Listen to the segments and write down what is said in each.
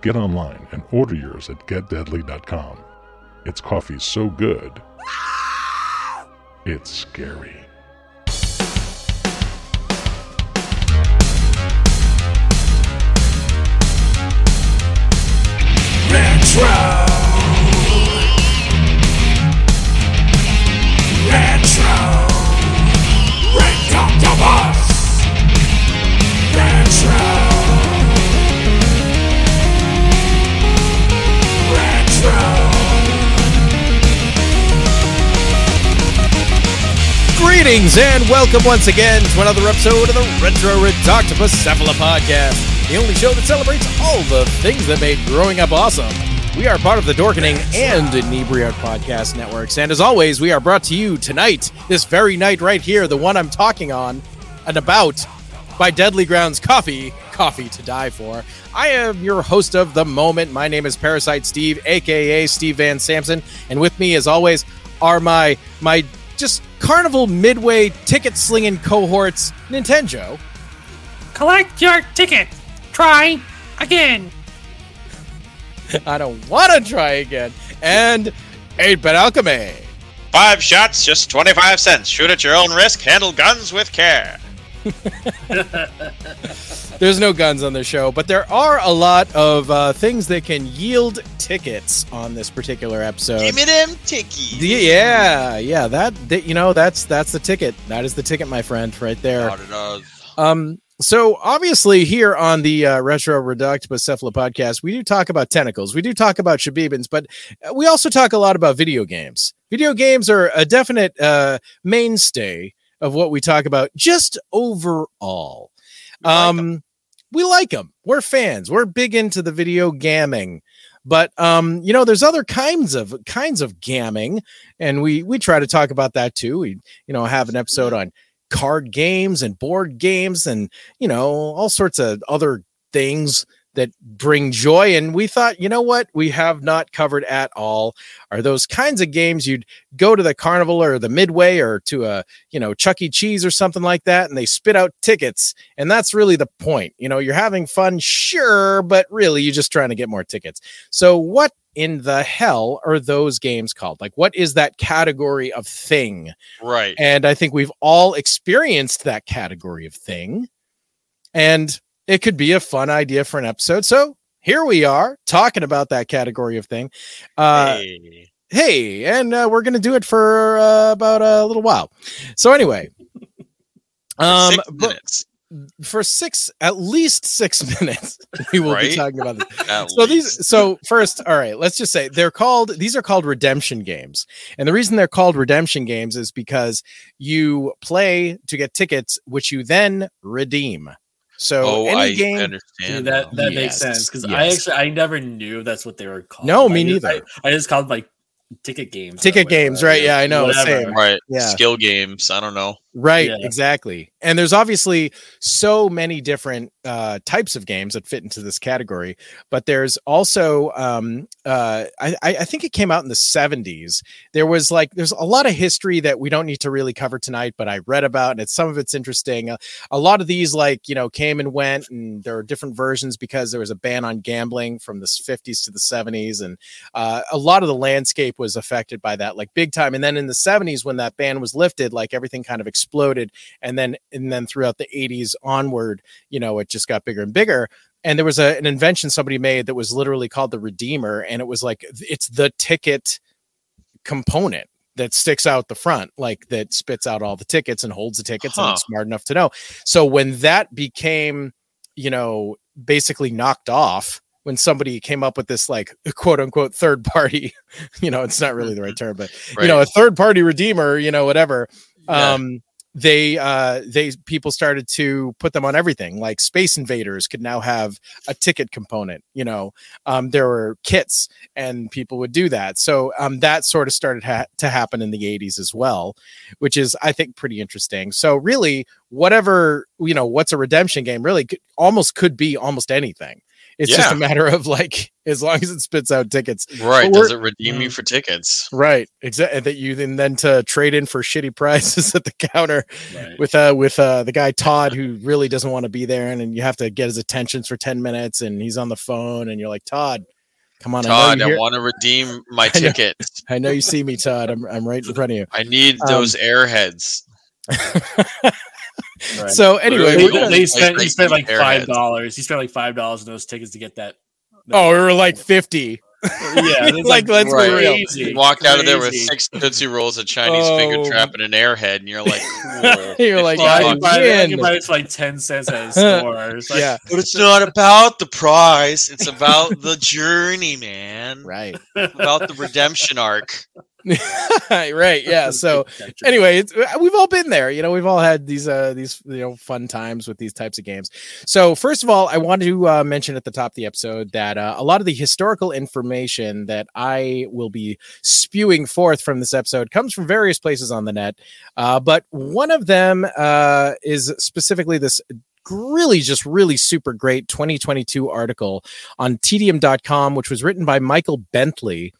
get online and order yours at getdeadly.com. It's coffee so good, it's scary. Retro. Greetings and welcome once again to another episode of the Retro Ridoctopus Cephala Podcast, the only show that celebrates all the things that made growing up awesome. We are part of the Dorkening and Inebri-Art Podcast Networks, and as always, we are brought to you tonight, this very night right here, the one I'm talking on and about, by Deadly Grounds Coffee, coffee to die for. I am your host of the moment. My name is Parasite Steve, aka Steve Van Sampson, and with me, as always, are my my just carnival midway ticket slinging cohorts, Nintenjoe. Collect your ticket. Try again. I don't want to try again. And 8 Bit Alchemy. Five shots, just 25 cents. Shoot at your own risk. Handle guns with care. There's no guns on the show, but there are a lot of uh, things that can yield tickets on this particular episode. Give me them tickies. Yeah, yeah, that, that you know, that's that's the ticket. That is the ticket, my friend, right there. Out it does. Um, so obviously here on the uh, Retro Ridoctopus Cephala podcast, we do talk about tentacles, we do talk about Shabibans, but we also talk a lot about video games. Video games are a definite uh, mainstay of what we talk about just overall. We like um, we like them. We're fans. We're big into the video gamming. But um, you know, there's other kinds of kinds of gamming, and we we try to talk about that too. We you know have an episode on card games and board games and you know all sorts of other things that bring joy. And we thought you know what? We have not covered at all. Are those kinds of games you'd go to the carnival or the midway or to a you know chuck e. Cheese or something like that and they spit out tickets and that's really the point. You know you're having fun sure but really you're just trying to get more tickets. So what in the hell are those games called? Like what is that category of thing? Right. and I think we've all experienced that category of thing. And it could be a fun idea for an episode. So here we are talking about that category of thing. Uh, hey. Hey. and uh, we're going to do it for uh, about a little while. So, anyway. Um, Six minutes. for six, at least six minutes, we will be talking about this so least. these so first all right let's just say they're called these are called redemption games and the reason they're called redemption games is because you play to get tickets which you then redeem so oh, any I game understand. Dude, that that Yes, makes sense because I actually I never knew that's what they were called. No, I me just- neither. I, I just called like ticket games. Ticket or whatever. games, oh, right, yeah, I know, Whatever. same. right. Yeah. Skill games. I don't know. Right Yeah. exactly and there's obviously so many different uh types of games that fit into this category but there's also um uh I, I I think it came out in the 70s there was like there's a lot of history that we don't need to really cover tonight but i read about and it's some of it's interesting uh, a lot of these like you know came and went and there are different versions because there was a ban on gambling from the 50s to the 70s and uh, a lot of the landscape was affected by that like big time and then in the 70s when that ban was lifted like everything kind of exploded and then and then throughout the 80s onward you know it just got bigger and bigger. And there was a, an invention somebody made that was literally called the redeemer and it was like it's the ticket component that sticks out the front like that spits out all the tickets and holds the tickets and it's smart enough to know. So when that became you know basically knocked off when somebody came up with this like quote unquote third party you know it's not really the right term but you know a third party redeemer you know whatever Yeah. um they uh they people started to put them on everything like space invaders could now have a ticket component you know um there were kits and people would do that. So um that sort of started ha- to happen in the 80s as well which is i think pretty interesting. So really whatever you know what's a redemption game really could, almost could be almost anything it's just a matter of like as long as it spits out tickets Right. Does it redeem you for tickets? right exactly that you then then to trade in for shitty prices at the counter Right. with uh with uh the guy Todd who really doesn't want to be there and, and you have to get his attention for 10 minutes and he's on the phone and you're like Todd come on Todd, I, I want to redeem my I know. ticket. I know you see me Todd I'm, I'm right in front of you I need Um, those airheads. Right. so anyway Really? They, gonna- they spent, he spent like five dollars. He spent like five dollars in those tickets to get that. oh we were like 50 yeah, it's like, let's Right. be real crazy, You walked out of there with six Tootsie Rolls, a Chinese Oh. finger trap, and an airhead, and you're like, cool. You're like, Well, I I can buy it- I can buy it for like ten cents at a store. It's like, yeah But it's not about the prize. It's about the journey, man. right About the redemption arc. right yeah so anyway it's, uh, we've all been there you know we've all had these uh these you know fun times with these types of games. So first of all i want to uh, mention at the top of the episode that uh, a lot of the historical information that i will be spewing forth from this episode comes from various places on the net uh, but one of them uh, is specifically this really just really super great 2022 article on tedium.com which was written by michael bentley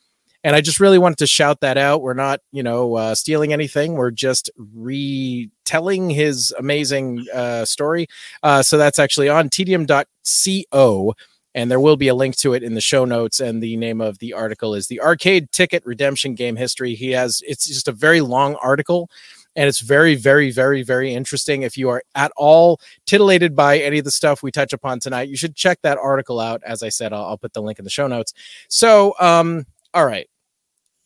and I just really wanted to shout that out. We're not, you know, uh, stealing anything. We're just retelling his amazing uh, story. Uh, so that's actually on tedium.co. And there will be a link to it in the show notes. And the name of the article is the Arcade Ticket Redemption Game History. He has, it's just a very long article. And it's very, very, very, very interesting. If you are at all titillated by any of the stuff we touch upon tonight, you should check that article out. As I said, I'll, I'll put the link in the show notes. So, um, all right.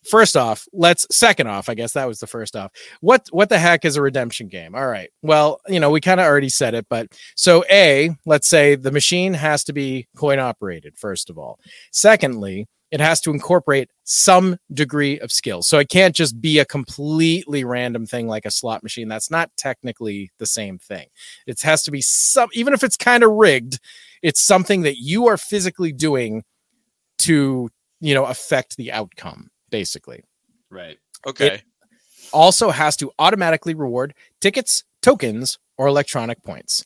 First off, let's second off, I guess that was the first off. What what the heck is a redemption game? All right. Well, you know, we kind of already said it, but so A, let's say the machine has to be coin operated first of all. Secondly, it has to incorporate some degree of skill. So it can't just be a completely random thing like a slot machine. That's not technically the same thing. It has to be some even if it's kind of rigged, it's something that you are physically doing to you know affect the outcome basically right. Okay. also has to automatically reward tickets tokens or electronic points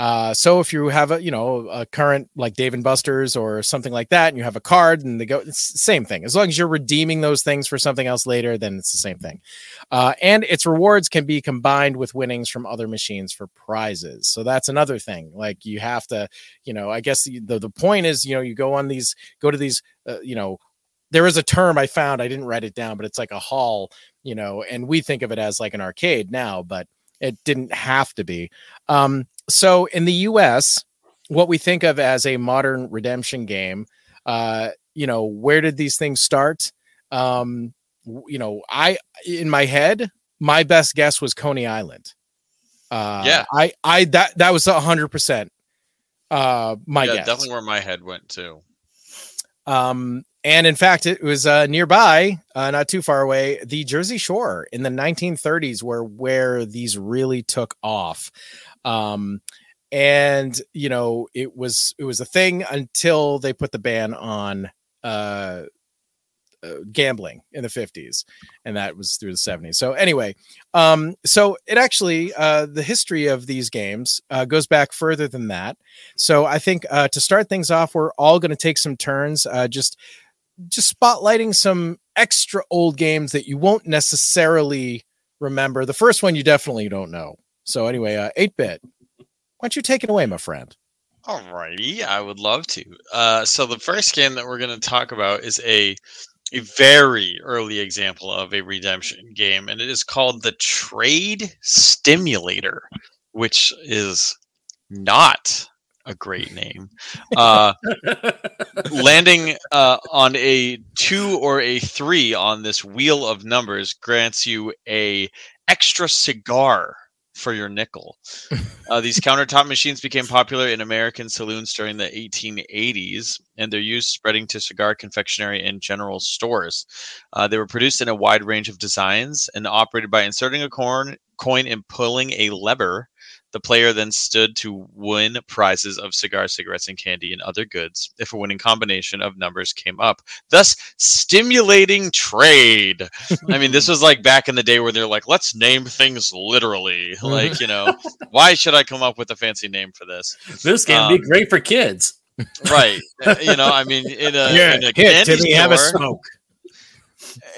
uh, so if you have a you know a current like Dave and Buster's or something like that, and you have a card and they go, it's the same thing. As long as you're redeeming those things for something else later, then it's the same thing. Uh, and its rewards can be combined with winnings from other machines for prizes. So that's another thing. Like you have to, you know, I guess the the, the point is, you know, you go on these, go to these, uh, you know, there is a term I found. I didn't write it down, but it's like a hall, you know, and we think of it as like an arcade now, but it didn't have to be. Um, so in the US, what we think of as a modern redemption game, uh, you know, where did these things start? Um, you know, I in my head, my best guess was Coney Island. Uh, Yeah. I, I that that was a hundred percent. Uh, my yeah, guess. definitely where my head went too. Um, and in fact, it was uh, nearby, uh, not too far away, the Jersey Shore in the 1930s, where where these really took off. Um, and you know, it was it was a thing until they put the ban on uh, uh, gambling in the 50s, and that was through the 70s. So anyway, um, so it actually uh, the history of these games uh, goes back further than that. So I think uh, to start things off, we're all going to take some turns, uh, just just spotlighting some extra old games that you won't necessarily remember. The first one you definitely don't know. So anyway, uh, eight bit. Why don't you take it away, my friend? Alrighty, I would love to. Uh, so the first game that we're going to talk about is a a very early example of a redemption game, and it is called the Trade Stimulator, which is not a great name. Uh, landing uh, on a two or a three on this wheel of numbers grants you a extra cigar for your nickel. Uh, these countertop machines became popular in American saloons during the 1880s, and their use spreading to cigar confectionery and general stores. Uh, they were produced in a wide range of designs and operated by inserting a corn, coin and pulling a lever. The player then stood to win prizes of cigars, cigarettes, and candy and other goods if a winning combination of numbers came up, thus stimulating trade. I mean, this was like back in the day where they're like, let's name things literally. Like, you know, why should I come up with a fancy name for this? This game would be Um, great for kids. Right. Uh, you know, I mean, in a, Yeah, in a here, candy Timmy, have a store, smoke.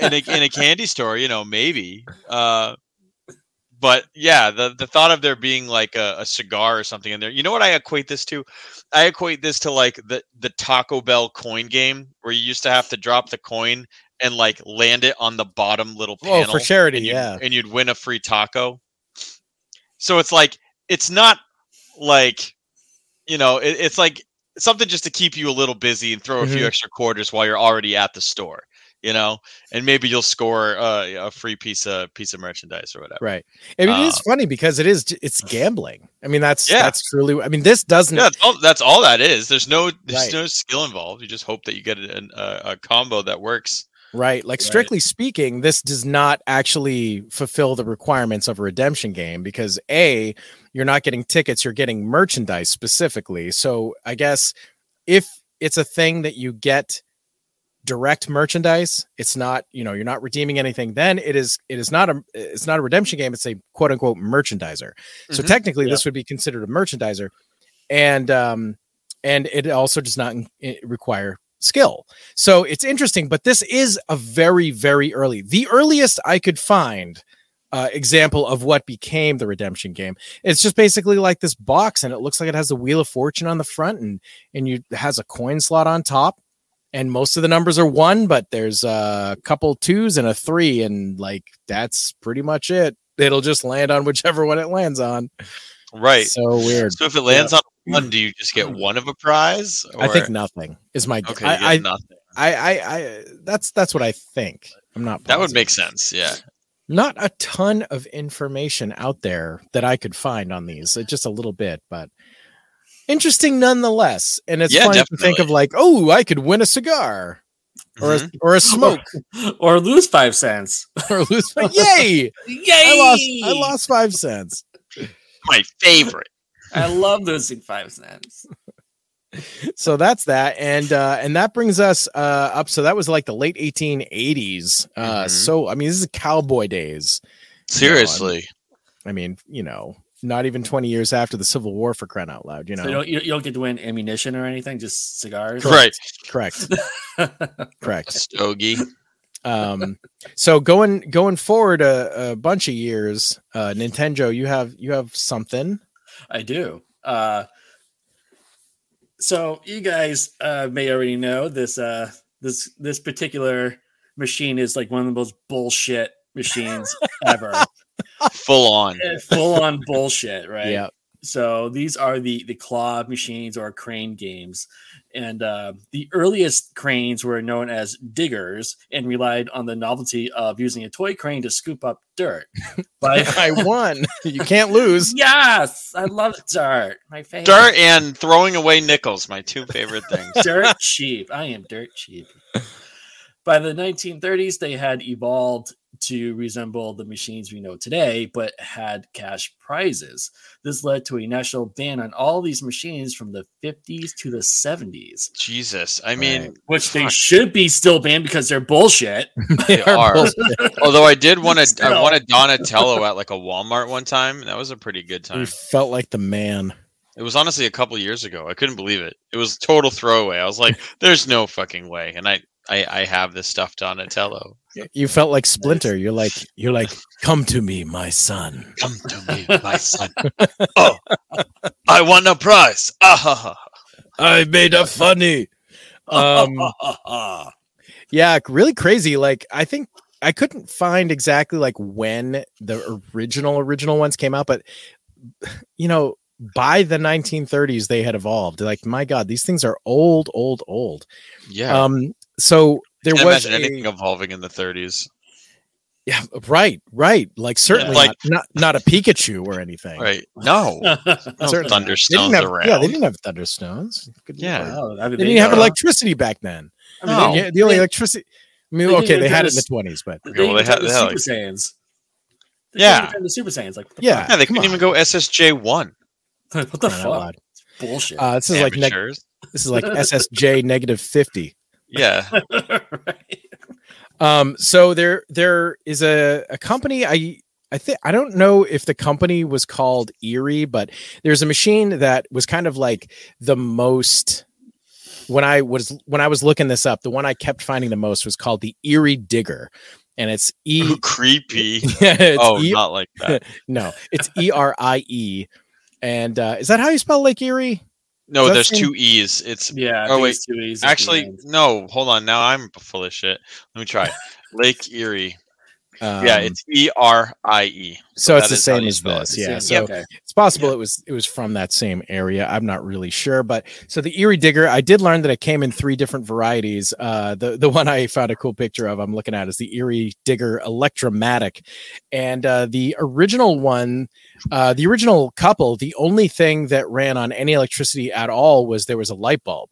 in a, in a candy store, you know, maybe. Uh, but yeah, the, the thought of there being like a, a cigar or something in there. You know what I equate this to? I equate this to like the, the Taco Bell coin game where you used to have to drop the coin and like land it on the bottom little panel Oh, for charity, and yeah. and you'd win a free taco. So it's like it's not like you know it, it's like something just to keep you a little busy and throw a few Mhm. extra quarters while you're already at the store. You know, and maybe you'll score uh, a free piece of piece of merchandise or whatever. Right. I mean, it is Uh, funny because it is it's gambling. I mean, that's Yeah. that's truly. I mean, this doesn't. Yeah, that's all, that's all that is. There's no there's Right. no skill involved. You just hope that you get an, a, a combo that works. Right. Like Right. strictly speaking, this does not actually fulfill the requirements of a redemption game because A, you're not getting tickets, you're getting merchandise specifically. So I guess if it's a thing that you get direct merchandise, it's not, you know, you're not redeeming anything, then it is it is not a it's not a redemption game, it's a quote unquote merchandiser. So Mhm. technically Yeah. this would be considered a merchandiser. And um and it also does not eh, require skill. So it's interesting, but this is a very, very early, the earliest I could find uh, example of what became the redemption game. It's just basically like this box, and it looks like it has the wheel of fortune on the front, and and you it has a coin slot on top, and most of the numbers are one, but there's a couple twos and a three, and like that's pretty much it. It'll just land on whichever one it lands on. Right. So weird. So if it lands on one, do you just get one of a prize? I think nothing is my. Okay, you get I, I, nothing. I, I, I, that's that's what I think. I'm not. That would make sense. Yeah. not a ton of information out there that I could find on these. uh, Just a little bit, but interesting nonetheless. And it's Yeah, funny to think of like, oh, I could win a cigar or a, Mhm. or a smoke or lose five cents. or lose. Yay! Yay! I lost. I lost five cents. My favorite. I love losing five cents. So that's that, and uh, and that brings us uh, up. So that was like the late 1880s. Uh, Mhm. So I mean, this is cowboy days. Seriously. I mean, you know, not even 20 years after the Civil War for crying out loud. You know, So you don't, you, you don't get to win ammunition or anything, just cigars. Right. correct, correct. Stogie. um so going going forward a, a bunch of years uh nintenjoe you have you have something I do. Uh, so you guys uh, may already know this. Uh, this this particular machine is like one of the most bullshit machines ever. Full on. Full on bullshit, right? yeah So these are the the claw machines or crane games, and uh, the earliest cranes were known as diggers and relied on the novelty of using a toy crane to scoop up dirt. But i won you can't lose yes, I love dirt. My favorite. Dirt and throwing away nickels, my two favorite things. dirt cheap. I am dirt cheap. By the 1930s, they had evolved to resemble the machines we know today, but had cash prizes. This led to a national ban on all these machines from the 50s to the 70s, Jesus. I mean, which they should be still banned because they're bullshit. they are are. bullshit. Although I did want to, I wanted Donatello at like a Walmart one time. That was a pretty good you time. felt like the man It was honestly a couple years ago. I couldn't believe it. It was total throwaway. I was like, "There's no fucking way." And I, I, I have this stuffed Donatello. you felt like splinter you're like you're like come to me my son Come to me, my son. oh, I won a prize. Ah, ha, ha. i made a funny um yeah really crazy like i think i couldn't find exactly like when the original original ones came out but you know by the 1930s they had evolved like my god these things are old old old Yeah. um so there Can't was imagine a- anything evolving in the 30s. Yeah, right, right. Like certainly like- not, not not a Pikachu or anything. Right? No, no Certainly not. They didn't thunderstones have, around. Yeah, they didn't have thunderstones. Good Yeah. Wow, They didn't have electricity back then. I mean, No. they- the only electricity. I mean, they okay, they had it in the twenties, but They, Yeah, well, they had- the Super like- Saiyans. They Yeah. couldn't even turn the Super Saiyans. Like, the Yeah. yeah, they couldn't on. even go SSJ one. what the Oh, fuck? Bullshit. Uh, this is like neg- this is like SSJ negative fifty. Yeah, right. Um, so there there is a, a company I I think I don't know if the company was called Erie, but there's a machine that was kind of like the most when I was when I was looking this up, the one I kept finding the most was called the Erie Digger. And it's E Ooh, creepy. it's oh, E- not like that. no, it's E R I E. And uh, is that how you spell Lake Erie? No, Does there's seem- two e's. It's Yeah. Oh, wait. it's too easy at the actually no. Hold on. Now I'm full of shit. Let me try. Lake Erie. Yeah, Um, it's E R I E. so it's the same as this. Yeah. So okay. it's possible it was it was from that same area. I'm not really sure, but so the Erie Digger, I did learn that it came in three different varieties. Uh, the the one I found a cool picture of, I'm looking at, is the Erie Digger Electromatic, and uh, the original one, uh, the original couple, the only thing that ran on any electricity at all was there was a light bulb.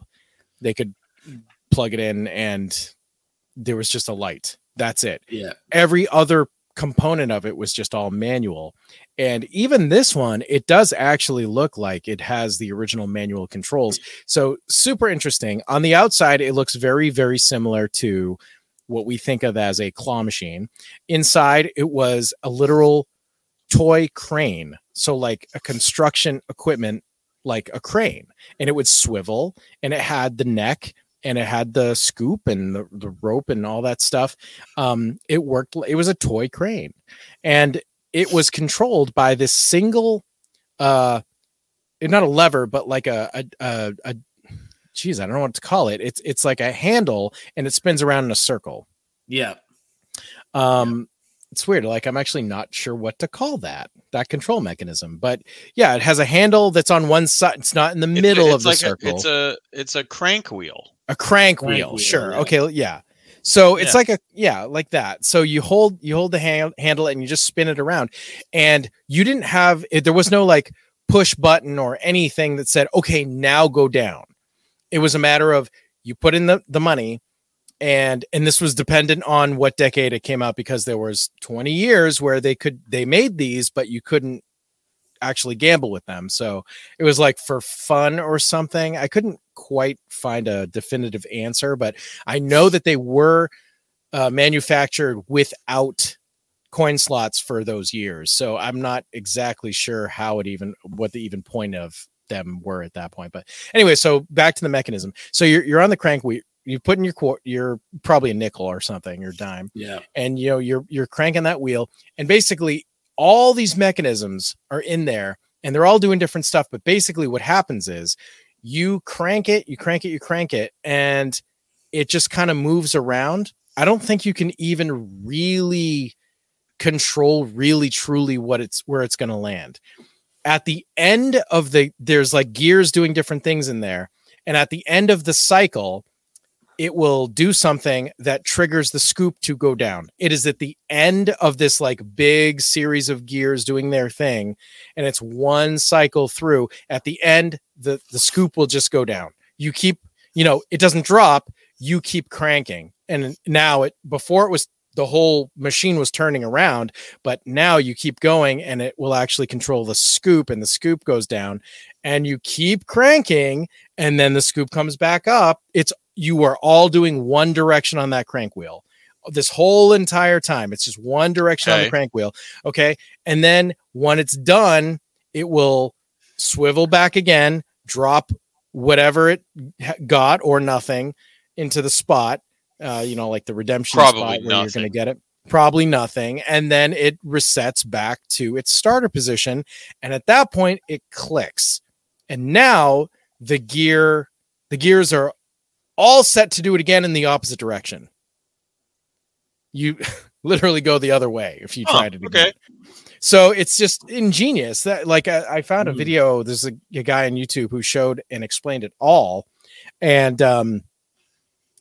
They could plug it in, and there was just a light. That's it Yeah. every other component of it was just all manual. And even this one, it does actually look like it has the original manual controls. So super interesting. On the outside, it looks very, very similar to what we think of as a claw machine. Inside, it was a literal toy crane. So like a construction equipment, like a crane, and it would swivel and it had the neck and it had the scoop and the, the rope and all that stuff um, it worked. It was a toy crane, and it was controlled by this single, uh, not a lever, but like a a a. a Geez, I don't know what to call it. It's it's like a handle, and it spins around in a circle. Yeah. Um, it's weird. Like I'm actually not sure what to call that that control mechanism. But yeah, it has a handle that's on one side. It's not in the It's middle it's of the like circle. A, it's a it's a crank wheel. a crank, Crank wheel, wheel, sure yeah. okay yeah so it's Yeah. like a yeah like that so you hold you hold the hand, handle and you just spin it around and you didn't have it, there was no like push button or anything that said okay now go down it was a matter of you put in the the money and and this was dependent on what decade it came out because there was 20 years where they could they made these but you couldn't actually gamble with them. So it was like for fun or something i couldn't quite find a definitive answer but i know that they were uh, manufactured without coin slots for those years. So i'm not exactly sure how it even what the even point of them were at that point but anyway so back to the mechanism. So you're, you're on the crank you put in your quar you're probably a nickel or something your dime Yeah. and you know you're you're cranking that wheel and basically all these mechanisms are in there and they're all doing different stuff but basically what happens is you crank it you crank it you crank it and it just kind of moves around i don't think you can even really control really truly what it's where it's going to land at the end of the there's like gears doing different things in there and at the end of the cycle it will do something that triggers the scoop to go down. It is at the end of this like big series of gears doing their thing, and it's one cycle through. At the end, the the scoop will just go down. You keep, you know, it doesn't drop. You keep cranking, and now it before it was the whole machine was turning around, but now you keep going, and it will actually control the scoop, and the scoop goes down, and you keep cranking, and then the scoop comes back up. It's you are all doing one direction on that crank wheel this whole entire time. It's just one direction on the crank wheel. Okay. And then when it's done, it will swivel back again, drop whatever it got or nothing into the spot, uh, you know, like the redemption Probably spot where you're going to get it. Probably nothing. And then it resets back to its starter position. And at that point, it clicks. And now the gear, the gears are all set to do it again in the opposite direction. You literally go the other way if you tried it again. okay. So it's just ingenious. That like I, I found a Mhm. video. There's a, a guy on YouTube who showed and explained it all, and um,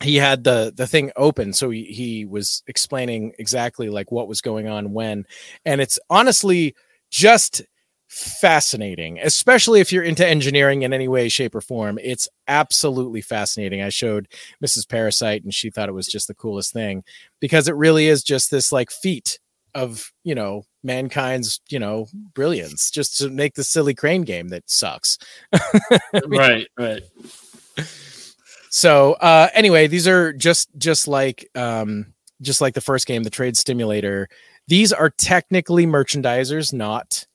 he had the the thing open so he, he was explaining exactly like what was going on when and it's honestly just fascinating especially if you're into engineering in any way shape or form. It's absolutely fascinating. I showed mrs parasite and she thought it was just the coolest thing because it really is just this like feat of you know mankind's you know brilliance just to make the silly crane game that sucks. Right, right. so uh anyway these are just just like um just like the first game the trade stimulator these are technically merchandisers not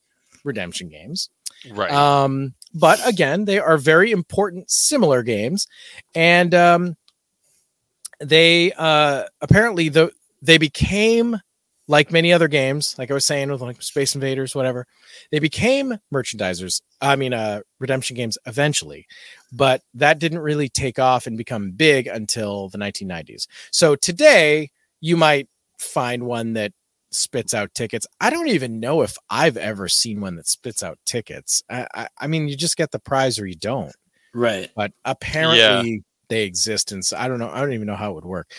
redemption games. Right. um but again they are very important similar games. And um they uh apparently the they became like many other games like i was saying with like space invaders whatever they became merchandisers i mean uh redemption games eventually. But that didn't really take off and become big until the 1990s so today you might find one that spits out tickets. I don't even know if i've ever seen one that spits out tickets. I i, I mean you just get the prize or you don't. Right. but apparently they exist and so i don't know i don't even know how it would work.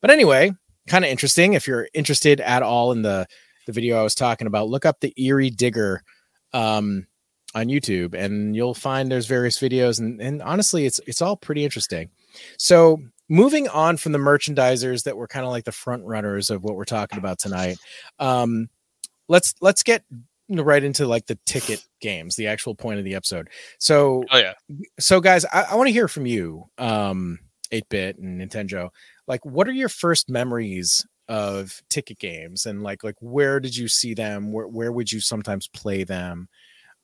But anyway kind of interesting. If you're interested at all in the the video i was talking about look up the Erie digger um on youtube and you'll find there's various videos and, and honestly it's it's all pretty interesting. So moving on from the merchandisers that were kind of like the front runners of what we're talking about tonight um let's let's get right into like the ticket games the actual point of the episode. So oh yeah. so guys i, I want to hear from you um 8-bit and nintenjoe. Like what are your first memories of ticket games? And like like where did you see them? Where, where would you sometimes play them?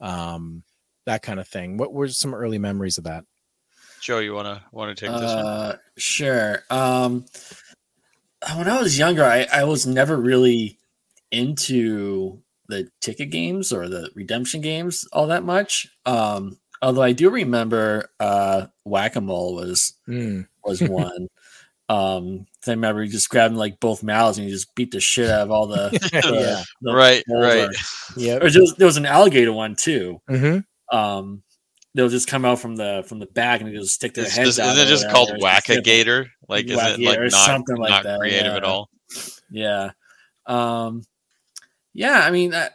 Um that kind of thing. What were some early memories of that Joe, you wanna wanna take this one? Uh, sure. Um, when I was younger, I, I was never really into the ticket games or the redemption games all that much. Um, although I do remember uh, whack a mole was Hmm. was one. um, I remember you just grabbing like both mouths and you just beat the shit out of all the, the- Yeah. the Right, right. yeah Or just, there was an alligator one too. hmm Um, they'll just come out from the from the back and they just stick their It's heads just, out. isn't it just called whatever. whack a gator? Like, isn't it like or not, something like not that, creative at all? Yeah. Um yeah, I mean uh,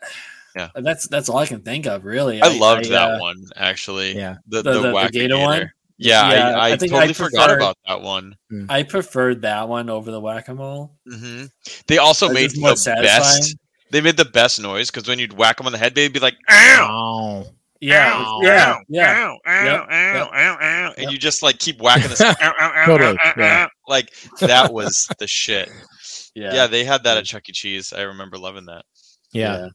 Yeah. That's that's all I can think of really. I, loved that uh, one actually. Yeah. The The- the, the- the Whack a Gator Gator. one? Yeah, Yeah, I, I, I think I totally forgot about that one. I preferred that one over the whack-a-mole. hmm They also Like, made the satisfying. best. They made the best noise because when you'd whack them on the head, they'd be like, "Ow!" oh Yeah, ow, yeah, ow, yeah. ow, ow, Yep, ow, yep. ow, ow, and Yep. you just like keep whacking this. ow, ow, ow, Totally, ow, ow, yeah. ow. Like that was the shit. Yeah. Yeah. they had that at Chuck E. Cheese. I remember loving that. yeah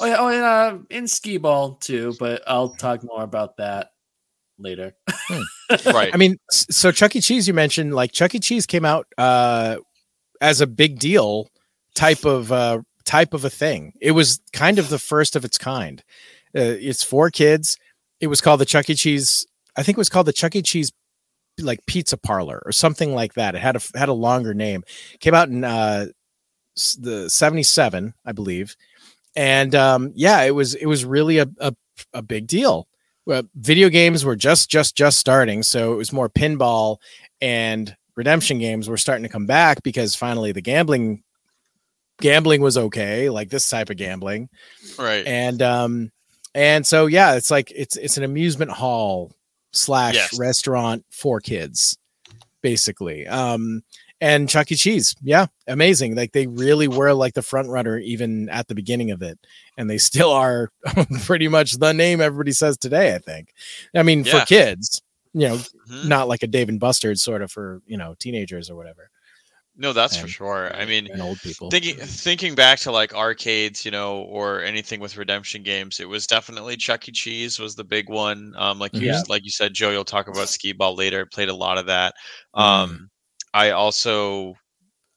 Oh yeah, oh and uh, in skee ball too, but I'll talk more about that later. Right. I mean, so Chuck E. Cheese, you mentioned like Chuck E. Cheese came out uh, as a big deal type of uh, type of a thing. It was kind of the first of its kind. Uh, it's for kids. It was called the Chuck E. Cheese. I think it was called the Chuck E. Cheese like pizza parlor or something like that. It had a had a longer name. Came out in uh, the seventy seven, I believe. And um, yeah, it was it was really a, a, a big deal well, video games were just just just starting so it was more pinball and redemption games were starting to come back because finally the gambling gambling was okay like this type of gambling right. and um and so yeah it's like it's it's an amusement hall slash Yes. restaurant for kids basically. Um and chuck e. Cheese. Yeah amazing. Like they really were like the front runner even at the beginning of it. And they still are pretty much the name everybody says today i think. I mean Yeah. for kids you know Mhm. not like a dave and buster's sort of for you know teenagers or whatever No, that's for and- sure. I mean, and old people thinking thinking back to like arcades, you know, or anything with redemption games, it was definitely Chuck E. Cheese was the big one. Um, like you Yeah. like you said, Joe, you'll talk about skee ball later. Played a lot of that. Mm. Um, I also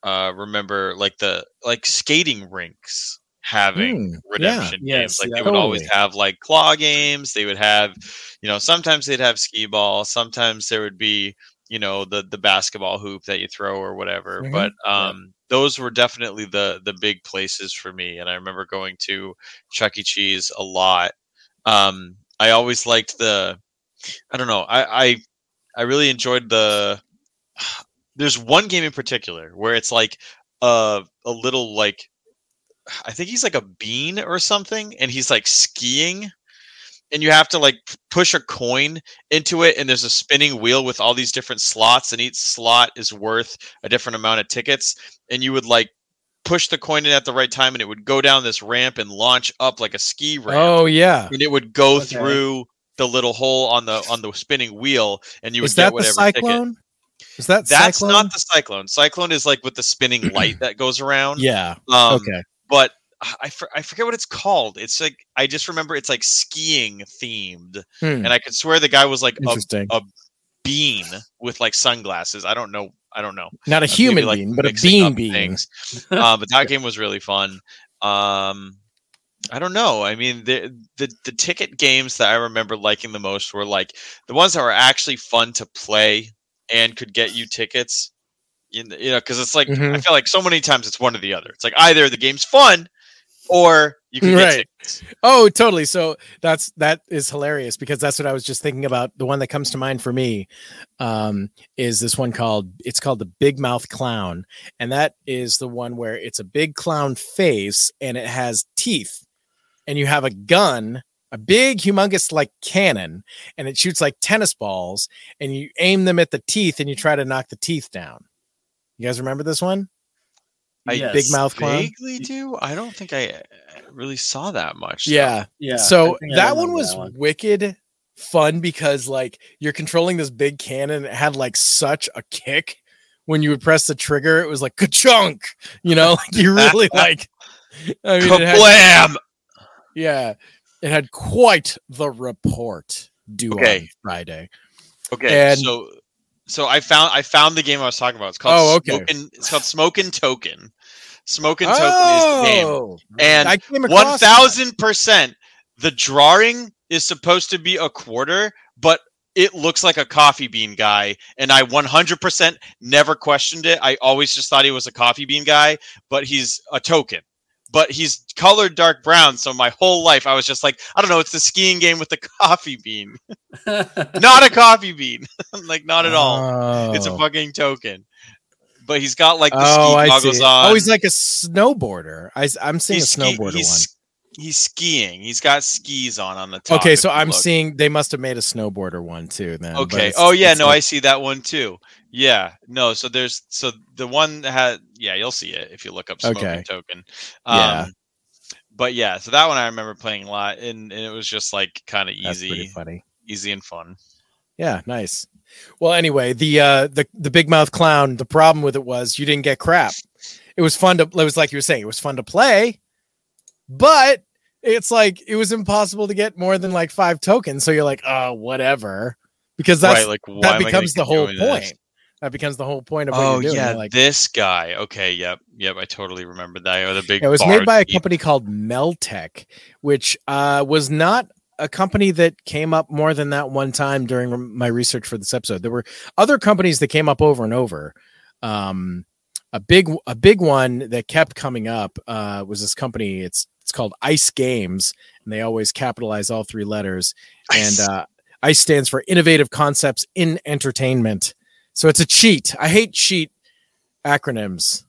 uh remember like the like skating rinks having Mm, yeah. redemption Yes, games. Like yeah. they would always have like claw games. They would have, you know, sometimes they'd have skee ball. Sometimes there would be, you know, the the basketball hoop that you throw or whatever. Mhm. But um, those were definitely the the big places for me. And I remember going to Chuck E. Cheese a lot. Um, I always liked the, I don't know, I I, I really enjoyed the. there's one game in particular where it's like a a little like I think he's like a bean or something, and he's like skiing, and you have to like push a coin into it, and there's a spinning wheel with all these different slots, and each slot is worth a different amount of tickets, and you would like push the coin in at the right time, and it would go down this ramp and launch up like a ski ramp, Oh yeah. and it would go Okay. through the little hole on the on the spinning wheel, and you would Is get that the whatever ticket. Is that That's cyclone? not the cyclone. Cyclone is like with the spinning light that goes around. Yeah. Um, okay. But I, for, I forget what it's called. It's like I just remember it's like skiing themed, Hmm, and I could swear the guy was like a Interesting. bean with like sunglasses. I don't know. I don't know. not a maybe, human like, being, but a bean being. things. uh, but that game was really fun. Um, I don't know. I mean, the, the the ticket games that I remember liking the most were like the ones that were actually fun to play and could get you tickets. You know, because it's like I Mhm. feel like so many times it's one or the other. It's like either the game's fun or you can get Right. Oh, totally. So that's that is hilarious because that's what I was just thinking about. The one that comes to mind for me um, is this one called it's called the Big Mouth Clown, and that is the one where it's a big clown face and it has teeth, and you have a gun, a big, humongous like cannon, and it shoots like tennis balls, and you aim them at the teeth and you try to knock the teeth down. You guys remember this one? I Big Mouth Clown. Vaguely do. I don't think I uh, really saw that much. though. Yeah. Yeah. so I think I that one was that one. wicked fun because like you're controlling this big cannon. It had like such a kick when you would press the trigger. It was like ka-chunk, you know, like you really like. I mean, it had, yeah, it had quite the report due Okay. on Friday. Okay, And- so so I found I found the game I was talking about. It's called Oh, okay. Smokin' it's called Smokin' Token. Smokin' Token is the game. Oh, And I came One thousand percent the drawing is supposed to be a quarter, but it looks like a coffee bean guy. And I 100% never questioned it. I always just thought he was a coffee bean guy, but he's a token. But he's colored dark brown. So my whole life, I was just like, I don't know, it's the skiing game with the coffee bean. not a coffee bean. like, not at all. It's a Oh. fucking token. But he's got like the Oh, ski I goggles see. on. Oh, he's like a snowboarder. I, am seeing a ski- snowboarder one. he's, He's skiing. He's got skis on on the top. Okay, so I'm look. seeing they must have made a snowboarder one too. Then. Okay. Oh yeah, no, like- I see that one too. Yeah. No, so there's so the one that had yeah, you'll see it if you look up smoking Okay. token. Um Yeah. but yeah, so that one I remember playing a lot and, and it was just like kind of That's pretty easy, funny. easy and fun. Yeah, nice. Well, anyway, the uh the the big mouth clown. The problem with it was you didn't get crap. It was fun to. It was like you were saying. It was fun to play, but it's like it was impossible to get more than like five tokens. So you're like, oh, whatever, because that's right, like that am I gonna becomes the whole point. this? That becomes the whole point of what Oh you're doing. yeah, like, this guy. Okay, yep, yep. I totally remember that. Or the big. it was made by a company called Meltech, which uh, was not a company that came up more than that one time during my research for this episode. There were other companies that came up over and over. Um, a big a big one that kept coming up uh, was this company. It's it's called Ice Games, and they always capitalize all three letters. Ice. And uh, ICE stands for Innovative Concepts in Entertainment. So it's a cheat. I hate cheat acronyms.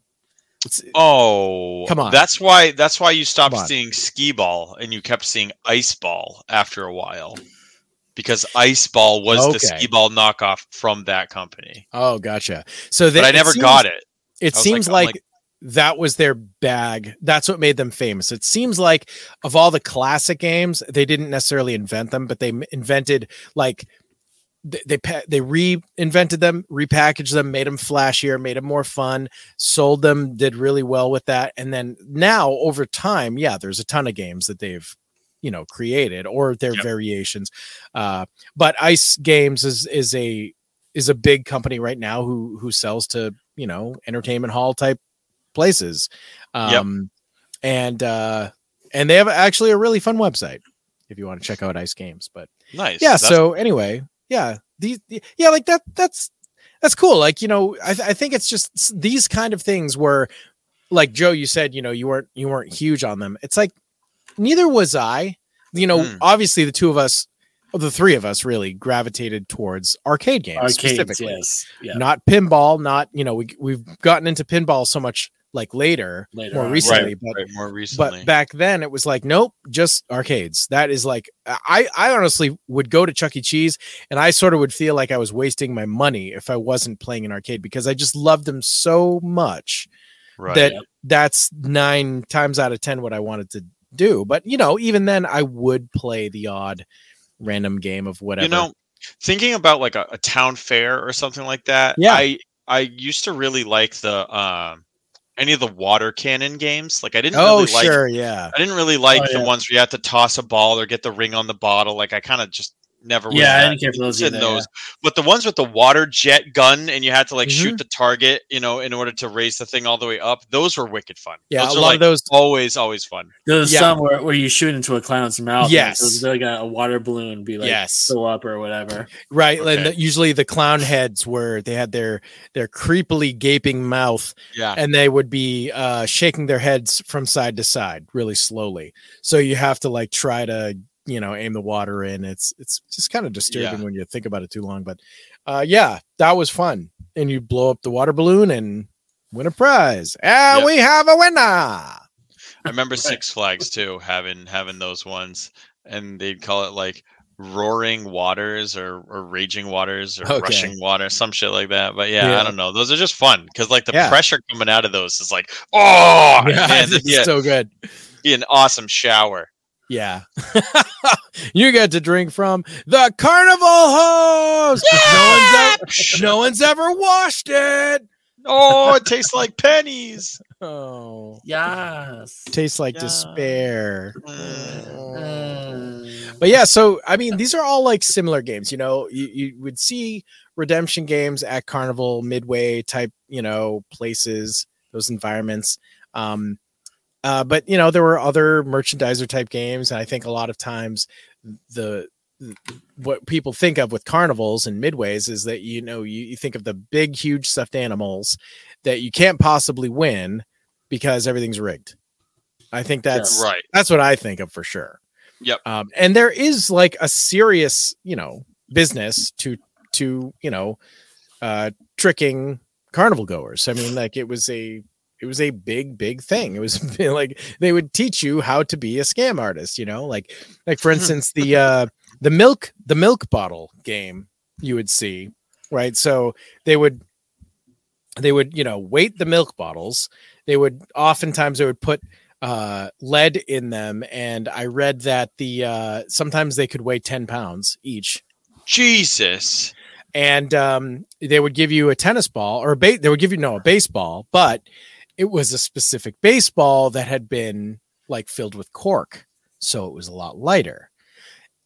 It's, uh, Oh, Come on. That's why. That's why you stopped seeing skee ball and you kept seeing ice ball after a while, because ice ball was the Okay. skee ball knockoff from that company. Oh, gotcha. So they, But I never seems, got it. It seems like- like, like- that was their bag. That's what made them famous. It seems like of all the classic games, they didn't necessarily invent them, but they m- invented like th- they they reinvented them, repackaged them, made them flashier, made them more fun, sold them, did really well with that, and then now over time, yeah, there's a ton of games that they've you know created or their Yep. variations. Uh, but Ice Games is is a is a big company right now who who sells to you know entertainment hall type places Yep. um and uh and they have actually a really fun website if you want to check out ice games but Nice. yeah That's- so anyway yeah these yeah like that that's that's cool like you know i, I think it's just these kind of things where like joe you said you know you weren't you weren't huge on them it's like neither was i you know Hmm. obviously the two of us well, the three of us really gravitated towards arcade games Arcades, specifically. yes. Yeah. Not pinball, not you know we we've gotten into pinball so much like later, Later more on. recently, right, but right, more recently. but back then it was like nope just arcades that is like i i honestly would go to chuck e cheese and i sort of would feel like i was wasting my money if i wasn't playing an arcade because i just loved them so much right. that that's nine times out of ten what i wanted to do but you know even then i would play the odd random game of whatever You know, thinking about like a, a town fair or something like that. Yeah. I I used to really like the um any of the water cannon games. Like I didn't oh really like sure yeah I didn't really like Oh, the yeah. ones where you had to toss a ball or get the ring on the bottle. Like I kind of just never was Yeah, I didn't care for those either, those. But the ones with the water jet gun and you had to like Mhm. shoot the target, you know, in order to raise the thing all the way up. Those were wicked fun. yeah those a are lot like of those always always fun. There's Yeah. some where, where you shoot into a clown's mouth. and Yes. it's like a, a water balloon be like Yes. fill up or whatever. right Okay. and the- usually the clown heads where they had their their creepily gaping mouth Yeah. and they would be uh shaking their heads from side to side really slowly so you have to like try to you know aim the water in it's it's just kind of disturbing Yeah. when you think about it too long but uh yeah that was fun and you blow up the water balloon and win a prize and Yep. we have a winner I remember Six Flags too, having having those ones, and they'd call it like roaring waters or, or raging waters or Okay. rushing water, some shit like that. But yeah, Yeah. I don't know. Those are just fun because like the Yeah. pressure coming out of those is like, oh, yeah, man, it's be, a- so good be an awesome shower. Yeah you get to drink from the carnival hose no one's ever, no one's ever washed it Oh, it tastes like pennies. oh Yes. tastes like Yeah. despair. Uh, But yeah, so I mean, these are all like similar games. You know, you, you would see redemption games at Carnival, Midway type, you know, places, those environments. Um, uh, but you know, there were other merchandiser type games, and I think a lot of times the what people think of with carnivals and midways is that you know you, you think of the big huge stuffed animals that you can't possibly win because everything's rigged i think that's Right. that's what I think of for sure. Yep. Um, and there is like a serious, you know, business to to you know, uh, tricking carnival goers. I mean, like it was a it was a big big thing. It was like they would teach you how to be a scam artist. You know, like like for instance the uh, the milk the milk bottle game you would see right. So they would they would you know weight the milk bottles. They would oftentimes they would put uh lead in them and i read that the uh sometimes they could weigh 10 pounds each Jesus. and um they would give you a tennis ball or a ba- they would give you no a baseball but it was a specific baseball that had been like filled with cork so it was a lot lighter.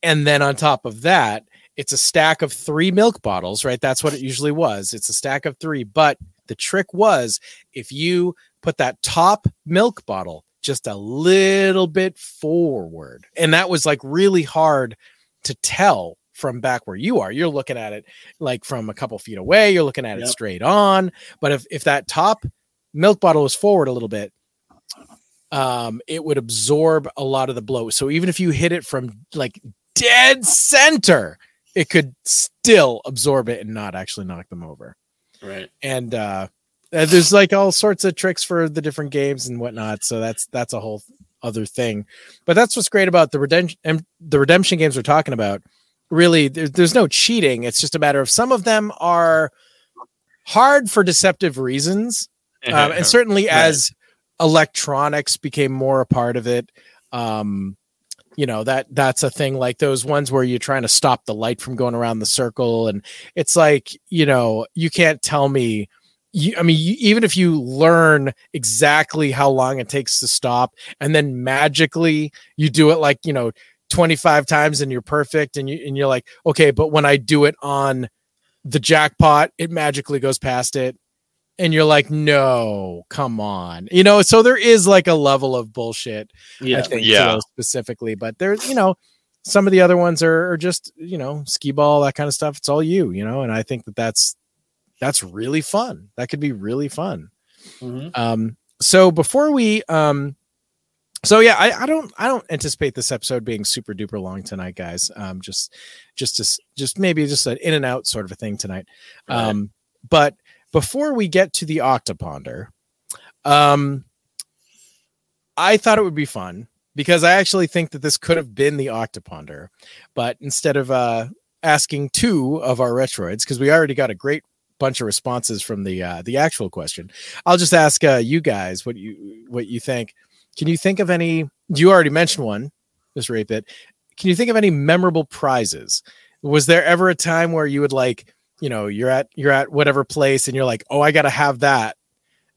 And then on top of that it's a stack of three milk bottles right? That's what it usually was. It's a stack of three. But the trick was if you put that top milk bottle just a little bit forward and that was like really hard to tell from back where you are. You're looking at it like from a couple feet away. You're looking at it straight on. But if if that top milk bottle was forward a little bit um it would absorb a lot of the blow so even if you hit it from like dead center it could still absorb it and not actually knock them over. Right. and uh uh, there's like all sorts of tricks for the different games and whatnot so that's that's a whole other thing. But that's what's great about the redemption the redemption games we're talking about. Really there, there's no cheating it's just a matter of some of them are hard for deceptive reasons um, and certainly Right. as electronics became more a part of it um you know that that's a thing like those ones where you're trying to stop the light from going around the circle and it's like you know you can't tell me you, I mean, you, even if you learn exactly how long it takes to stop, and then magically you do it like you know twenty five times and you're perfect, and you and you're like, okay, but when I do it on the jackpot, it magically goes past it, and you're like, no, come on, you know. So there is like a level of bullshit I Yeah. think Yeah. to specifically. But there's, you know, some of the other ones are, are just, you know, skee ball, that kind of stuff. It's all you, you know, and I think that that's that's really fun. That could be really fun. Mhm. Um, so before we um so yeah, I, I don't I don't anticipate this episode being super duper long tonight, guys. Um, just just to, just maybe just an in and out sort of a thing tonight. Right. Um, but before we get to the Octoponder, um, I thought it would be fun because I actually think that this could have been the Octoponder, but instead of uh asking two of our retroids, because we already got a great bunch of responses from the uh the actual question, I'll just ask uh you guys what you what you think. Can you think of any? You already mentioned one, Mr. Eight Bit. Can you think of any memorable prizes? Was there ever a time where you would like, you know, you're at you're at whatever place and you're like, oh, I gotta have that,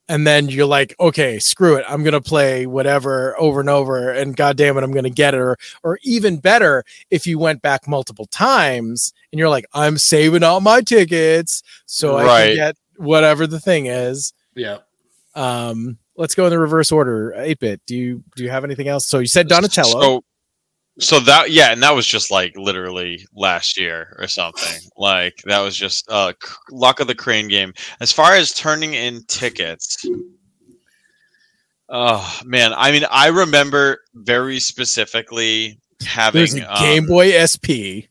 and then you're like, okay, screw it, I'm gonna play whatever over and over, and goddamn it, I'm gonna get it. Or or even better, if you went back multiple times and you're like, I'm saving all my tickets so I can get whatever the thing is. Yeah. Um, let's go in the reverse order. Eight bit. Do you do you have anything else? So you said Donatello. So, so that yeah, and that was just like literally last year or something. Like that was just uh c- luck of the crane game. As far as turning in tickets, oh man, I mean, I remember very specifically having There's a Game um, Boy SP.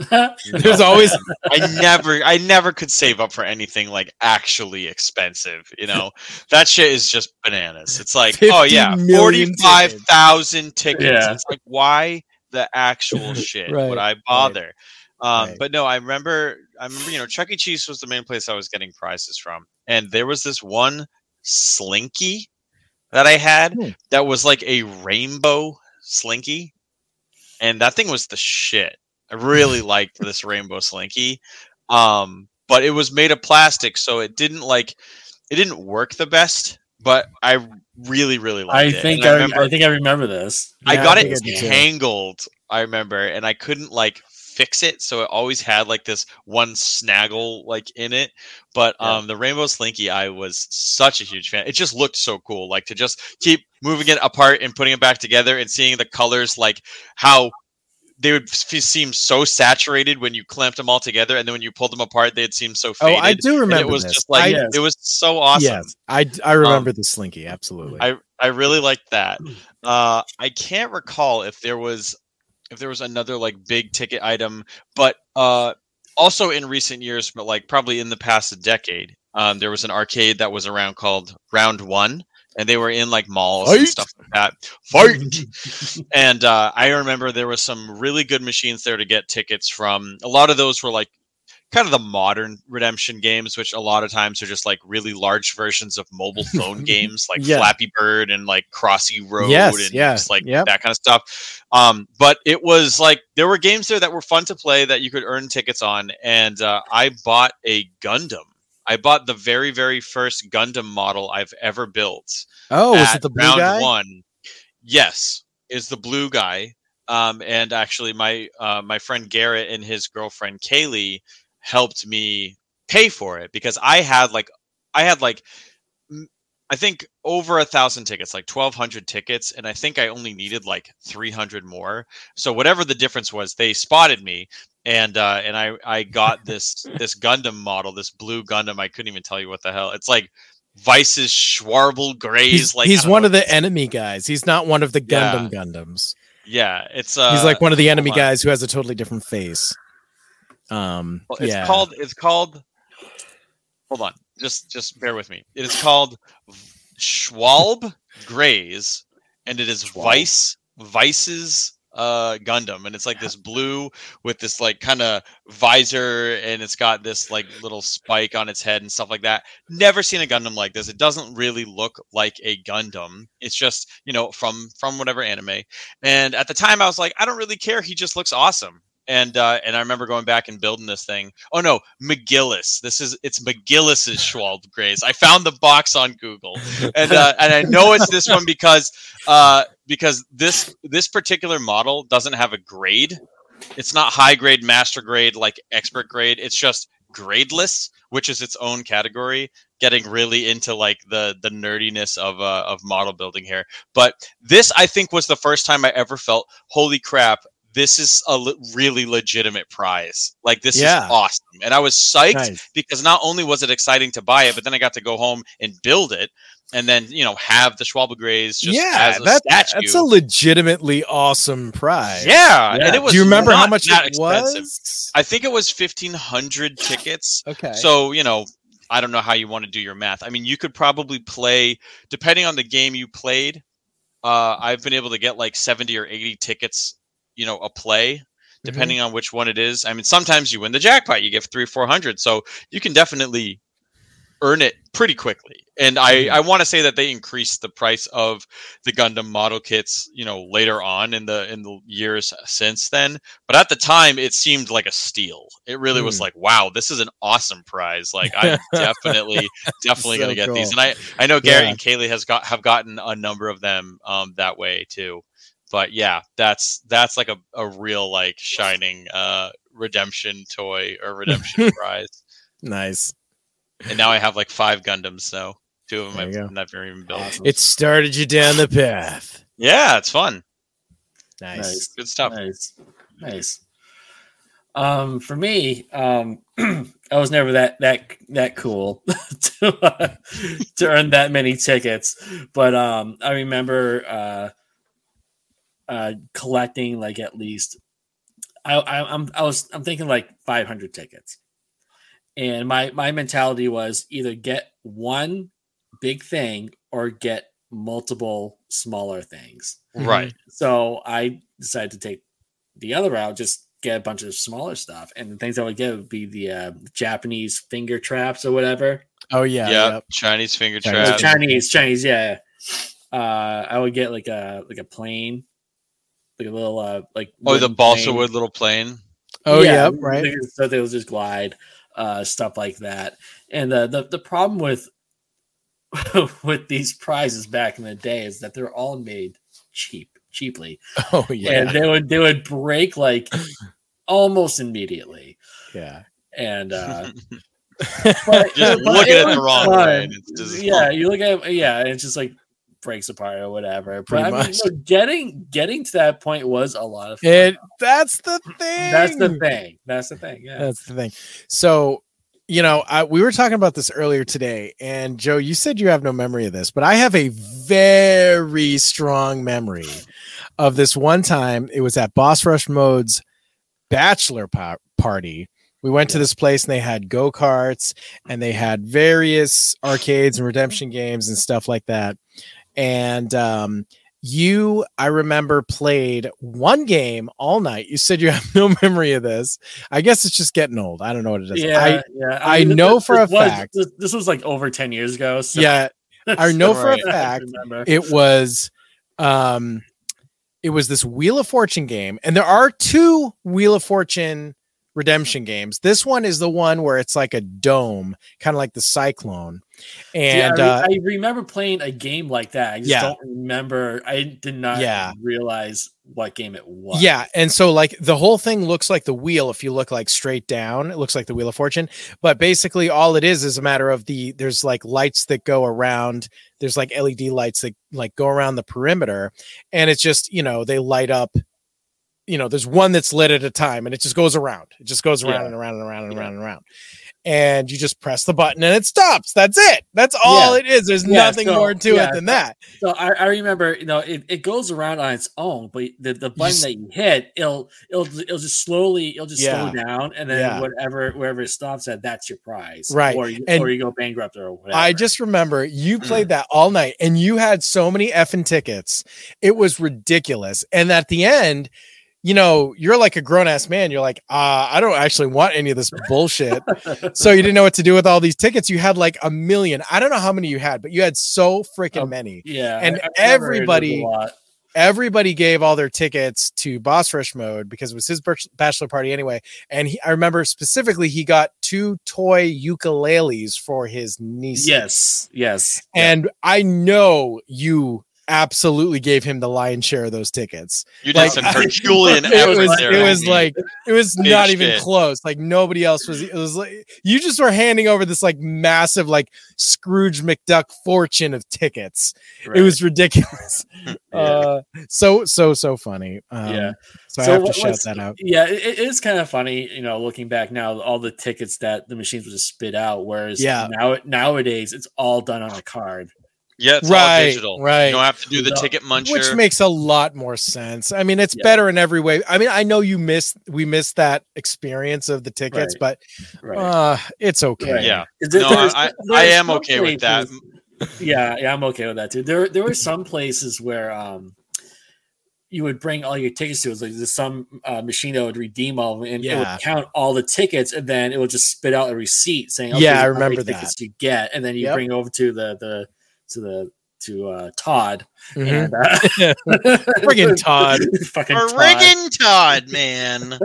There's always I never I never could save up for anything like actually expensive, you know. that shit is just bananas. It's like, oh yeah, million tickets. 45,000 tickets. Yeah. It's like why the actual shit Right, would I bother? Um right. but no, I remember I remember, you know, Chuck E. Cheese was the main place I was getting prizes from. And there was this one slinky that I had Hmm. that was like a rainbow slinky. And that thing was the shit. I really liked this rainbow slinky. Um, but it was made of plastic, so it didn't like it didn't work the best, but I really, really liked I it. think And I, remember I think I remember this. I got I it I did too. tangled, I remember, and I couldn't like fix it, so it always had like this one snaggle like in it. But Yeah. um the Rainbow Slinky, I was such a huge fan. It just looked so cool. Like to just keep moving it apart and putting it back together and seeing the colors like how they would f- seem so saturated when you clamped them all together, and then when you pulled them apart, they'd seem so Oh. I do and remember it was this. just like I, Yes. it was so awesome. Yes, I I remember the Slinky absolutely. I I really liked that. Uh, I can't recall if there was if there was another like big ticket item, but uh, also in recent years, but like probably in the past decade, um, there was an arcade that was around called Round One, and they were in like malls and stuff like that. Fight! and uh, I remember there was some really good machines there to get tickets from. A lot of those were like kind of the modern redemption games, which a lot of times are just like really large versions of mobile phone games like Yeah. Flappy Bird and like Crossy Road Yes, and yeah, just like yep. that kind of stuff. Um, but it was like there were games there that were fun to play that you could earn tickets on, and uh, I bought a Gundam. I bought the very, very first Gundam model I've ever built oh, was it the blue round guy? one. Yes, is the blue guy. Um, and actually, my uh, my friend Garrett and his girlfriend Kaylee helped me pay for it because I had like I had like I think over a thousand tickets, like twelve hundred tickets, and I think I only needed like three hundred more. So whatever the difference was, they spotted me, and uh, and I I got this this Gundam model, this blue Gundam. I couldn't even tell you what the hell. It's like Vice's Schwalbe Graze. He's, like he's one of the enemy guys. He's not one of the Yeah. Gundam Gundams. yeah. It's uh, he's like one of the enemy on. guys who has a totally different face. Um, Well, It's yeah. called. It's called. Hold on. Just just bear with me. It is called Schwalbe Graze, and it is Vice Vice's uh Gundam, and it's like this blue with this like kind of visor, and it's got this like little spike on its head and stuff like that. Never seen a Gundam like this. It doesn't really look like a Gundam. It's just you know from from whatever anime. And at the time, I was like, I don't really care. He just looks awesome and uh, and I remember going back and building this thing. Oh no, McGillis. This is it's McGillis's Schwalbe Graze. I found the box on Google, and uh, and I know it's this one because uh, because this this particular model doesn't have a grade. It's not high grade, master grade, like expert grade. It's just gradeless, which is its own category. Getting really into like the the nerdiness of uh, of model building here, but this I think was the first time I ever felt, holy crap, this is a le- really legitimate prize. Like this Yeah. is awesome. And I was psyched Nice. because not only was it exciting to buy it, but then I got to go home and build it, and then you know have the Schwalbe Graze just yeah, as a that, statue. that's a legitimately awesome prize. yeah, Yeah. and it was. Do you remember how much that it expensive. was? I think it was fifteen hundred tickets. Okay. So, you know, I don't know how you want to do your math. I mean, you could probably play, depending on the game you played, uh, I've been able to get like 70 or 80 tickets, you know, a play, Mm-hmm. depending on which one it is. I mean, sometimes you win the jackpot, you get three or 400. So you can definitely earn it pretty quickly. And I, I want to say that they increased the price of the Gundam model kits, you know, later on in the in the years since then. But at the time, it seemed like a steal. It really was Hmm. like, wow, this is an awesome prize. Like I'm definitely definitely So gonna get these. And I I know gary Yeah. and Kaylee has got have gotten a number of them um that way too. But yeah, that's that's like a, a real like shining uh redemption toy or redemption prize. nice. And now I have like five Gundams, so two of them I've go. never even built. Awesome. It started you down the path. Yeah, it's fun. Nice. Nice. Good stuff. Nice, nice. Um, for me, um, I was never that that that cool to uh, to earn that many tickets, but um, I remember uh, uh, collecting like at least. I, I I'm I was I'm thinking like 500 tickets, and my my mentality was either get one big thing or get multiple smaller things. Mhm. Right. So I decided to take the other route, just get a bunch of smaller stuff. And the things I would get would be the uh, Japanese finger traps or whatever. Oh yeah. Yeah. yep. Chinese finger Chinese The trap. trap. Chinese, Chinese, yeah. Uh, I would get like a like a plane, like a little uh like Oh, the wooden balsa plane. wood little plane. Oh yeah. Right. So they will just glide, uh, stuff like that. And the the, the problem with with these prizes back in the day is that they're all made cheap, cheaply. Oh yeah. and they would they would break like almost immediately yeah. and uh but, Just but look at it was the wrong fun. way. And it's just yeah you look at it yeah it's just like breaks apart or whatever but Pretty I mean, much. you know, getting getting to that point was a lot of fun. It. That's the thing. that's the thing that's the thing yeah That's the thing. So, you know, I, we were talking about this earlier today, and Joe, you said you have no memory of this, but I have a very strong memory of this one time. It was at Boss Rush Mode's bachelor pa- party. We went to this place and they had go karts and they had various arcades and redemption games and stuff like that. And um, you, I remember, played one game all night. You said you have no memory of this. I guess it's just getting old. I don't know what it is. yeah I, yeah I know for a was- fact- this, this was like over 10 years ago so yeah, I know for a fact it was um it was this wheel of fortune game and there are two wheel of fortune redemption games this one is the one where it's like a dome kind of like the cyclone Yeah, and I, re- uh I remember playing a game like that. I just Yeah. don't remember. I did not Yeah. realize what game it was. yeah and so like the whole thing looks like the wheel if you look like straight down it looks like the wheel of fortune but basically all it is is a matter of the there's like lights that go around there's like led lights that like go around the perimeter and it's just you know they light up you know there's one that's lit at a time and it just goes around it just goes around Yeah. and around and around and Yeah. around and around and you just press the button and it stops that's it that's all Yeah. it is there's Yeah, nothing so- more to yeah, it than that So I, I remember, you know, it, it goes around on its own, but the, the button s- that you hit, it'll it'll it'll just slowly it'll just slow down, and then whatever wherever it stops at, that's your prize, Right. Or you, And or you go bankrupt or whatever. I just remember you played that all night and you had so many effing tickets. It was ridiculous. And at the end, you know, you're like a grown ass man. You're like, uh, I don't actually want any of this bullshit. so you didn't know what to do with all these tickets. You had like a million. I don't know how many you had, but you had so freaking Um, many. yeah, and I- I remember it was a everybody- Everybody gave all their tickets to Boss Rush Mode because it was his bachelor party anyway. And he, I remember specifically, he got two toy ukuleles for his niece. Yes, yes, And I know you absolutely gave him the lion's share of those tickets. You did Like, some Herculean it effort was there. it was homie. like it was not even shit. close. Like nobody else was. It was like you just were handing over this like massive like Scrooge McDuck fortune of tickets. It was ridiculous. Yeah. Uh, so so so funny. Um, Yeah. So, I So have to shout that out. Yeah, it, it is kind of funny, you know, looking back now, all the tickets that the machines would just spit out. Whereas Yeah. now nowadays it's all done on a card. Yeah, it's Right, all digital. right. You don't have to do the No. ticket muncher. Which makes a lot more sense. I mean, it's Yeah. better in every way. I mean, I know you missed we missed that experience of the tickets, Right. but Right. uh it's okay. Right. yeah. 'Cause there- No, there's- I, I there's am some okay with that. yeah, yeah, I'm okay with that too. There, there were some places where um, you would bring all your tickets to. It was like there's some uh, machine that would redeem all of them, and it would count all the tickets, and then it would just spit out a receipt saying, Yeah, I how many remember tickets that. you get," and then you Yep. bring over to the the to the to uh, Todd, Mhm. and uh, Friggin' Todd. fucking Todd. riggin' Todd, man.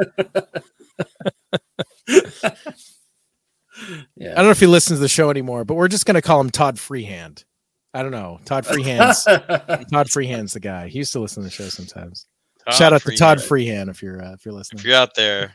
Yeah. I don't know if he listens to the show anymore, but we're just gonna call him Todd Freehand. I don't know. Todd Freehand's Todd Freehand's the guy. He used to listen to the show sometimes. Shout out to Todd Freehand if you're uh, if you're listening. If you're out there,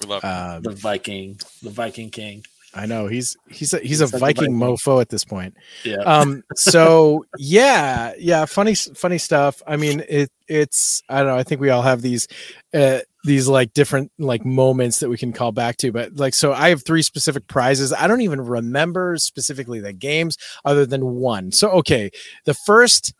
we love. Um, the Viking, the Viking King. I know he's he's a, he's He's a a Viking Viking. mofo at this point. Yeah. Um. So yeah, yeah. Funny funny stuff. I mean, it it's I don't know. I think we all have these uh these like different like moments that we can call back to. But like, so I have three specific prizes. I don't even remember specifically the games other than one. So okay, the first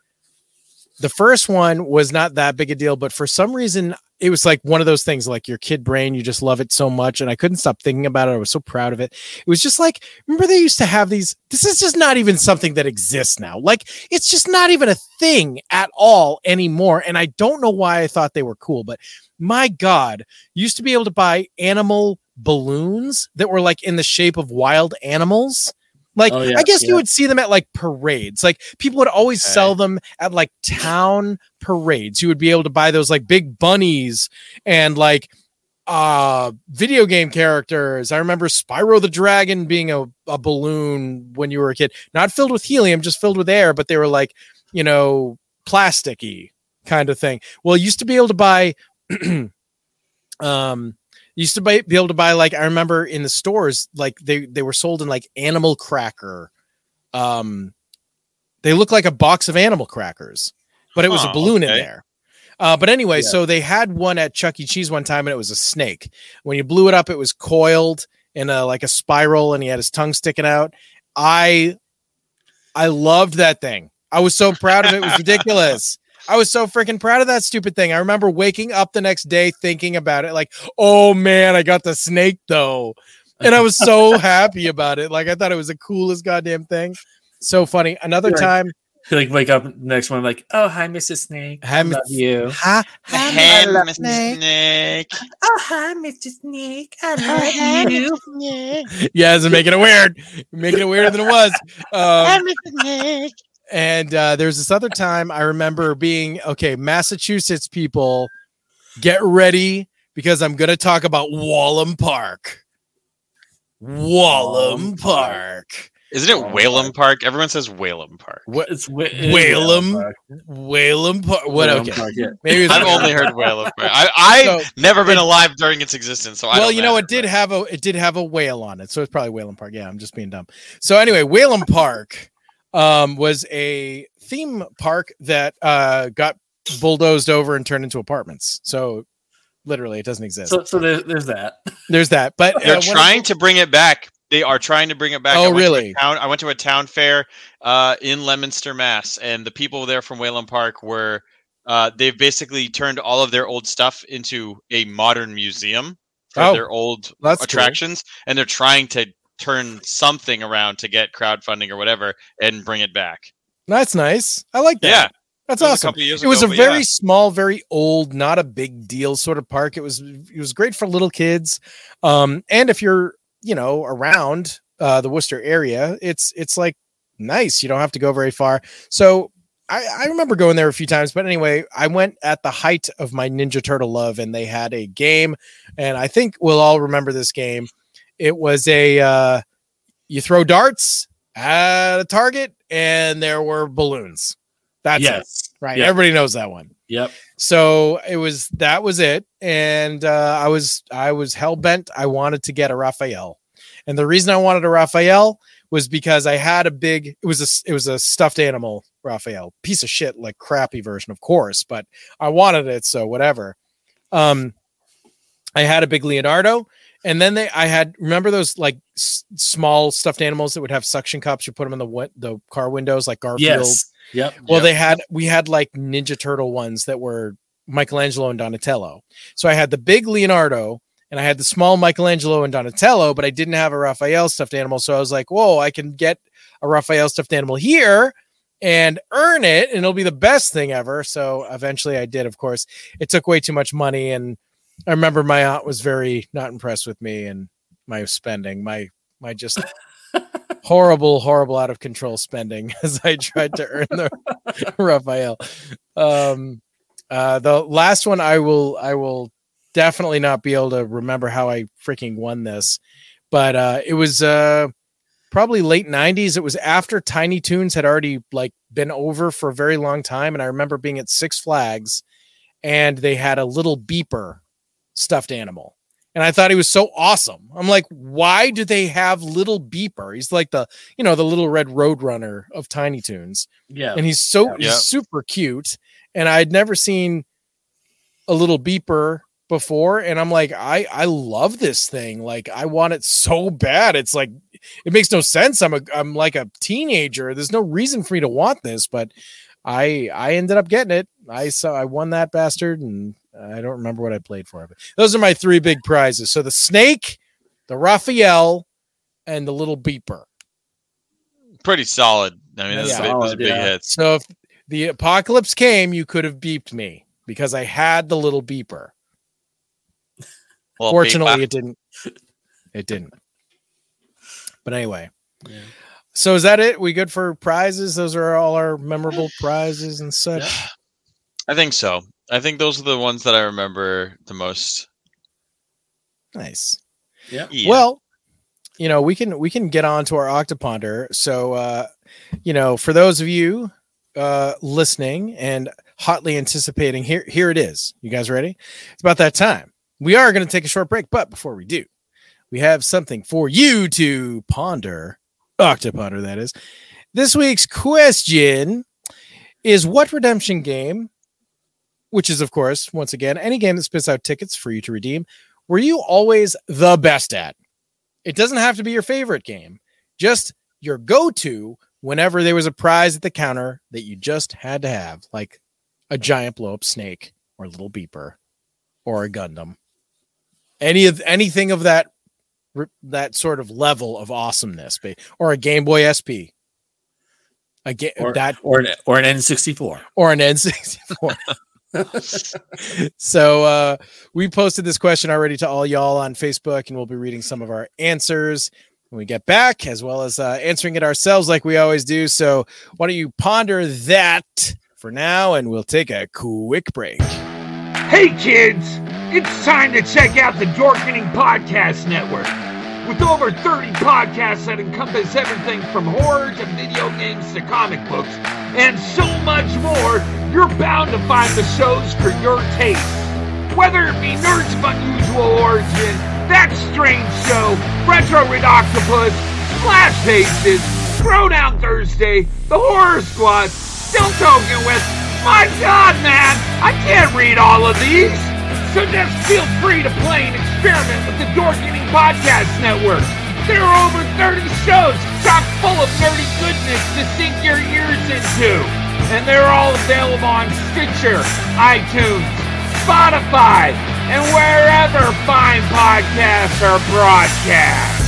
the first one was not that big a deal, but for some reason it was like one of those things like your kid brain, you just love it so much. And I couldn't stop thinking about it. I was so proud of it. It was just like, remember they used to have these. This is just not even something that exists now. Like it's just not even a thing at all anymore. And I don't know why I thought they were cool, but my God, used to be able to buy animal balloons that were like in the shape of wild animals. Like Oh, yeah, I guess you would see them at like parades. Like people would always Okay. sell them at like town parades. You would be able to buy those like big bunnies and like uh video game characters. I remember Spyro the Dragon being a, a balloon when you were a kid, not filled with helium, just filled with air, but they were like, you know, plasticky kind of thing. Well, you used to be able to buy um used to buy, be able to buy like I remember in the stores like they they were sold in like animal cracker um they look like a box of animal crackers but it was a Huh, balloon in there uh, but anyway, Yeah. so they had one at Chuck E. Cheese one time, and it was a snake. When you blew it up, it was coiled in a like a spiral, and he had his tongue sticking out. I, I loved that thing. I was so proud of it. It was ridiculous. I was so freaking proud of that stupid thing. I remember waking up the next day thinking about it, like, oh man, I got the snake though, and I was so happy about it. Like I thought it was the coolest goddamn thing. So funny. Another Yeah. time, like wake up next one like, oh hi, Mrs. Snake. Hi, I love you. hi, hi, Hey, I Mr. snake. Snake. Oh hi, Mr. Snake. I love you. yeah, it's making it weird, making it weirder than it was. Um, and uh, there's this other time I remember being okay, Massachusetts people, get ready because I'm going to talk about Wallum Park. Wallum Wallum Park. Isn't it Whalom Park? Everyone says Whalom Park. What? It's Wh- it is Whalom Park. Whalom Park. What? Whalom Okay. Park, yeah. Maybe I've only heard Whalom Park. I, I've So- never been alive during its existence, so I well, don't you know, matter, it did but- have a it did have a whale on it, so it's probably Whalom Park. Yeah, I'm just being dumb. So anyway, Whalom Park um, was a theme park that uh, got bulldozed over and turned into apartments. So literally, it doesn't exist. So, so there, there's that. There's that, but uh, They're one of trying to bring it back. They are trying to bring it back. Oh, I went to a really? town, I went to a town fair uh, in Leominster, Mass, and the people there from Whalom Park were. Uh, they've basically turned all of their old stuff into a modern museum for Oh, their old that's cool. attractions, and they're trying to turn something around to get crowdfunding or whatever and bring it back. That's nice. I like that. Yeah, that's awesome. It was ago, a very yeah. small, very old, not a big deal sort of park. It was it was great for little kids. Um, and if you're, you know, around uh the Worcester area, it's it's like nice. You don't have to go very far. So I, I remember going there a few times, but anyway, I went at the height of my Ninja Turtle love, and they had a game, and I think we'll all remember this game. It was a uh, you throw darts at a target, and there were balloons That's it. Right. Yeah. Everybody knows that one. Yep. So it was that was it. And uh, I was I was hell bent. I wanted to get a Raphael. And the reason I wanted a Raphael was because I had a big it was a it was a stuffed animal Raphael. Piece of shit, like crappy version, of course, but I wanted it, so whatever. Um I had a big Leonardo, and then they I had remember those like s- small stuffed animals that would have suction cups. You put them in the wi- the car windows, like Garfield. Yes. Yep. Well, Yep. they had we had like Ninja Turtle ones that were Michelangelo and Donatello. So I had the big Leonardo and I had the small Michelangelo and Donatello, but I didn't have a Raphael stuffed animal. So I was like, whoa, I can get a Raphael stuffed animal here and earn it, and it'll be the best thing ever. So eventually I did, of course. It took way too much money, and I remember my aunt was very not impressed with me and my spending, my my just horrible, horrible, out of control spending as I tried to earn the Raphael. Um, uh, the last one I will, I will definitely not be able to remember how I freaking won this, but uh, it was uh, probably late '90s. It was after Tiny Toons had already like been over for a very long time, and I remember being at Six Flags, and they had a little beeper stuffed animal. And I thought he was so awesome. I'm like, why do they have little beeper? He's like the, you know, the little red road runner of Tiny Toons Yeah. and he's so Yeah. he's super cute and i'd never seen a little beeper before and i'm like i i love this thing like i want it so bad it's like it makes no sense i'm a i'm like a teenager there's no reason for me to want this but i i ended up getting it i saw i won that bastard and i don't remember what i played for but those are my three big prizes so the snake the raphael and the little beeper Pretty solid. I mean, those, Yeah. big, those are big yeah. hits. So if the apocalypse came, you could have beeped me because I had the little beeper. Well, Fortunately, big- it didn't. It didn't. But anyway, Yeah. so is that it? We good for prizes? Those are all our memorable prizes and such. I think so. I think those are the ones that I remember the most. Nice. Yeah. Yeah. Well, you know, we can we can get on to our octoponder. So uh, you know, for those of you uh listening and hotly anticipating, here here it is. You guys ready? It's about that time. We are going to take a short break, but before we do, we have something for you to ponder. Octoponder, that is. This week's question is what redemption game, which is, of course, once again, any game that spits out tickets for you to redeem, were you always the best at? It doesn't have to be your favorite game, just your go to whenever there was a prize at the counter that you just had to have, like a giant blow up snake or a little beeper or a Gundam. Any of anything of that that sort of level of awesomeness, or a Game Boy SP. A ga- Or, that or, an, or an N64. or an N64. so uh, we posted this question already to all y'all on Facebook, and we'll be reading some of our answers when we get back, as well as uh, answering it ourselves like we always do. So why don't you ponder that for now, and we'll take a quick break. Hey kids, it's time to check out the Dorkening Podcast Network. With over 30 podcasts that encompass everything from horror to video games to comic books, and so much more, you're bound to find the shows for your taste. Whether it be Nerds of Unusual Origin, That Strange Show, Retro Ridoctopus, Splash Pages, Throwdown Thursday, The Horror Squad, Still Talking with, my god man, I can't read all of these! So just feel free to play and experiment with the Dorkening Podcast Network. There are over 30 shows chock full of nerdy goodness to sink your ears into. And they're all available on Stitcher, iTunes, Spotify, and wherever fine podcasts are broadcast.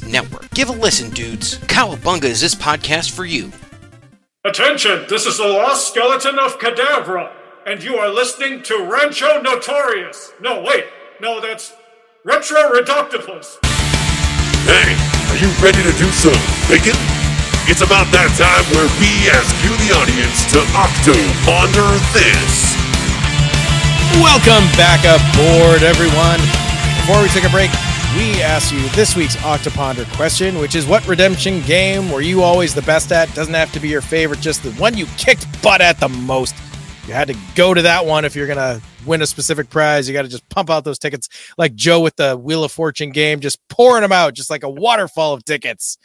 Network. Give a listen, dudes. Cowabunga is this podcast for you. Attention, this is the lost skeleton of Cadavra, and you are listening to Rancho Notorious. No, wait, no, that's Retro Ridoctopus. Hey, are you ready to do some bacon? It's about that time where we ask you, the audience, to octo ponder this. Welcome back aboard, everyone. Before we take a break, we ask you this week's Octoponder question, which is what redemption game were you always the best at? Doesn't have to be your favorite, just the one you kicked butt at the most. You had to go to that one if you're gonna win a specific prize. You got to just pump out those tickets, like Joe with the Wheel of Fortune game, just pouring them out, just like a waterfall of tickets.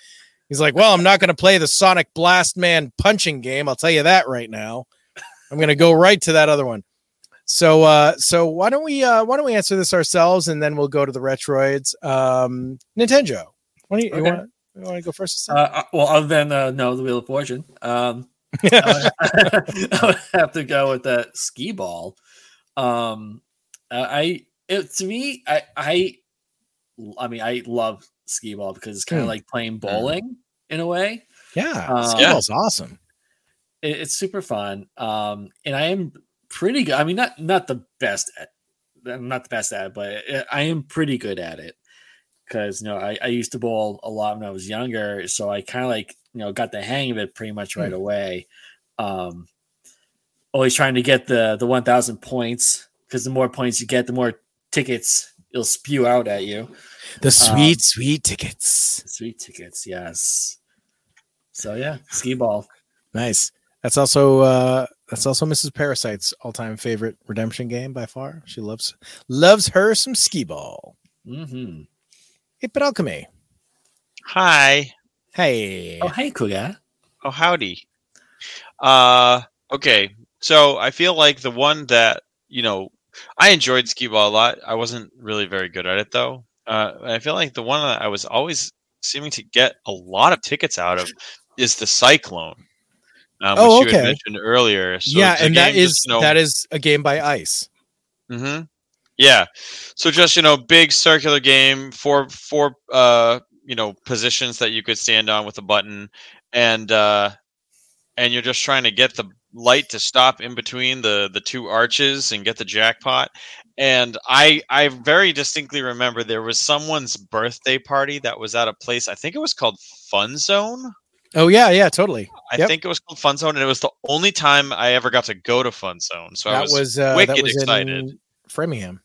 He's like, "Well, I'm not going to play the Sonic Blast Man punching game. I'll tell you that right now. I'm going to go right to that other one." So uh so why don't we uh why don't we answer this ourselves and then we'll go to the retroids. Um Nintenjoe. Why don't you, you want you want to go first? Uh, uh, well, other than uh, no, the Wheel of Fortune, um, I would- I would have to go with that skee ball. Um, uh, I it, to me, I I I mean, I love skee ball because it's kind of Hmm. like playing bowling in a way. yeah, Um, Skee-Ball's awesome. It, it's super fun. Um, and I am pretty good. I mean, not not the best at, I'm not the best at it, but I am pretty good at it because you know I, I used to bowl a lot when I was younger, so I kind of like you know got the hang of it pretty much right away. Um, always trying to get the the 1,000 points because the more points you get, the more tickets it'll spew out at you. The sweet, sweet tickets. Sweet tickets, yes. So yeah, skee ball. Nice. That's also uh that's also Mrs. Parasite's all-time favorite redemption game by far. She loves loves her some skee ball. hmm Hip alchemy. Hi. Hey. Oh hey, Kuga. Oh, howdy. Uh, okay. So I feel like the one that you know, I enjoyed skee ball a lot. I wasn't really very good at it though. Uh, I feel like the one that I was always seeming to get a lot of tickets out of is the Cyclone, um, Oh, which you had okay. mentioned earlier. So yeah, and that is just, you know, that is a game by ICE. Mm-hmm. Yeah. So just you know, big circular game, four four uh you know positions that you could stand on with a button, and uh and you're just trying to get the light to stop in between the the two arches and get the jackpot. And I I very distinctly remember there was someone's birthday party that was at a place I think it was called Fun Zone. Oh yeah, yeah, totally. I Yep. think it was called Fun Zone, and it was the only time I ever got to go to Fun Zone. So I that was, was, uh, wicked that was excited. in Framingham.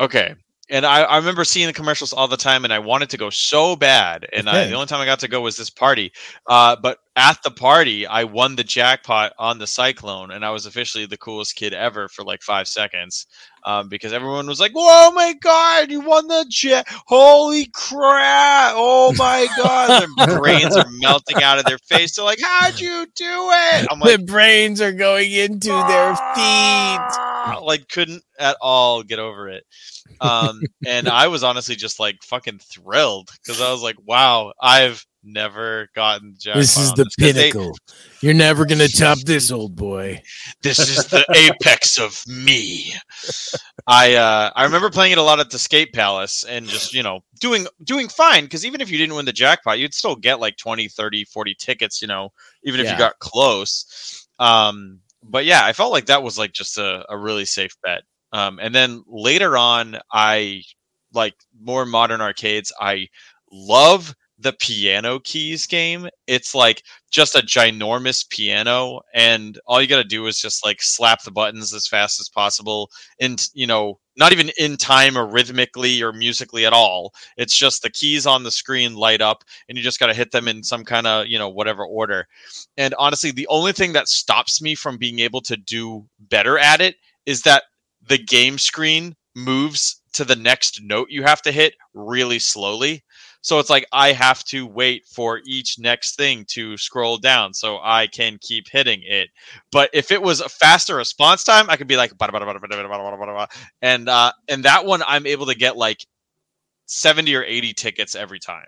Okay. And I, I remember seeing the commercials all the time, and I wanted to go so bad. And I, the only time I got to go was this party. Uh, but at the party, I won the jackpot on the Cyclone, and I was officially the coolest kid ever for like five seconds um, because everyone was like, "Whoa, my god, you won the jet! Holy crap! Oh my god!" Their brains are melting out of their face. They're like, "How'd you do it?" I'm like, the brains are going into their feet. "Ah," like couldn't at all get over it um and i was honestly just like fucking thrilled because i was like wow i've never gotten jackpot This is the they- pinnacle. You're never gonna top this, old boy. this is the apex of me i uh i remember playing it a lot at the skate palace and just you know doing doing fine because even if you didn't win the jackpot you'd still get like 20 30 40 tickets you know even if Yeah. you got close um but yeah i felt like that was like just a, a really safe bet um and then later on i like more modern arcades i love the piano keys game. It's like just a ginormous piano and all you got to do is just like slap the buttons as fast as possible and you know not even in time or rhythmically or musically at all. It's just the keys on the screen light up and you just got to hit them in some kind of you know whatever order. And honestly the only thing that stops me from being able to do better at it is that the game screen moves to the next note you have to hit really slowly so it's like I have to wait for each next thing to scroll down so I can keep hitting it. But if it was a faster response time, I could be like, and uh, and that one I'm able to get like seventy or eighty tickets every time.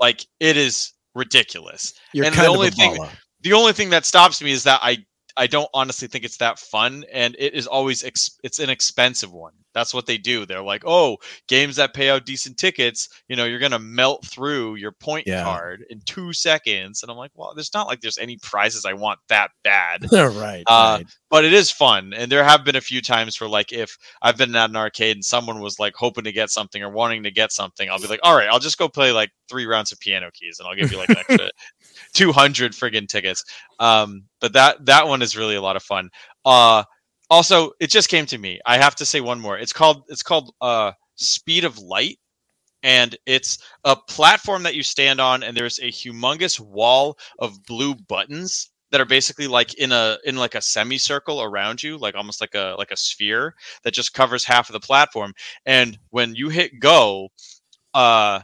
Like it is ridiculous. You're And the only thing- The only thing that stops me is that I I don't honestly think it's that fun, and it is always ex- it's an expensive one. That's what they do. They're like, oh, games that pay out decent tickets, you know, you're gonna melt through your point Yeah. card in two seconds. And I'm like, well, there's not like there's any prizes I want that bad. right. Uh, right. but it is fun and there have been a few times where like if i've been at an arcade and someone was like hoping to get something or wanting to get something i'll be like all right i'll just go play like three rounds of piano keys and i'll give you like an extra 200 friggin tickets um but that that one is really a lot of fun uh also it just came to me. I have to say one more. It's called it's called uh speed of light and it's a platform that you stand on and there's a humongous wall of blue buttons that are basically like in a in like a semicircle around you like almost like a like a sphere that just covers half of the platform. And when you hit go uh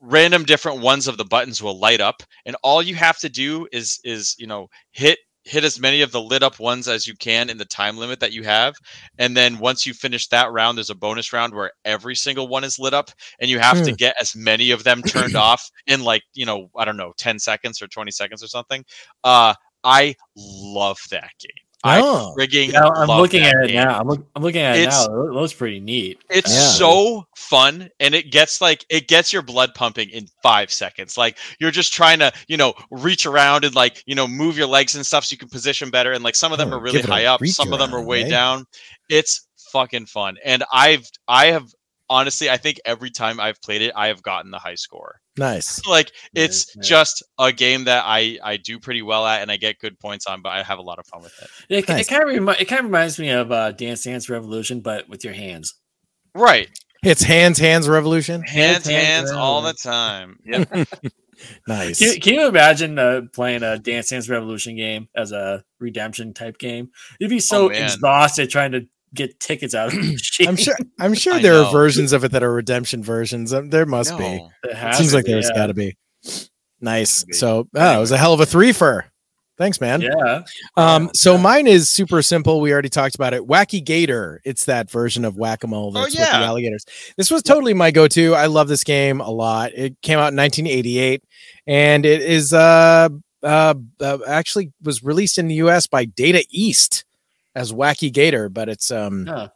random different ones of the buttons will light up and all you have to do is is you know hit hit as many of the lit up ones as you can in the time limit that you have and then once you finish that round there's a bonus round where every single one is lit up and you have to Hmm. get as many of them turned off in like you know i don't know 10 seconds or 20 seconds or something uh i love that game Oh. i frigging Yeah, I'm love looking that at it game. now. I'm, look, I'm looking at it now. It looks pretty neat. It's Yeah. so fun and it gets like it gets your blood pumping in five seconds. Like you're just trying to, you know, reach around and like, you know, move your legs and stuff so you can position better. And like some of them Oh, are really give it a high up, reach some of them are way eh? down. It's fucking fun. And I've I have honestly, I think every time I've played it, I have gotten the high score. Nice. Like it's Nice, nice. just a game that I I do pretty well at and I get good points on, but I have a lot of fun with it. It, Nice. it kind of remi- it kind of reminds me of uh, Dance Dance Revolution, but with your hands. Right. It's hands, hands revolution. Hands, Hands, hands, hands, all the time. Yep. Nice. Can, can you imagine uh, playing a Dance Dance Revolution game as a redemption type game? You'd be so Oh, exhausted trying to get tickets out of the machine. I'm sure. I'm sure there know. are versions of it that are redemption versions. Um, there must be. No. It It seems to like be, there's yeah. got to be. Nice. be. So, oh, it was a hell of a three for. Thanks, man. Yeah. Um, so mine is super simple. We already talked about it. Wacky Gator. It's that version of whack a mole that's with the alligators. This was totally my go-to. I love this game a lot. It came out in 1988, and it is uh, uh, uh actually was released in the U.S. by Data East as Wacky Gator, but it's um Huh.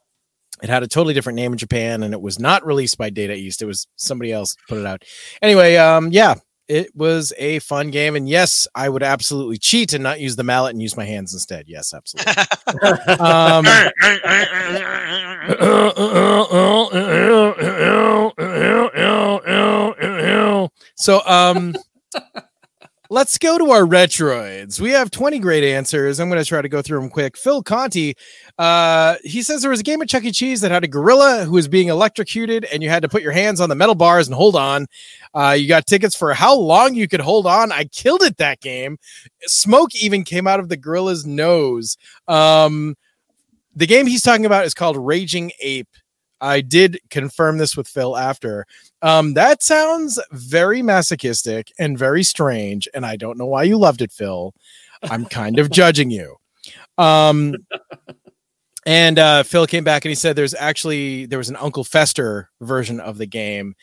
it had a totally different name in Japan, and it was not released by Data East. It was somebody else put it out. Anyway, um, yeah, it was a fun game, and yes, I would absolutely cheat and not use the mallet and use my hands instead. Yes, absolutely. um, so, um, let's go to our retroids. We have 20 great answers. I'm going to try to go through them quick. Phil Conti, uh, he says there was a game at Chuck E. Cheese that had a gorilla who was being electrocuted, and you had to put your hands on the metal bars and hold on. Uh, you got tickets for how long you could hold on. I killed it that game. Smoke even came out of the gorilla's nose. Um, the game he's talking about is called Raging Ape. I did confirm this with Phil after. Um, that sounds very masochistic and very strange, and I don't know why you loved it, Phil. I'm kind of judging you. Um, and uh, Phil came back and he said there's actually there was an Uncle Fester version of the game,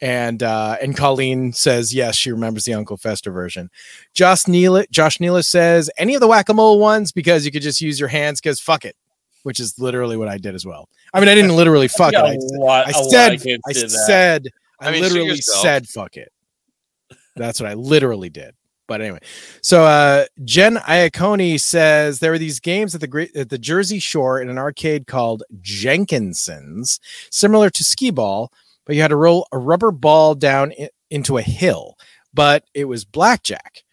and uh, and Colleen says yes, she remembers the Uncle Fester version. Josh Neal Josh Neela says any of the whack a mole ones because you could just use your hands because fuck it, which is literally what I did as well. I mean, I didn't literally fuck Yeah, it. I, what- I lot said, I said, I, I mean, literally said, fuck it. That's what I literally did. But anyway, so uh, Jen Iacone says there were these games at the great at the Jersey Shore in an arcade called Jenkinson's, similar to skee ball, but you had to roll a rubber ball down i- into a hill, but it was blackjack.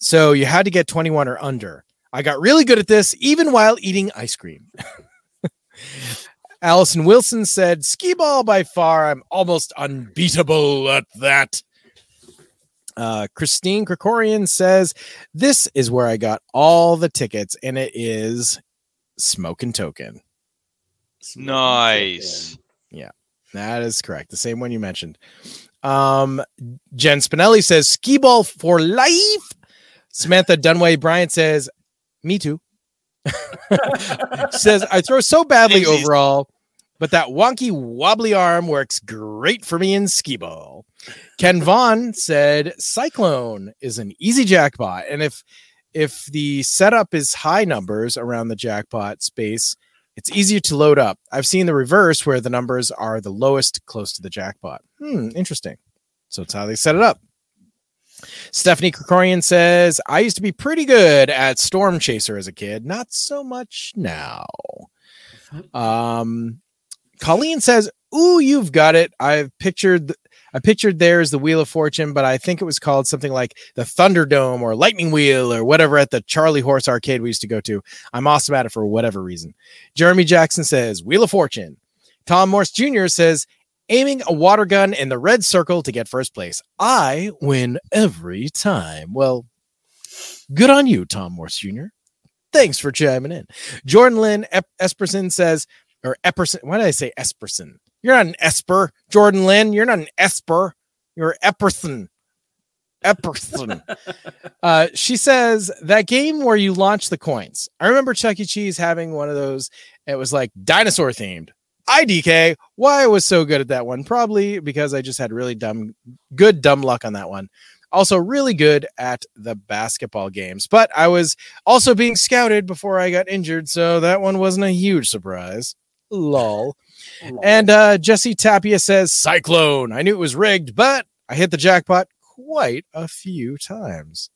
So you had to get 21 or under. I got really good at this even while eating ice cream. Allison Wilson said, Skee ball by far. I'm almost unbeatable at that. Uh, Christine Krikorian says, This is where I got all the tickets, and it is Smoking Token. Nice. Yeah, that is correct. The same one you mentioned. Um, Jen Spinelli says, Skee ball for life. Samantha Dunway Bryant says, Me too. says, I throw so badly Samesies. overall, but that wonky wobbly arm works great for me in skee ball. Ken Vaughn said Cyclone is an easy jackpot. And if if the setup is high numbers around the jackpot space, It's easier to load up. I've seen the reverse where the numbers are the lowest close to the jackpot. Hmm, interesting. So it's how they set it up. Stephanie Krikorian says, I used to be pretty good at Storm Chaser as a kid, not so much now. Um, Colleen says, Ooh, you've got it. I've pictured I pictured there is the Wheel of Fortune, but I think it was called something like the Thunderdome or Lightning Wheel or whatever at the Charlie Horse arcade we used to go to. I'm awesome at it for whatever reason. Jeremy Jackson says Wheel of Fortune. Tom Morse Jr. says aiming a water gun in the red circle to get first place. I win every time. Well, good on you, Tom Morse Jr. Thanks for chiming in. Jordan Lynn Esperson says, or Epperson. Why did I say Esperson? You're not an Esper, Jordan Lynn. You're not an Esper. You're Epperson. Epperson. uh, she says that game where you launch the coins. I remember Chuck E. Cheese having one of those. It was like dinosaur themed. IDK. Why I was so good at that one? Probably because I just had really dumb, good dumb luck on that one. Also, really good at the basketball games, but I was also being scouted before I got injured, so that one wasn't a huge surprise. Lol. And uh, Jesse Tapia says Cyclone. I knew it was rigged, but I hit the jackpot quite a few times.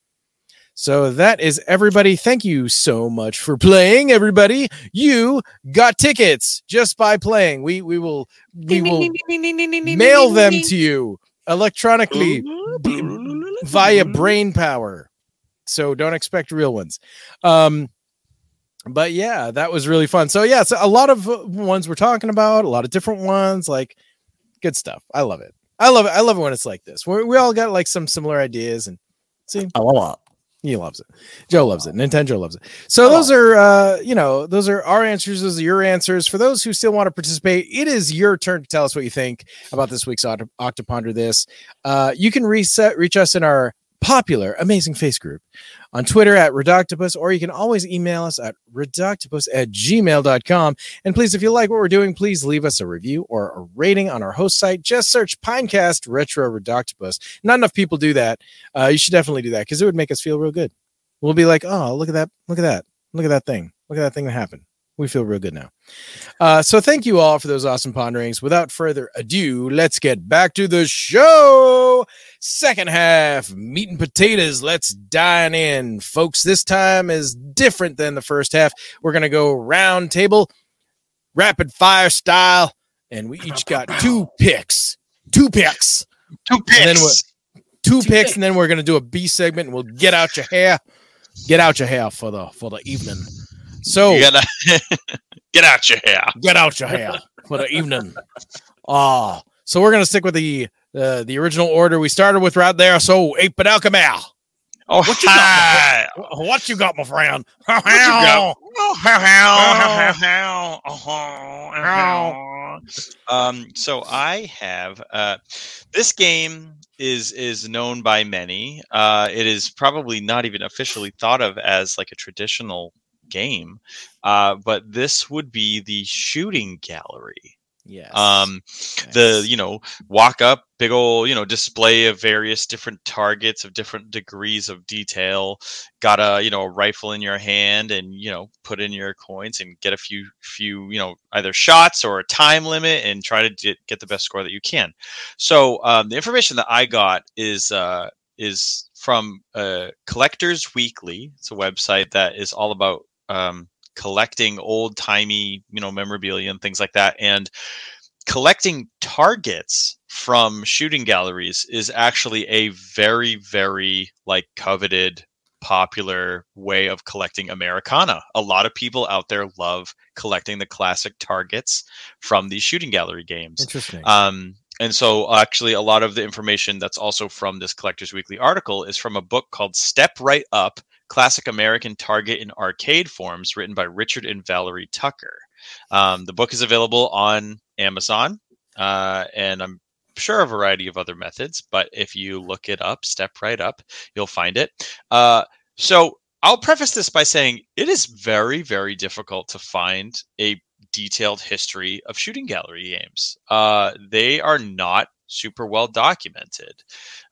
So that is everybody. Thank you so much for playing, everybody. You got tickets just by playing. We we will we will mail them to you electronically via brain power. So don't expect real ones. Um, but yeah, that was really fun. So yeah, so a lot of uh, ones we're talking about, a lot of different ones, like good stuff. I love it. I love it. I love it when it's like this. we we all got like some similar ideas and see. I love it. He loves it. Joe loves it. Nintenjoe loves it. So those are uh, you know, those are our answers, those are your answers. For those who still want to participate, it is your turn to tell us what you think about this week's Oct- Octoponder this. Uh, you can reset reach us in our popular Amazing Face group on Twitter at Ridoctopus, or you can always email us at ridoctopus at gmail.com. And please, if you like what we're doing, please leave us a review or a rating on our host site. Just search Pinecast Retro Ridoctopus. Not enough people do that. Uh, you should definitely do that because it would make us feel real good. We'll be like, oh, look at that. Look at that. Look at that thing. Look at that thing that happened we feel real good now. Uh, so thank you all for those awesome ponderings. Without further ado, let's get back to the show. Second half, meat and potatoes. Let's dine in, folks. This time is different than the first half. We're gonna go round table, rapid fire style, and we each got two picks. Two picks. Two picks. Two, two picks, and then we're gonna do a B segment, and we'll get out your hair. Get out your hair for the for the evening. So you gotta get out your hair. Get out your hair for the evening. Ah, uh, so we're gonna stick with the uh, the original order we started with right there. So Eight Bit Alchemy. Oh, what you hi. got? My, what you got, my friend? What you got? um, so I have uh, this game is is known by many. Uh, it is probably not even officially thought of as like a traditional game. Uh, but this would be the shooting gallery. Yes. Um, yes. the you know walk up, big old you know display of various different targets of different degrees of detail. Got a you know a rifle in your hand, and you know put in your coins and get a few few you know either shots or a time limit, and try to get, get the best score that you can. So um, the information that I got is uh, is from uh, Collectors Weekly. It's a website that is all about um, collecting old timey, you know, memorabilia and things like that. And collecting targets from shooting galleries is actually a very, very like coveted, popular way of collecting Americana. A lot of people out there love collecting the classic targets from these shooting gallery games. Interesting. Um, and so, actually, a lot of the information that's also from this Collectors Weekly article is from a book called Step Right Up classic American target in arcade forms, written by Richard and Valerie Tucker. Um, the book is available on Amazon, uh, and I'm sure a variety of other methods. But if you look it up, step right up, you'll find it. Uh, so I'll preface this by saying it is very, very difficult to find a detailed history of shooting gallery games. Uh, they are not super well documented.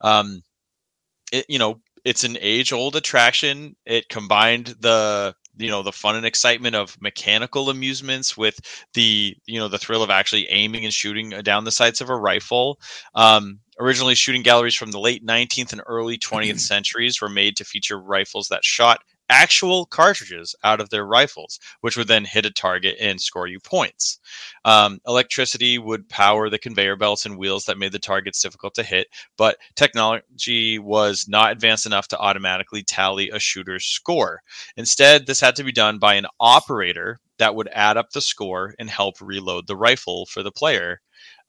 Um, it, you know, it's an age old attraction. It combined the you know the fun and excitement of mechanical amusements with the you know the thrill of actually aiming and shooting down the sights of a rifle um, originally shooting galleries from the late 19th and early 20th centuries were made to feature rifles that shot actual cartridges out of their rifles, which would then hit a target and score you points. Um, electricity would power the conveyor belts and wheels that made the targets difficult to hit, but technology was not advanced enough to automatically tally a shooter's score. Instead, this had to be done by an operator that would add up the score and help reload the rifle for the player.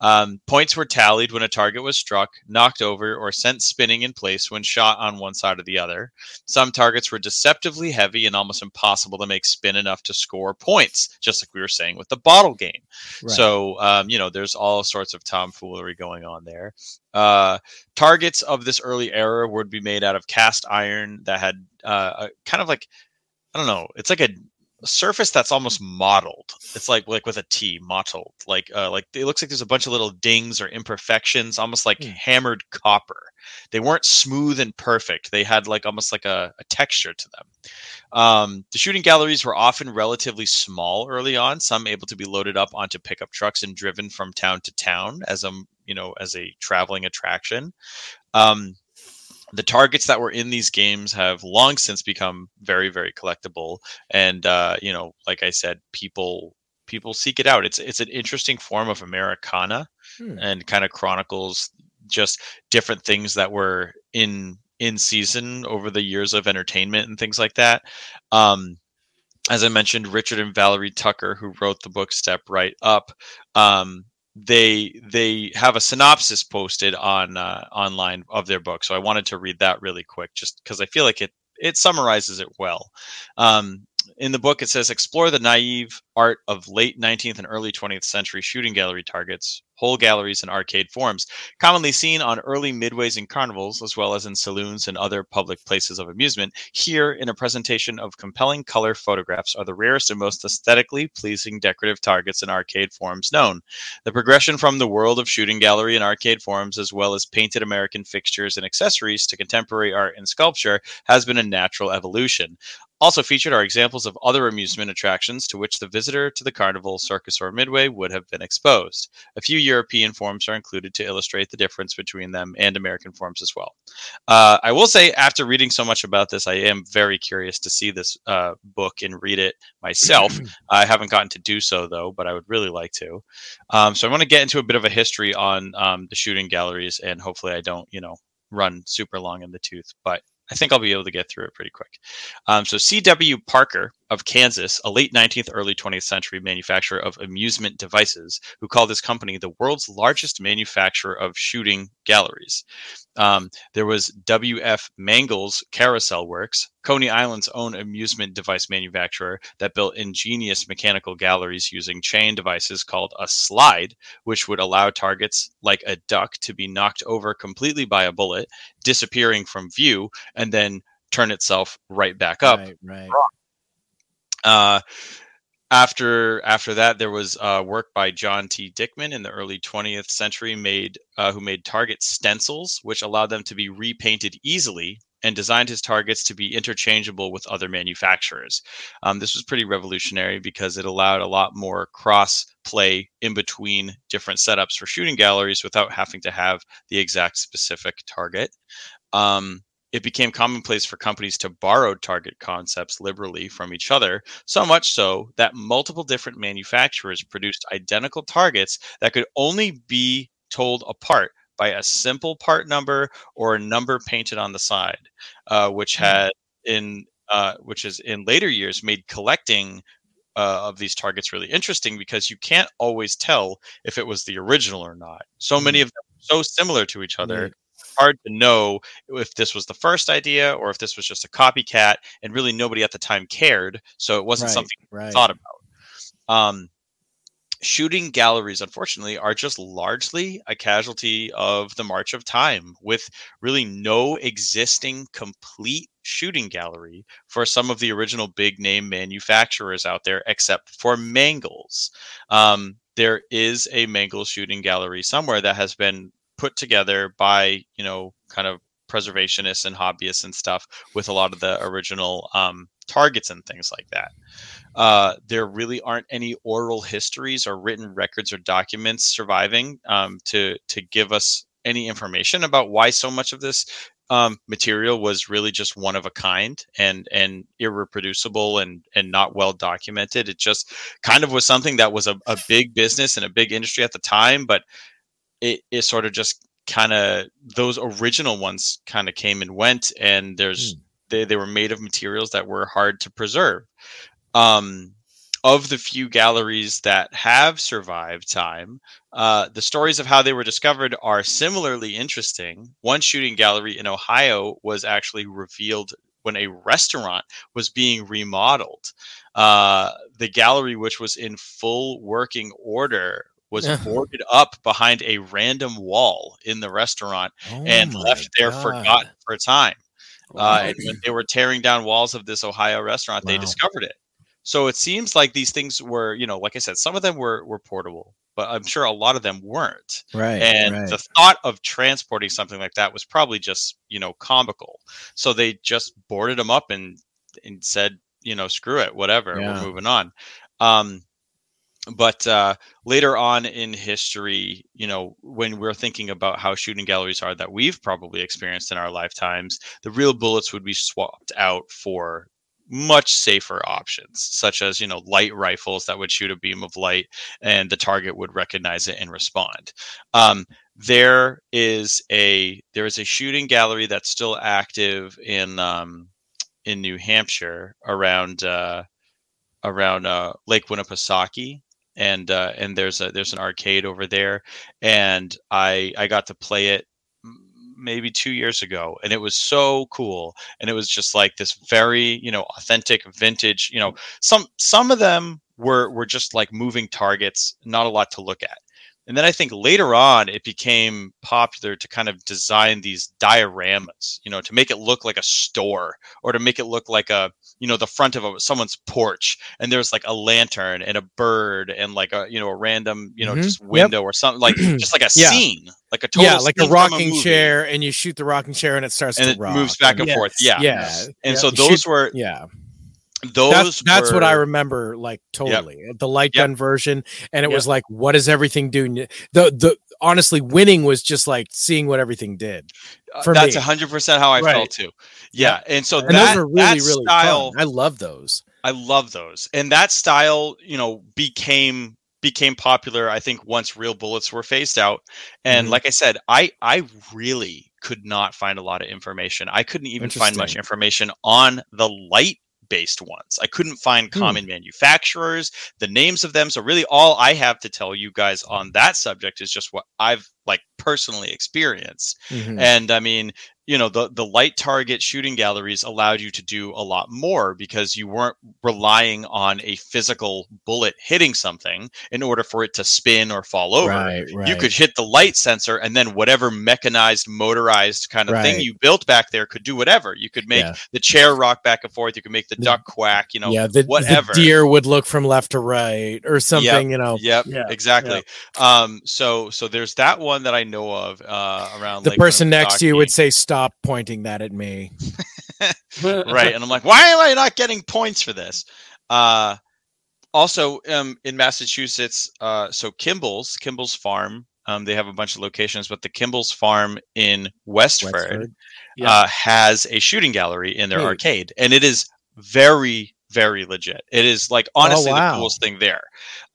Um, points were tallied when a target was struck, knocked over, or sent spinning in place when shot on one side or the other. Some targets were deceptively heavy and almost impossible to make spin enough to score points, just like we were saying with the bottle game. Right. So, um, you know, there's all sorts of tomfoolery going on there. Uh, targets of this early era would be made out of cast iron that had uh, a, kind of like I don't know. It's like a a surface that's almost mottled. It's like like with a T, mottled. Like uh, like it looks like there's a bunch of little dings or imperfections, almost like mm. hammered copper. They weren't smooth and perfect. They had like almost like a, a texture to them. Um, the shooting galleries were often relatively small early on. Some able to be loaded up onto pickup trucks and driven from town to town as a you know as a traveling attraction. Um, the targets that were in these games have long since become very very collectible. And uh, you know like i said people people seek it out. It's it's an interesting form of americana hmm. and kind of chronicles just different things that were in in season over the years of entertainment and things like that. Um as i mentioned richard and valerie tucker who wrote the book step right up um they they have a synopsis posted on uh, online of their book. So i wanted to read that really quick just because i feel like it it summarizes it well. Um, in the book, it says explore the naive art of late 19th and early 20th century shooting gallery targets, whole galleries, and arcade forms, commonly seen on early midways and carnivals, as well as in saloons and other public places of amusement. Here, in a presentation of compelling color photographs, are the rarest and most aesthetically pleasing decorative targets and arcade forms known. The progression from the world of shooting gallery and arcade forms, as well as painted American fixtures and accessories, to contemporary art and sculpture, has been a natural evolution. Also featured are examples of other amusement attractions to which the visitor to the carnival, circus, or midway would have been exposed. A few European forms are included to illustrate the difference between them and American forms as well. Uh, I will say, after reading so much about this, I am very curious to see this uh, book and read it myself. I haven't gotten to do so though, but I would really like to. Um, so I want to get into a bit of a history on um, the shooting galleries, and hopefully, I don't, you know, run super long in the tooth. But I think I'll be able to get through it pretty quick. Um, so, C.W. Parker of Kansas, a late 19th, early 20th century manufacturer of amusement devices, who called his company the world's largest manufacturer of shooting galleries. Um, there was W.F. Mangels Carousel Works, Coney Island's own amusement device manufacturer that built ingenious mechanical galleries using chain devices called a slide, which would allow targets like a duck to be knocked over completely by a bullet, disappearing from view, and then turn itself right back up. Right, right. Uh, after after that, there was uh, work by John T. Dickman in the early 20th century, made uh, who made target stencils, which allowed them to be repainted easily, and designed his targets to be interchangeable with other manufacturers. Um, this was pretty revolutionary because it allowed a lot more cross play in between different setups for shooting galleries without having to have the exact specific target. Um, it became commonplace for companies to borrow target concepts liberally from each other, so much so that multiple different manufacturers produced identical targets that could only be told apart by a simple part number or a number painted on the side, uh, which hmm. had in uh, which is in later years made collecting uh, of these targets really interesting because you can't always tell if it was the original or not. So many hmm. of them are so similar to each other hard to know if this was the first idea or if this was just a copycat, and really nobody at the time cared, so it wasn't Right, something right. thought about. Um, shooting galleries, unfortunately, are just largely a casualty of the march of time, with really no existing complete shooting gallery for some of the original big name manufacturers out there, except for Mangels. Um, there is a Mangels shooting gallery somewhere that has been put together by you know kind of preservationists and hobbyists and stuff with a lot of the original um, targets and things like that. Uh, there really aren't any oral histories or written records or documents surviving um, to to give us any information about why so much of this um, material was really just one of a kind and and irreproducible and and not well documented. It just kind of was something that was a, a big business and a big industry at the time, but it, it sort of just kind of those original ones kind of came and went, and there's mm. they they were made of materials that were hard to preserve. Um, of the few galleries that have survived time, uh, the stories of how they were discovered are similarly interesting. One shooting gallery in Ohio was actually revealed when a restaurant was being remodeled. Uh, the gallery, which was in full working order, was boarded up behind a random wall in the restaurant oh and left there God. forgotten for a time. Wow. Uh, and when they were tearing down walls of this Ohio restaurant, wow. they discovered it. So it seems like these things were, you know, like I said, some of them were were portable, but I'm sure a lot of them weren't. Right. And right. the thought of transporting something like that was probably just, you know, comical. So they just boarded them up and and said, you know, screw it, whatever, yeah. we're moving on. Um, but uh, later on in history, you know, when we're thinking about how shooting galleries are that we've probably experienced in our lifetimes, the real bullets would be swapped out for much safer options, such as you know light rifles that would shoot a beam of light and the target would recognize it and respond. Um, there is a there is a shooting gallery that's still active in um, in New Hampshire around uh, around uh, Lake Winnipesaukee and uh, and there's a there's an arcade over there, and I I got to play it maybe two years ago and it was so cool and it was just like this very you know authentic vintage you know some some of them were were just like moving targets not a lot to look at and then I think later on it became popular to kind of design these dioramas, you know, to make it look like a store or to make it look like a, you know, the front of a, someone's porch and there's like a lantern and a bird and like a, you know, a random, you know, mm-hmm. just window yep. or something like just like a yeah. scene, like a total Yeah, like a rocking a chair and you shoot the rocking chair and it starts and to it rock. moves back and, and forth. Yeah. Yeah. And so those shoot, were yeah those that's, that's were, what I remember like totally yep. the light gun yep. version and it yep. was like what is everything doing the the honestly winning was just like seeing what everything did uh, for that's me. 100% how I right. felt too yeah and so and that, those are really really style fun. I love those I love those and that style you know became became popular I think once real bullets were phased out and mm-hmm. like I said I I really could not find a lot of information. I couldn't even find much information on the light based ones. I couldn't find hmm. common manufacturers, the names of them. So really all I have to tell you guys on that subject is just what I've like personally experienced. Mm-hmm. And I mean, you know the the light target shooting galleries allowed you to do a lot more because you weren't relying on a physical bullet hitting something in order for it to spin or fall over right, right. you could hit the light sensor and then whatever mechanized motorized kind of right. thing you built back there could do whatever you could make yeah. the chair rock back and forth you could make the, the duck quack you know yeah the, whatever the deer would look from left to right or something yep, you know yep yeah, exactly yeah. um so so there's that one that i know of uh around the Lake person next to you would say stop stop pointing that at me. right. And I'm like, why am I not getting points for this? Uh, also, um, in Massachusetts, uh, so Kimball's, Kimball's Farm, um, they have a bunch of locations, but the Kimball's Farm in Westford, Westford. Yeah. Uh, has a shooting gallery in their hey. arcade, and it is very very legit. It is like honestly oh, wow. the coolest thing there.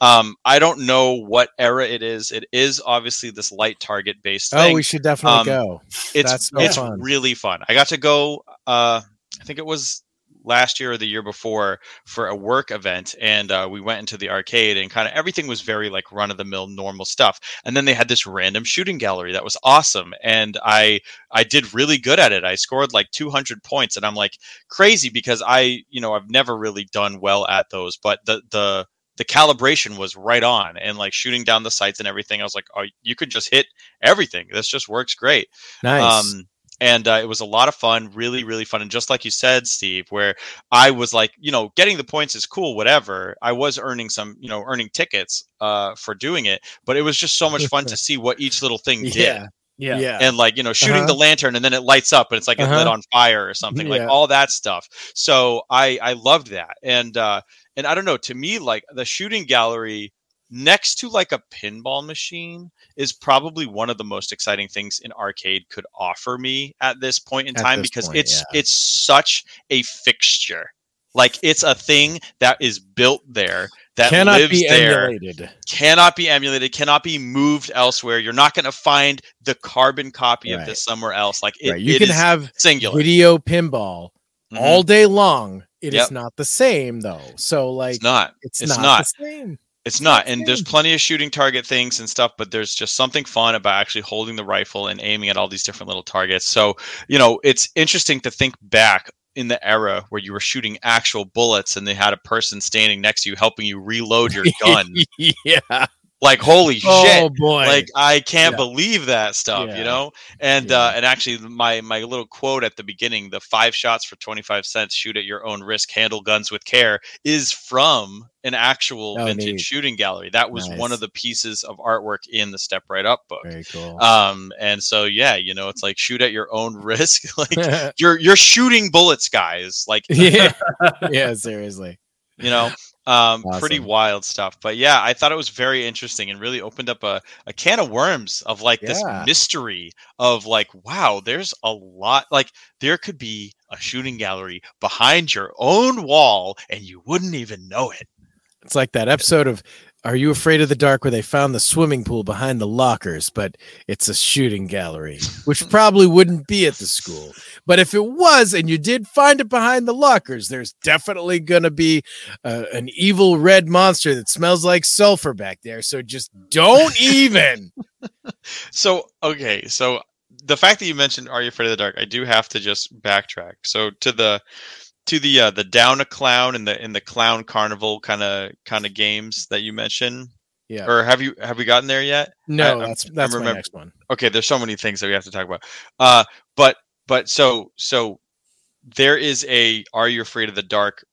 Um, I don't know what era it is. It is obviously this light target based. Oh, we should definitely um, go. It's so it's fun. really fun. I got to go. Uh, I think it was last year or the year before for a work event and uh, we went into the arcade and kind of everything was very like run of the mill normal stuff and then they had this random shooting gallery that was awesome and i i did really good at it i scored like 200 points and i'm like crazy because i you know i've never really done well at those but the the the calibration was right on and like shooting down the sights and everything i was like oh you could just hit everything. This just works great. Nice. Um and uh, it was a lot of fun really really fun and just like you said steve where i was like you know getting the points is cool whatever. I was earning some you know earning tickets uh, for doing it but it was just so much fun to see what each little thing did. Yeah. Yeah. yeah. and like you know shooting Uh-huh. the lantern and then it lights up and it's like it lit Uh-huh. on fire or something like all that stuff. So i i loved that. And uh and i don't know to me like the shooting gallery next to like a pinball machine is probably one of the most exciting things an arcade could offer me at this point in At time because point, it's yeah. it's such a fixture like it's a thing that is built there that Cannot lives be there emulated. cannot be emulated, cannot be moved elsewhere. You're not going to find the carbon copy of this somewhere else. Like it, right. You it can have singular. video pinball Mhm. all day long. It is Yep. not the same though. So like it's not. it's, it's not, not. the same. It's not. And there's plenty of shooting target things and stuff, but there's just something fun about actually holding the rifle and aiming at all these different little targets. So, you know, it's interesting to think back in the era where you were shooting actual bullets and they had a person standing next to you helping you reload your gun. yeah. Like, holy Oh shit. boy. like I can't Yeah. believe that stuff, Yeah. you know. And Yeah. uh, and actually, my my little quote at the beginning, the five shots for twenty five cents, shoot at your own risk, handle guns with care, is from an actual Oh, vintage neat. shooting gallery. That was one of the pieces of artwork in the Step Right Up book. Very cool. Um, and so yeah, you know, it's like shoot at your own risk. like you're you're shooting bullets, guys. Like yeah. yeah, seriously. you know um pretty wild stuff but yeah i thought it was very interesting and really opened up a, a can of worms of like this mystery of like wow there's a lot like there could be a shooting gallery behind your own wall and you wouldn't even know it. It's like that episode of Are You Afraid of the Dark where they found the swimming pool behind the lockers, but it's a shooting gallery, which probably wouldn't be at the school. But if it was and you did find it behind the lockers, there's definitely going to be uh, an evil red monster that smells like sulfur back there. So just don't even. so okay so the fact that you mentioned are you afraid of the dark i do have to just backtrack so to the to the uh the down a clown and the in the clown carnival kind of kind of games that you mentioned Yeah. or have you have we gotten there yet No, I- that's that's my remember- next one. okay there's so many things that we have to talk about uh but but so so there is a are you afraid of the dark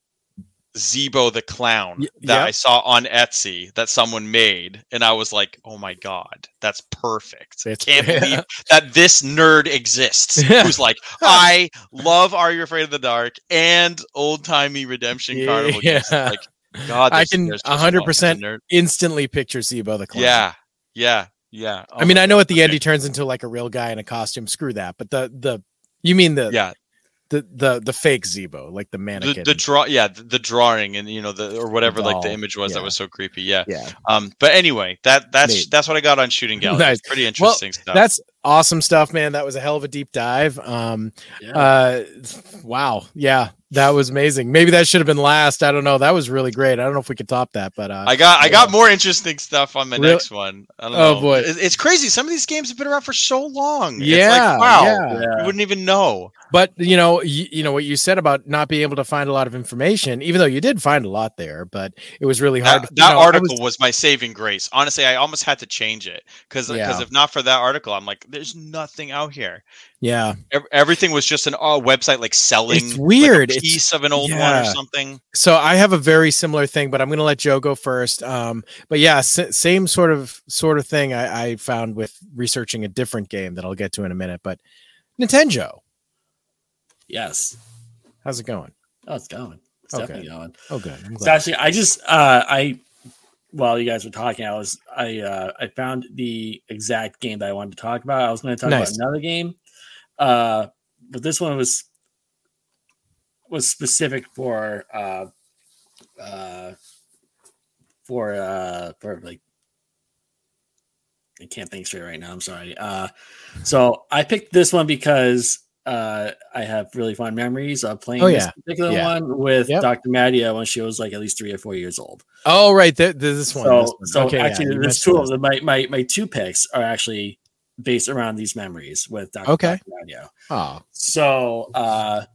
Zeebo the clown Y- that yep. I saw on Etsy that someone made, and I was like, "Oh my god, that's perfect! It's- Can't believe that this nerd exists." Who's like, "I love Are You Afraid of the Dark and old timey Redemption Carnival." games." Yeah. Like, God, I can 100% one as a nerd. Instantly picture Zeebo the clown. Yeah, yeah, yeah. I mean, Oh I know God, at the end he turns into like a real guy in a costume. Screw that. But the the you mean the yeah, the the the fake Zeebo, like the the, mannequin. the draw yeah the, the drawing and you know the or whatever like the image was that was so creepy yeah. Yeah, um but anyway that that's that's what i got on shooting gallery Nice. Pretty interesting stuff. that's awesome stuff, man. That was a hell of a deep dive. Um, Yeah. uh, wow, yeah, that was amazing. Maybe that should have been last. I don't know. That was really great. I don't know if we could top that, but uh, i got i got more interesting stuff on the Really? next one i don't Oh, know boy. It's crazy some of these games have been around for so long it's yeah, like wow yeah. Yeah. you wouldn't even know But you know, you, you know what you said about not being able to find a lot of information, even though you did find a lot there, but it was really hard. that, to- that know, article was- was, my saving grace honestly i almost had to change it because Yeah. if not for that article i'm like there's nothing out here yeah, Ev- everything was just an uh, website like selling It's like, a weird. It's- piece of an old one or something so I have a very similar thing, but I'm going to let Joe go first. Um, but yeah, s- same sort of sort of thing I, I found with researching a different game that I'll get to in a minute. But Nintenjoe, yes. how's it going? Oh, it's going. It's Okay. definitely going. Oh, good. I'm So glad. actually, I just uh, I while you guys were talking, I was I uh, I found the exact game that I wanted to talk about. I was going to talk Nice. about another game, uh, but this one was was specific for uh, uh, for uh, for like I can't think straight right now. I'm sorry. Uh, so I picked this one because uh, I have really fond memories of playing Oh, this particular Yeah. one with Yep. Dr. Madia when she was like at least three or four years old. oh, right. Th- th- this one. So, this one. so Okay, actually, you there's two of them. My, my my two picks are actually based around these memories with Dr. Okay. Dr. Oh, So uh,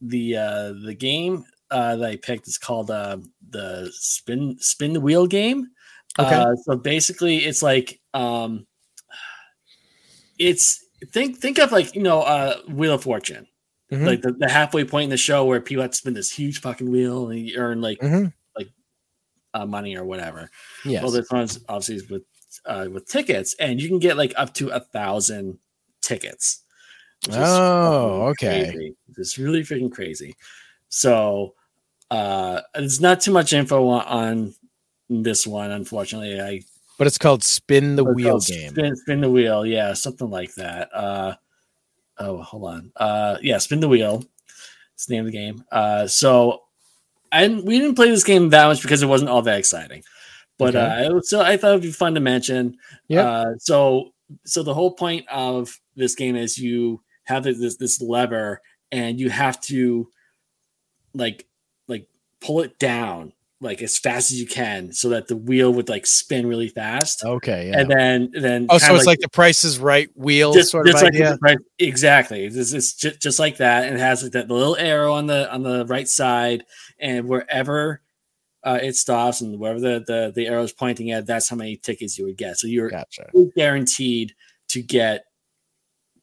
the uh, the game uh, that I picked is called uh, the spin spin the wheel game. Okay. Uh, so basically, it's like um, it's think think of like you know uh, Wheel of Fortune, Mhm. like the, the halfway point in the show where people have to spin this huge fucking wheel and you earn like Mhm. uh, money or whatever. Yeah. Well, this one's obviously with uh, with tickets, and you can get like up to a thousand tickets. Oh, okay. crazy. It's really freaking crazy. So uh there's not too much info on, on this one, unfortunately. I But it's called Spin the Wheel game. Spin, spin the wheel, yeah, something like that. Uh oh, hold on. Uh yeah, spin the wheel. It's the name of the game. Uh so didn't, we didn't play this game that much because it wasn't all that exciting. But Okay. uh so I thought it'd be fun to mention. Yeah. Uh so so the whole point of this game is you have this this lever and you have to like like pull it down like as fast as you can so that the wheel would like spin really fast Okay, yeah. and then then oh, so it's like, the Price is Right wheel just, sort of like idea. right, exactly it's, it's just, just like that and it has like that little arrow on the on the right side and wherever uh, it stops and wherever the, the the arrow is pointing at that's how many tickets you would get so you're Gotcha. guaranteed to get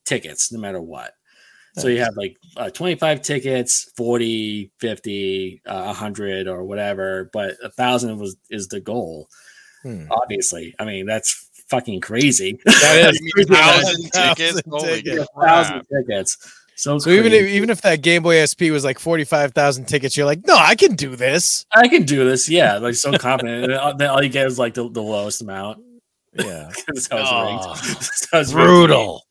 tickets no matter what so you have like uh, 25 tickets 40 50 uh, 100 or whatever but a thousand was is the goal Hmm. obviously i mean that's fucking crazy That is You thousand Thousand tickets? Holy tickets. thousand tickets so, So even if even if that Game Boy SP was like forty five thousand tickets, you're like, no, I can do this. I can do this, yeah, like so confident. And all- then all you get is like the, the lowest amount. Yeah, That's how it's Oh, ranked. That's how it's ranked. brutal.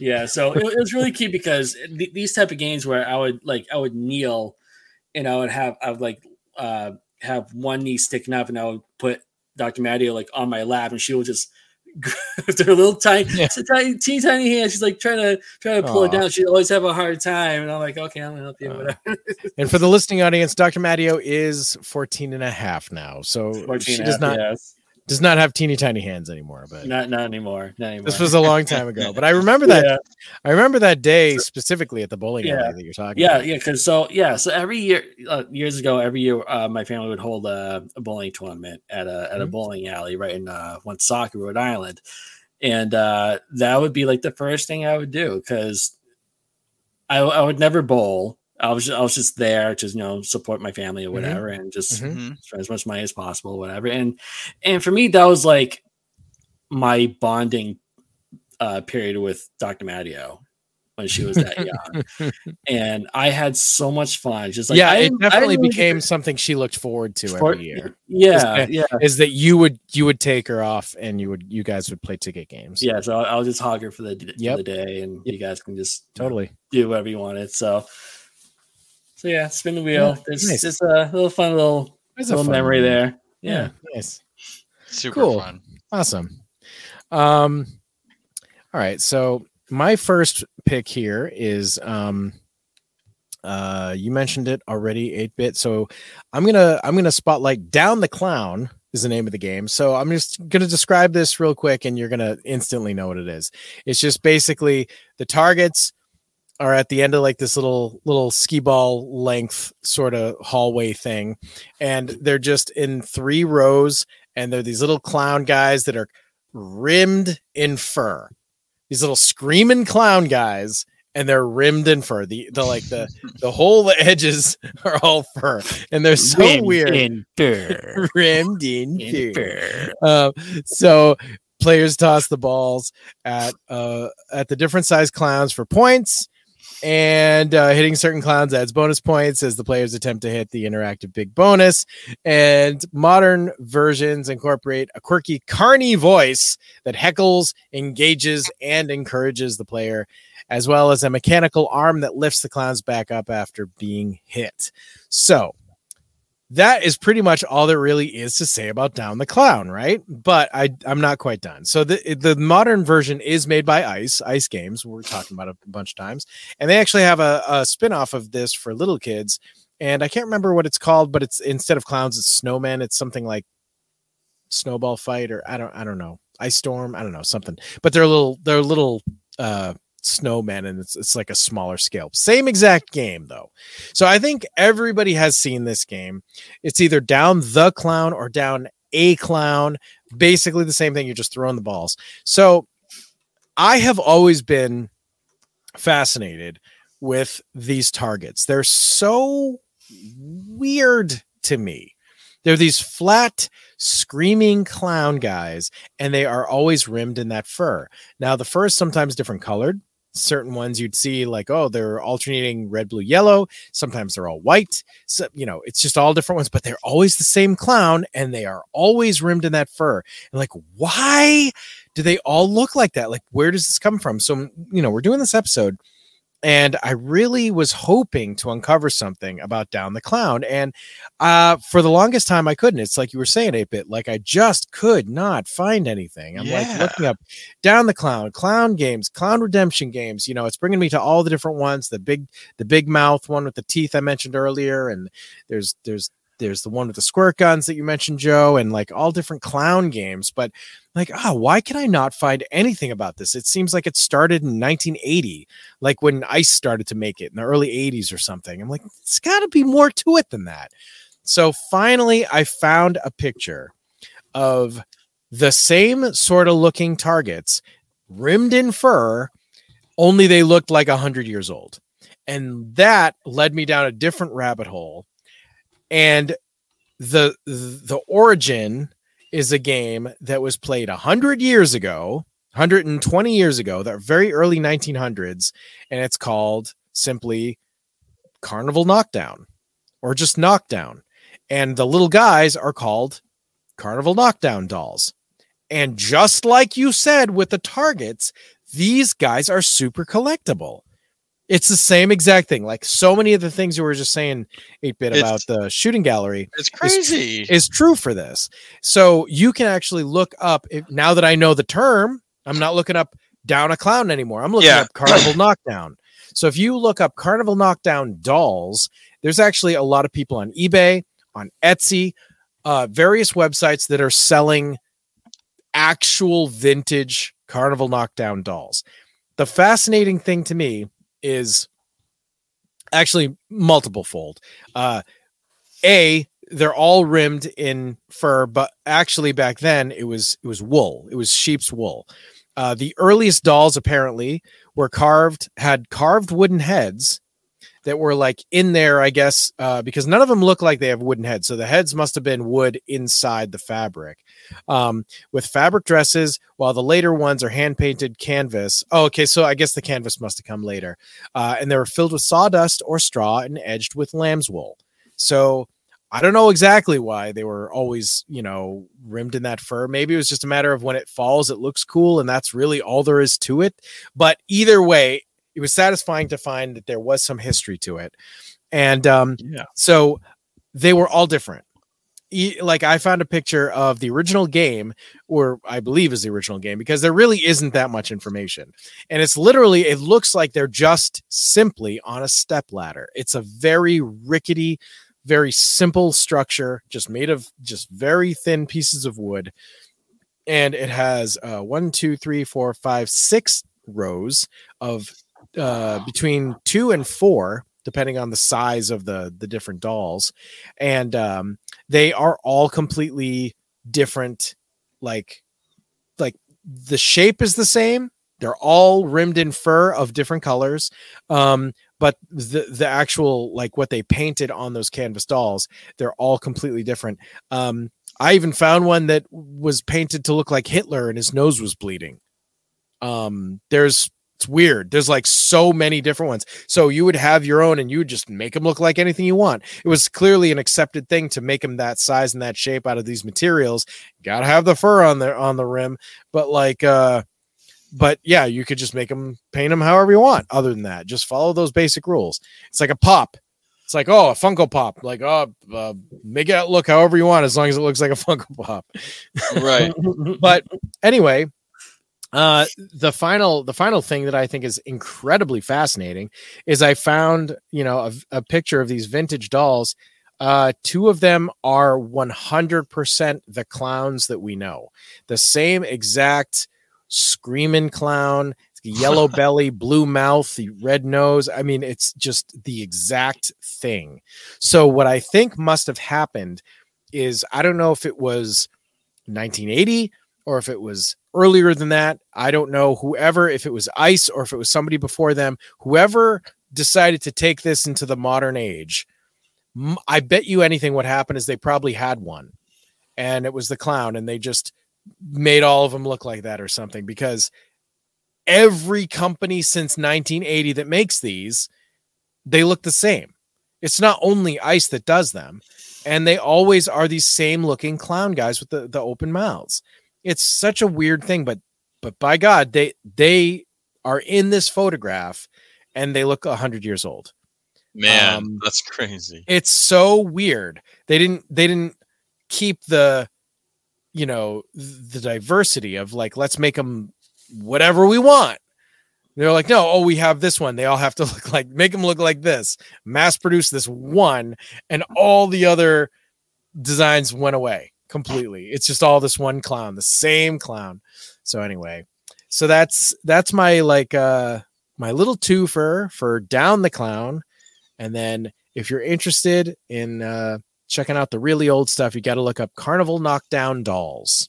Yeah, so it, it was really key because th- these type of games where I would like I would kneel and I would have I would like uh have one knee sticking up and I would put Dr. Maddie like on my lap and she would just with her little tiny, Yeah. tiny, teeny tiny hand. She's like trying to trying to pull it down. She'd always have a hard time, and I'm like, okay, I'm gonna help you. Uh, Whatever. And for the listening audience, Dr. Maddio is 14 and a half now. So 14 she and does half, not yes. Does not have teeny tiny hands anymore, but Not not anymore. Not anymore. this was a long time ago. But I remember that Yeah. I remember that day specifically at the bowling Yeah. alley that you're talking Yeah, about. yeah, because so yeah, so every year, uh, years ago, every year, uh, my family would hold a, a bowling tournament at a at a Mhm. bowling alley right in uh, Woonsocket, Rhode Island, and uh, that would be like the first thing I would do because I I would never bowl. I was I was just there to you know support my family or whatever, and just Mhm. Mhm. spend as much money as possible, whatever. And and for me, that was like my bonding uh, period with Dr. Matteo when she was that young, and I had so much fun. Just like yeah, I it definitely really became get something she looked forward to for- every year. Yeah, that- yeah, Is that you would you would take her off and you would you guys would play ticket games. yeah. So I'll, I'll just hog her for the, for the day, and you guys can just you know, totally. do whatever you wanted. So, so yeah, spin the wheel. Yeah, There's nice. just a little fun little It's a little fun memory one. there. Yeah, Yeah. nice. Super Cool. fun. Awesome. Um all right, so my first pick here is um uh you mentioned it already 8-bit. So I'm going to I'm going to spotlight Down the Clown is the name of the game. So I'm just going to describe this real quick and you're going to instantly know what it is. It's just basically the targets are at the end of like this little little skee ball length sort of hallway thing and they're just in three rows and they're these little clown guys that are rimmed in fur. These little screaming clown guys, and they're rimmed in fur. The the like the the whole the edges are all fur, and they're so Rimmed weird. in fur. rimmed in, In fur. fur. Um, so players toss the balls at uh at the different size clowns for points and uh, hitting certain clowns adds bonus points as the players attempt to hit the interactive big bonus. And modern versions incorporate a quirky carny voice that heckles engages and encourages the player as well as a mechanical arm that lifts the clowns back up after being hit. So that is pretty much all there really is to say about Down the Clown, right? But I I'm not quite done. So the the modern version is made by ICE, ICE Games. We're talking about a bunch of times, and they actually have a, a spin-off of this for little kids. And I can't remember what it's called, but it's instead of clowns, it's snowmen. It's something like snowball fight, or I don't I don't know, ice storm. I don't know something. But they're little they're little uh snowmen, and it's it's like a smaller scale. Same exact game though. So I think everybody has seen this game. It's either down the clown or down a clown. Basically the same thing. You're just throwing the balls. So I have always been fascinated with these targets. They're so weird to me They're these flat, screaming clown guys, and they are always rimmed in that fur. Now, the fur is sometimes different colored. Certain ones you'd see like, oh, they're alternating red, blue, yellow. Sometimes they're all white. So, you know, it's just all different ones, but they're always the same clown and they are always rimmed in that fur. And like, why do they all look like that? Like, where does this come from? So, you know, we're doing this episode and I really was hoping to uncover something about Down the Clown. And uh, for the longest time, I couldn't. It's like you were saying, 8 bit, like I just could not find anything. I'm Yeah. like looking up Down the Clown, clown games, clown redemption games. You know, it's bringing me to all the different ones. The big, the big mouth one with the teeth I mentioned earlier, and there's there's there's the one with the squirt guns that you mentioned, Joe, and like all different clown games. But like, ah, why can I not find anything about this? It seems like it started in 1980 like when ICE started to make it in the early 80s or something. I'm like, it's got to be more to it than that. So finally, I found a picture of the same sort of looking targets rimmed in fur, only they looked like 100 years old. And that led me down a different rabbit hole. And the the origin is a game that was played 100 years ago 120 years ago, the very early 1900s, and it's called simply Carnival Knockdown or just Knockdown. And the little guys are called Carnival Knockdown dolls. And just like you said with the targets, these guys are super collectible. It's the same exact thing. Like so many of the things you were just saying, 8 bit about the shooting gallery It's crazy. is true for this. So you can actually look up if, now that I know the term, I'm not looking up down a clown anymore. I'm looking Yeah. up carnival knockdown. So if you look up carnival knockdown dolls, there's actually a lot of people on eBay, on Etsy, uh, various websites that are selling actual vintage carnival knockdown dolls. The fascinating thing to me is actually multiple fold. Uh, a they're all rimmed in fur but actually back then it was it was wool it was sheep's wool uh, the earliest dolls apparently were carved had carved wooden heads that were like in there i guess uh, because none of them look like they have wooden heads so the heads must have been wood inside the fabric um, with fabric dresses while the later ones are hand painted canvas oh okay so i guess the canvas must have come later uh, and they were filled with sawdust or straw and edged with lamb's wool so I don't know exactly why they were always, you know, rimmed in that fur. Maybe it was just a matter of when it falls, it looks cool, and that's really all there is to it. But either way, it was satisfying to find that there was some history to it. And um, Yeah. so they were all different. E- Like I found a picture of the original game, or I believe is the original game, because there really isn't that much information. And it's literally, it looks like they're just simply on a step ladder. It's a very rickety, very simple structure, just made of just very thin pieces of wood. And it has uh, one, two, three, four, five, six rows of uh, between two and four, depending on the size of the the different dolls, and um, they are all completely different. Like, like the shape is the same. They're all rimmed in fur of different colors. Um, but the the actual like what they painted on those canvas dolls they're all completely different um i even found one that was painted to look like hitler and his nose was bleeding um there's it's weird there's like so many different ones so you would have your own and you would just make them look like anything you want it was clearly an accepted thing to make them that size and that shape out of these materials gotta have the fur on there on the rim but like uh but yeah, you could just make them paint them however you want. Other than that, just follow those basic rules. It's like a pop. It's like oh, a Funko Pop. Like oh, uh, make it look however you want, as long as it looks like a Funko Pop. Right. But anyway, uh, the final the final thing that I think is incredibly fascinating is I found you know a, a picture of these vintage dolls. Uh, two of them are 100% the clowns that we know. The same exact screaming clown, yellow belly, blue mouth, the red nose. I mean, it's just the exact thing. So, what I think must have happened is I don't know if it was 1980 or if it was earlier than that. I don't know. Whoever, if it was ICE or if it was somebody before them, whoever decided to take this into the modern age I bet you anything what happened is they probably had one and it was the clown and they just made all of them look like that or something because every company since 1980 that makes these they look the same. It's not only ICE that does them and they always are these same looking clown guys with the, the open mouths. It's such a weird thing, but but by God, they they are in this photograph and they look hundred years old. Man, Um, that's crazy. It's so weird. They didn't they didn't keep the you know the diversity of like let's make them whatever we want. They're like, no, oh, we have this one. They all have to look like make them look like this. Mass produce this one, and all the other designs went away completely. It's just all this one clown, the same clown. So anyway, so that's that's my like uh my little twofer for down the clown. And then if you're interested in uh checking out the really old stuff, you got to look up Carnival Knockdown Dolls.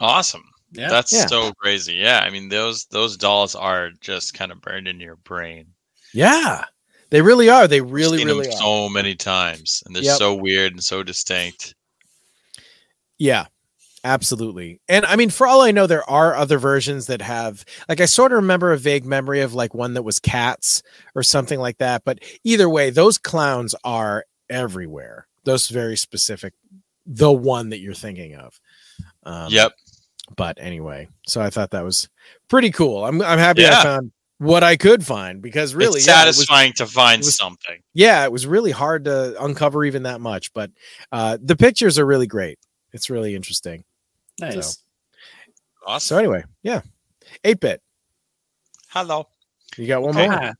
Awesome. Yeah. That's Yeah. so crazy. Yeah, I mean those those dolls are just kind of burned into your brain. Yeah, they really are. They really, seen really them are. so many times, and they're Yep. so weird and so distinct. Yeah, absolutely. And I mean, for all I know, there are other versions that have, like, I sort of remember a vague memory of like one that was cats or something like that. But either way, those clowns are everywhere. Those very specific, the one that you're thinking of. Um, yep. But anyway, so I thought that was pretty cool. I'm I'm happy I found what I could find because really, it's yeah, it was- satisfying to find was- something. yeah, it was really hard to uncover even that much. But uh, the pictures are really great. It's really interesting. Nice. Awesome. So anyway, yeah, eight bit. Hello. You got one Okay. more?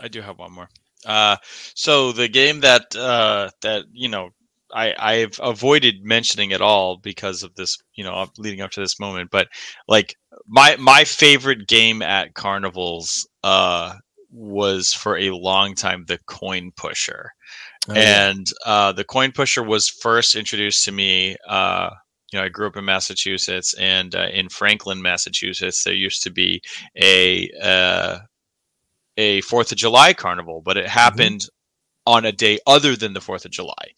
I do have one more. Uh, so the game that uh, that you know I I've avoided mentioning at all because of this you know leading up to this moment, but like my my favorite game at carnivals uh, was for a long time the Coin Pusher, Oh, yeah. and uh, the Coin Pusher was first introduced to me. Uh, you know, I grew up in Massachusetts, and uh, in Franklin, Massachusetts, there used to be a uh, a Fourth of July carnival, but it happened on a day other than the Fourth of July.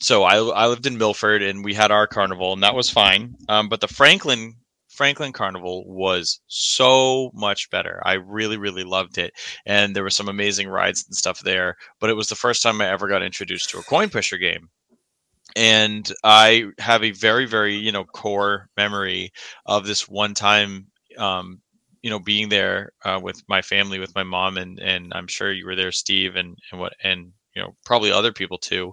So I, I lived in Milford, and we had our carnival, and that was fine. Um, but the Franklin Franklin Carnival was so much better. I really, really loved it, and there were some amazing rides and stuff there. But it was the first time I ever got introduced to a coin pusher game and I have a very, very you know core memory of this one time, um, you know, being there uh, with my family, with my mom, and and I'm sure you were there, Steve, and and what and you know probably other people too.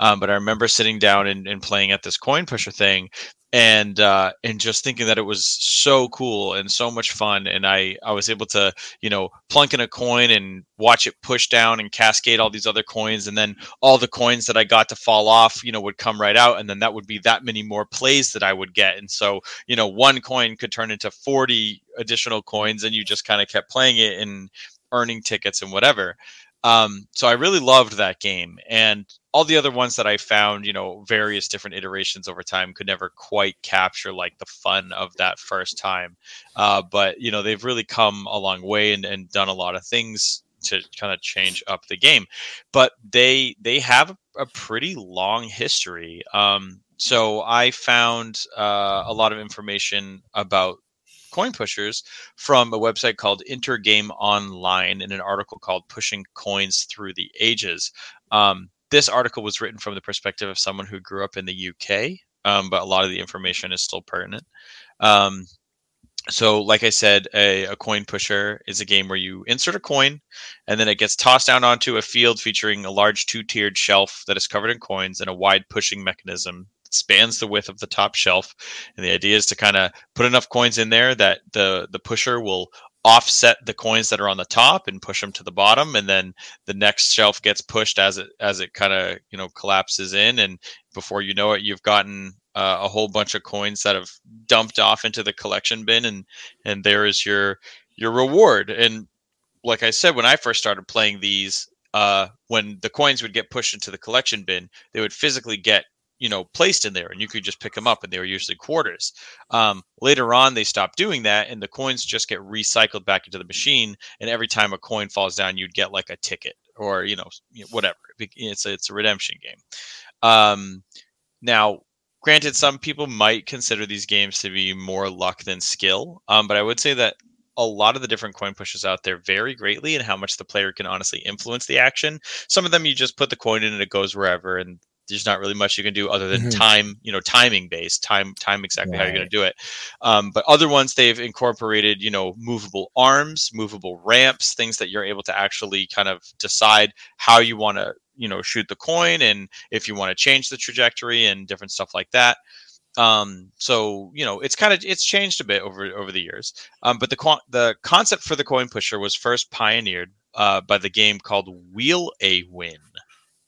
Um, but I remember sitting down and, and playing at this coin pusher thing, and uh, and just thinking that it was so cool and so much fun, and I I was able to you know plunk in a coin and watch it push down and cascade all these other coins, and then all the coins that I got to fall off, you know, would come right out, and then that would be that many more plays that I would get, and so you know one coin could turn into forty additional coins, and you just kind of kept playing it and earning tickets and whatever. Um, so I really loved that game, and all the other ones that I found, you know, various different iterations over time could never quite capture like the fun of that first time. Uh, but you know, they've really come a long way and, and done a lot of things to kind of change up the game. But they they have a pretty long history. Um, so I found uh, a lot of information about coin pushers from a website called Intergame Online in an article called Pushing Coins Through the Ages. Um, this article was written from the perspective of someone who grew up in the UK, um, but a lot of the information is still pertinent. Um, so, like I said, a, a coin pusher is a game where you insert a coin and then it gets tossed down onto a field featuring a large two tiered shelf that is covered in coins and a wide pushing mechanism spans the width of the top shelf. And the idea is to kind of put enough coins in there that the, the pusher will offset the coins that are on the top and push them to the bottom. And then the next shelf gets pushed as it as it kind of you know collapses in. And before you know it you've gotten uh, a whole bunch of coins that have dumped off into the collection bin. And and there is your your reward. And like i said when i first started playing these uh when the coins would get pushed into the collection bin they would physically get you know placed in there and you could just pick them up and they were usually quarters um, later on they stopped doing that and the coins just get recycled back into the machine and every time a coin falls down you'd get like a ticket or you know whatever. It's a, it's a redemption game. Um, now, granted, some people might consider these games to be more luck than skill, um, but I would say that a lot of the different coin pushes out there vary greatly in how much the player can honestly influence the action. Some of them you just put the coin in and it goes wherever, and there's not really much you can do other than Mhm. time, you know, timing based, time, time exactly how you're going to do it. Um, but other ones they've incorporated, you know, movable arms, movable ramps, things that you're able to actually kind of decide how you want to, you know, shoot the coin and if you want to change the trajectory and different stuff like that. Um, so you know, it's kind of it's changed a bit over over the years. Um, but the quan- the concept for the coin pusher was first pioneered uh, by the game called Wheel a Win.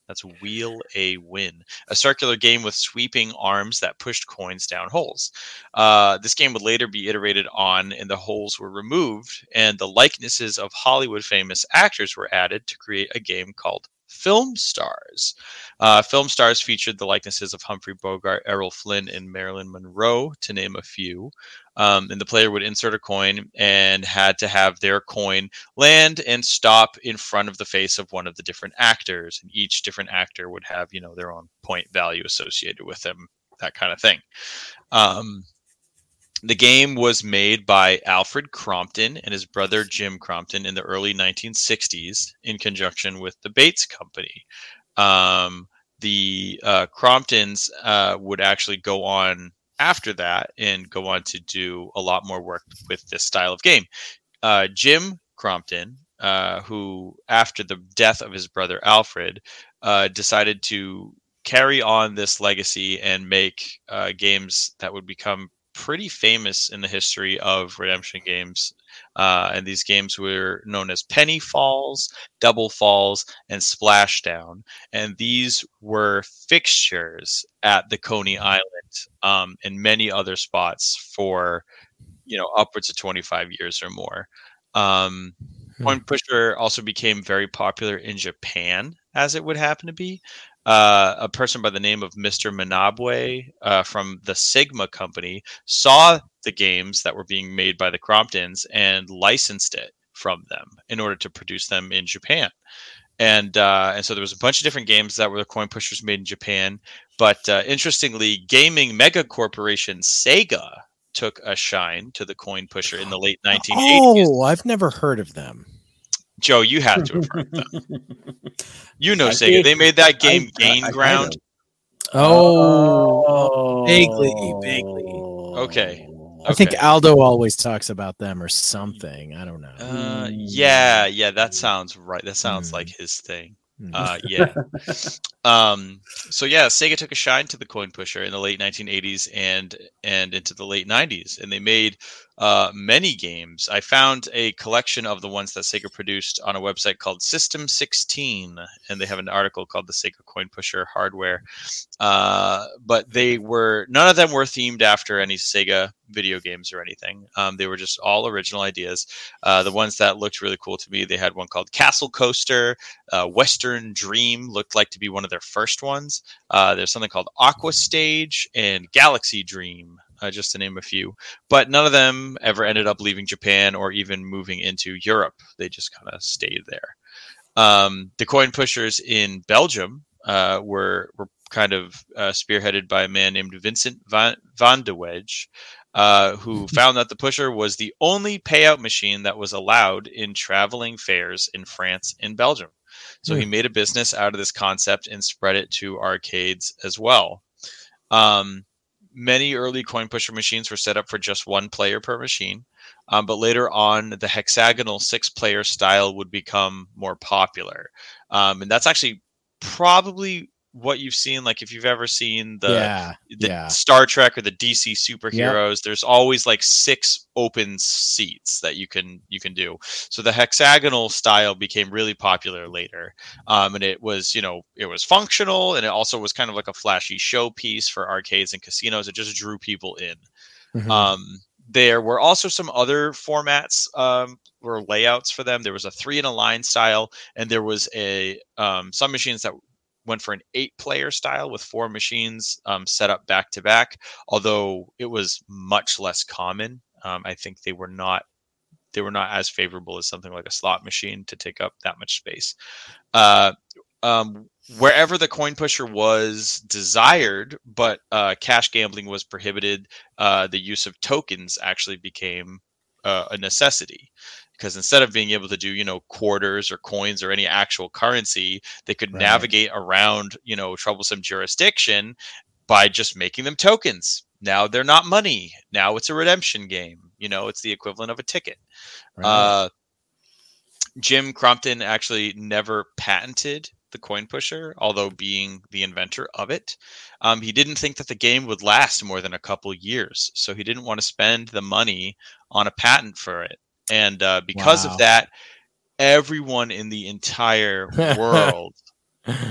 That's Wheel a Win, a circular game with sweeping arms that pushed coins down holes. Uh, this game would later be iterated on, and the holes were removed, and the likenesses of Hollywood famous actors were added to create a game called Film Stars. Uh, Film Stars featured the likenesses of Humphrey Bogart, Errol Flynn, and Marilyn Monroe, to name a few. Um, and the player would insert a coin and had to have their coin land and stop in front of the face of one of the different actors. And each different actor would have, you know, their own point value associated with them, that kind of thing. Um, the game was made by Alfred Crompton and his brother Jim Crompton in the early 1960s in conjunction with the Bates Company. Um, the uh, Cromptons uh, would actually go on after that and go on to do a lot more work with this style of game. Uh, Jim Crompton, uh, who after the death of his brother Alfred, uh, decided to carry on this legacy and make uh, games that would become pretty famous in the history of redemption games. Uh, and these games were known as Penny Falls, Double Falls, and Splashdown. And these were fixtures at the Coney Island um, and many other spots for, you know, upwards of 25 years or more. Um, Hmm. Coin Pusher also became very popular in Japan, as it would happen to be. Uh, a person by the name of Mr. Manabe uh, from the Sigma Company saw the games that were being made by the Cromptons and licensed it from them in order to produce them in Japan. And uh, and so there was a bunch of different games that were the coin pushers made in Japan. But uh, interestingly, gaming mega corporation Sega took a shine to the coin pusher in the late 1980s. Oh, I've never heard of them. Joe, you had to have heard them. You know I Sega. did. They made that game I- Gain I- I Ground. Oh, vaguely, vaguely. Okay. I think Aldo always talks about them or something. I don't know. Uh, yeah, yeah, that sounds right. That sounds Hmm. like his thing. Hmm. Uh, yeah. um, so yeah, Sega took a shine to the coin pusher in the late 1980s and and into the late 90s, and they made uh, many games. I found a collection of the ones that Sega produced on a website called System 16, and they have an article called "The Sega Coin Pusher Hardware." Uh, but they were none of them were themed after any Sega video games or anything. Um, they were just all original ideas. Uh, the ones that looked really cool to me, they had one called Castle Coaster. Uh, Western Dream looked like to be one of their first ones. Uh, there's something called Aqua Stage and Galaxy Dream, uh, just to name a few. But none of them ever ended up leaving Japan or even moving into Europe. They just kind of stayed there. Um, the coin pushers in Belgium uh, were were kind of uh, spearheaded by a man named Vincent Van, Van de Wedge, uh, who found that the pusher was the only payout machine that was allowed in traveling fairs in France and Belgium. So he made a business out of this concept and spread it to arcades as well. Um, many early coin pusher machines were set up for just one player per machine, um, but later on, the hexagonal six player style would become more popular. Um, and that's actually probably what you've seen. Like, if you've ever seen the, yeah, the yeah. Star Trek or the DC superheroes, there's always like six open seats that you can you can do. So the hexagonal style became really popular later, um, and it was you know it was functional and it also was kind of like a flashy showpiece for arcades and casinos. It just drew people in. Mhm. Um, there were also some other formats um, or layouts for them. There was a three in a line style, and there was a um, some machines that went for an eight player style with four machines um, set up back to back. Although it was much less common, um, I think they were not they were not as favorable as something like a slot machine to take up that much space. Uh, um, wherever the coin pusher was desired, but uh, cash gambling was prohibited, uh, the use of tokens actually became uh, a necessity. Because instead of being able to do, you know, quarters or coins or any actual currency, they could Right. navigate around, you know, troublesome jurisdiction by just making them tokens. Now they're not money. Now it's a redemption game. You know, it's the equivalent of a ticket. Right. Uh, Jim Crompton actually never patented the coin pusher, although being the inventor of it. Um, he didn't think that the game would last more than a couple years, so he didn't want to spend the money on a patent for it. And uh, because Wow. of that, everyone in the entire world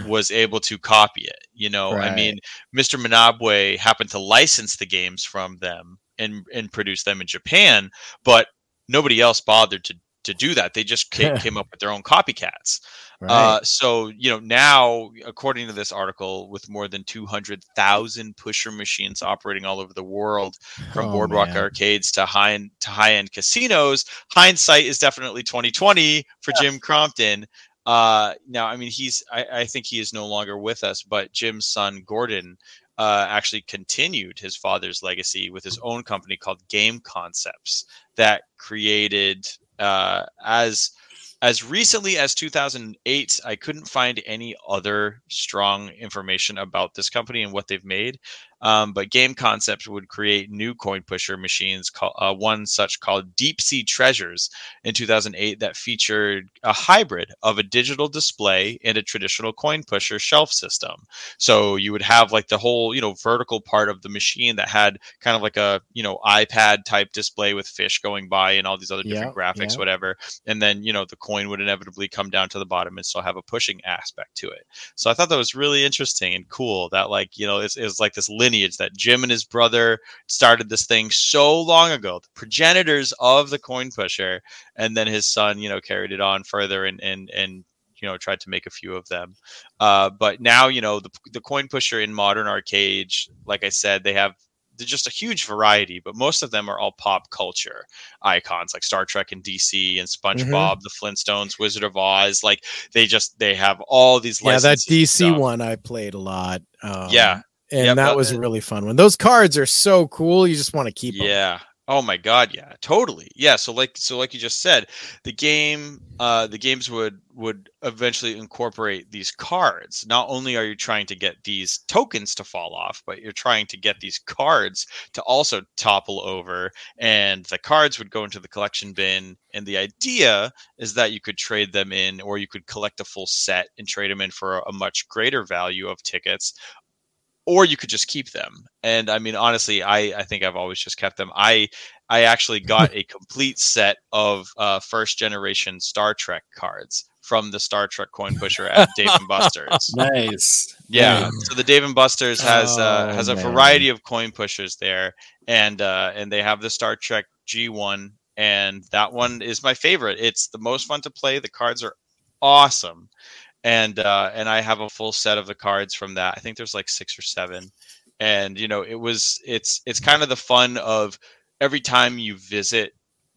was able to copy it. You know, I mean, Mr. Manabe happened to license the games from them and and produce them in Japan, but nobody else bothered to to do that. They just came, came up with their own copycats. right. Uh, so you know now, according to this article, with more than two hundred thousand pusher machines operating all over the world, from Oh, boardwalk man. arcades to high end to high end casinos, hindsight is definitely twenty twenty for Jim Crompton. Uh, now, I mean, he's I, I think he is no longer with us, but Jim's son Gordon uh, actually continued his father's legacy with his own company called Game Concepts that created uh, as as recently as 2008 i couldn't find any other strong information about this company and what they've made um, but game concept would create new coin pusher machines called uh, one such called deep sea treasures in 2008 that featured a hybrid of a digital display and a traditional coin pusher shelf system. So you would have like the whole you know vertical part of the machine that had kind of like a you know ipad type display with fish going by and all these other different Yeah, graphics yeah. whatever. And then you know the coin would inevitably come down to the bottom and still have a pushing aspect to it. So i thought that was really interesting and cool that like you know it's, it's like this lineage that jim and his brother started this thing so long ago the progenitors of the coin pusher and then his son you know carried it on further and and and you know tried to make a few of them uh, but now you know the, the coin pusher in modern arcades like i said they have they're just a huge variety but most of them are all pop culture icons like star trek and dc and spongebob the flintstones wizard of oz like they just they have all these yeah, that DC one I played a lot. Um, Yeah. And Yep, that uh, was a really fun one. Those cards are so cool. You just want to keep them. yeah oh my god yeah totally yeah so like so like you just said the game uh the games would would eventually incorporate these cards not only are you trying to get these tokens to fall off but you're trying to get these cards to also topple over and the cards would go into the collection bin and the idea is that you could trade them in or you could collect a full set and trade them in for a, a much greater value of tickets or you could just keep them. And I mean, honestly, I, I think I've always just kept them. I I actually got a complete set of uh, first generation Star Trek cards from the Star Trek coin pusher at Dave and Buster's. Nice. Yeah. So the Dave and Buster's has uh, Oh, has a man. variety of coin pushers there, and uh, and they have the Star Trek G one, and that one is my favorite. It's the most fun to play. The cards are awesome, and uh, and I have a full set of the cards from that. I think there's like six or seven, and you know it was it's it's kind of the fun of every time you visit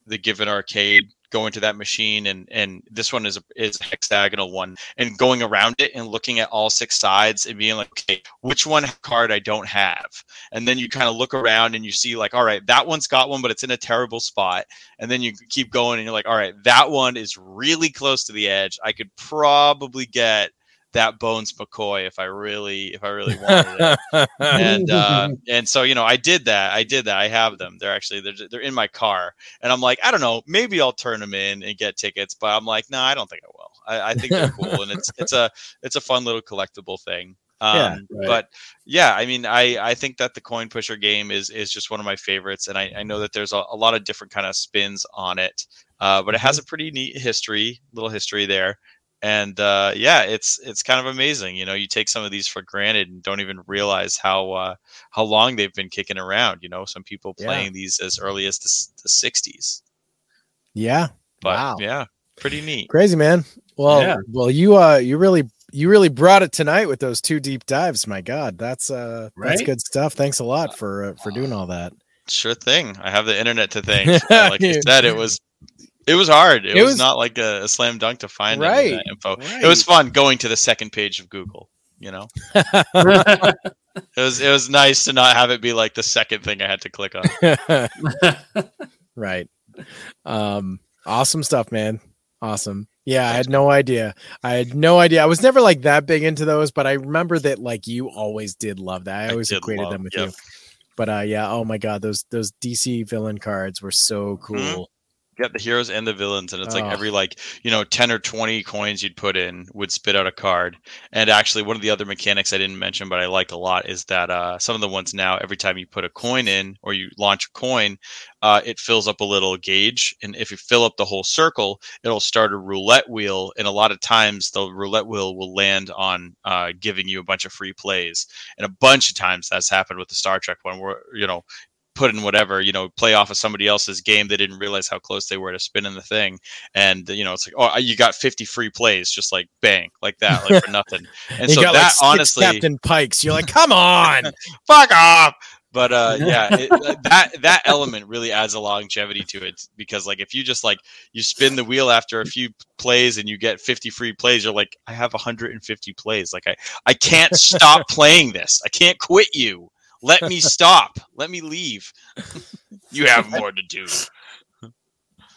the given arcade go into that machine and and this one is a is a hexagonal one. And going around it and looking at all six sides and being like okay which one card i don't have? And then you kind of look around and you see like all right that one's got one but it's in a terrible spot. And then you keep going and you're like all right that one is really close to the edge. I could probably get that bones mccoy if i really if i really wanted it and uh, and so you know I did that. I did that. I have them. They're actually they're they're in my car, and I'm like I don't know. Maybe I'll turn them in and get tickets, but I'm like no, I don't think I will. I, I think they're cool, and it's it's a it's a fun little collectible thing. Um, Yeah, right. But yeah, I mean, I I think that the coin pusher game is is just one of my favorites, and I, I know that there's a, a lot of different kind of spins on it, uh, but it has a pretty neat history, little history there and uh, yeah, it's it's kind of amazing. You know, you take some of these for granted and don't even realize how uh, how long they've been kicking around. You know, some people Yeah. playing these as early as the, the '60s. Yeah. But Wow. yeah, pretty neat. Crazy man. Well, Yeah. well, you uh, you really you really brought it tonight with those two deep dives. My God, that's uh, that's good stuff. Thanks a lot for uh, for doing all that. Sure thing. I have the internet to thank. Uh, like I Yeah. said, it was It was hard. It, It was, was- not like a, a slam dunk to find Right, that info. It was fun going to the second page of Google. You know, it was it was nice to not have it be like the second thing I had to click on. right. Um, awesome stuff, man. Awesome. Yeah, I had no idea. I had no idea. I was never like that big into those, but I remember that like you always did love that. I I always did equated love- them with yep. you. But uh yeah, oh my god, those those DC villain cards were so cool. Mhm. Got the heroes and the villains, and it's like Oh. every like you know ten or twenty coins you'd put in would spit out a card. And actually, one of the other mechanics I didn't mention, but I like a lot, is that uh, some of the ones now, every time you put a coin in or you launch a coin, uh, it fills up a little gauge, and if you fill up the whole circle, it'll start a roulette wheel. And a lot of times, the roulette wheel will land on uh, giving you a bunch of free plays. And a bunch of times that's happened with the Star Trek one, where you know put in whatever you know play off of somebody else's game they didn't realize how close they were to spinning the thing. And you know it's like oh you got 50 free plays just like bang like that like for nothing. And you so got that like honestly Captain Pikes. You're like, come on. fuck off! But uh yeah it, that that element really adds a longevity to it because like if you just like you spin the wheel after a few plays and you get 50 free plays you're like i have 150 plays. Like i i can't stop playing this. I can't quit you let me stop let me leave you have more to do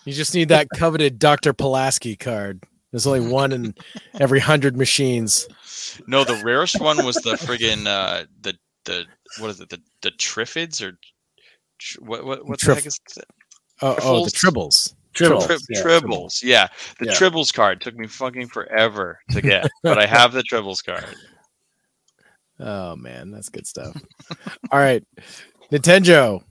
You just need that coveted Dr. Pulaski card. There's only one in every hundred machines. no the rarest one was the friggin uh the the what is it the the triffids or tr- what what what the heck is it? Oh, oh the tribbles. Tribbles. Tri- yeah, tribbles. Yeah. The Yeah. tribbles card took me fucking forever to get, but I have the tribbles card. Oh man, that's good stuff. All right, Nintenjoe,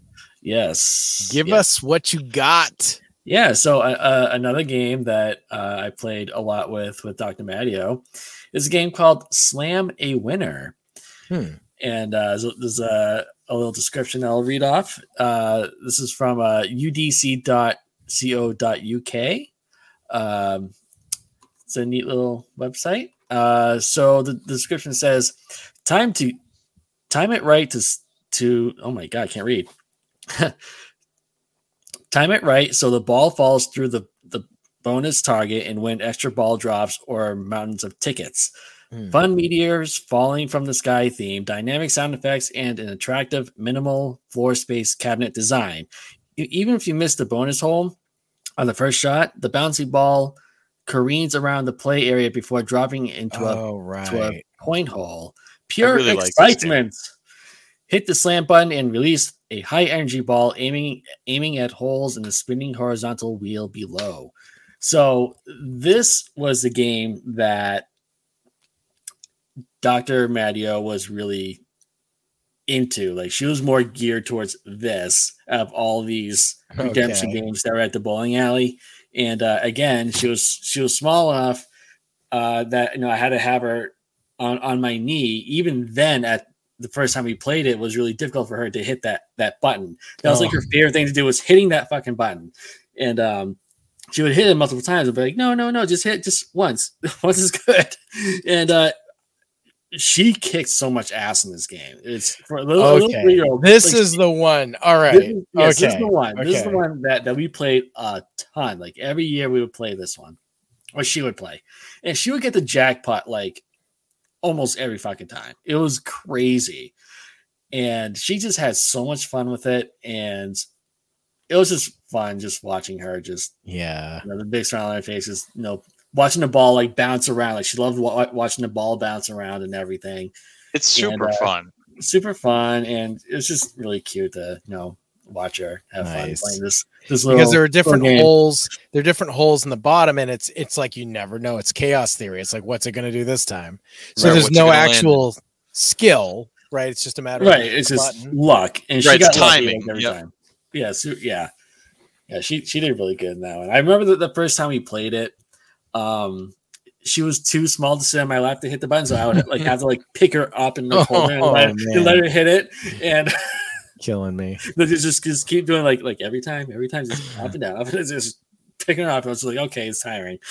Yes. give yes. us what you got. Yeah, so uh, uh, another game that uh, I played a lot with with Dr. Matteo is a game called Slam a Winner. Hmm. And uh, there's a, a little description I'll read off. Uh, this is from uh, udc.co.uk. Um, it's a neat little website. Uh, so the, the description says, "Time to time it right to to oh my god, I can't read." time it right so the ball falls through the, the bonus target and win extra ball drops or mountains of tickets. Hmm. Fun meteors falling from the sky theme, dynamic sound effects, and an attractive minimal floor space cabinet design. Even if you miss the bonus hole on the first shot, the bouncy ball careens around the play area before dropping into a Oh to a right. point hole. Pure really like this game. excitement. Hit the slam button and release a high energy ball aiming aiming at holes in the spinning horizontal wheel below. So this was the game that Dr. Maddio was really into. Like she was more geared towards this of all these redemption Okay. games that were at the bowling alley. And uh, again, she was she was small enough uh, that you know I had to have her on on my knee. Even then, at the first time we played it, was really difficult for her to hit that that button. That was like Oh. her favorite thing to do was hitting that fucking button. And um, she would hit it multiple times and be like, "No, no, no, just hit just once. once is good." And uh, she kicked so much ass in this game. It's for a little, a little three-year-old. this like, is the one. All right. this right. is- this is the one. This is the one that, that we played a ton. Like every year we would play this one. Or she would play. And she would get the jackpot like almost every fucking time. It was crazy. And she just had so much fun with it. And it was just fun just watching her just Yeah. you know, the big smile on her face, is you know, watching the ball like bounce around. Like she loved wa- watching the ball bounce around and everything It's super And, uh, fun. super fun and it was just really cute to you know watch her have Nice. fun playing this this Because there are different holes. There are different holes in the bottom, and it's it's like you never know. It's chaos theory. It's like, what's it going to do this time? So Right, there's no gonna land actual skill, right? It's just a matter right of it's just button. luck and she Right, it's got lucky, timing, every yep. time yeah so, yeah yeah she she did really good in that one i remember that the first time we played it um she was too small to sit on my lap to hit the button so i would like have to like pick her up and, like, hold her and, Oh, let, man. and let her hit it and killing me. Just, just keep doing like like every time, every time, just up and down, up and just picking up. I was like, okay, it's tiring.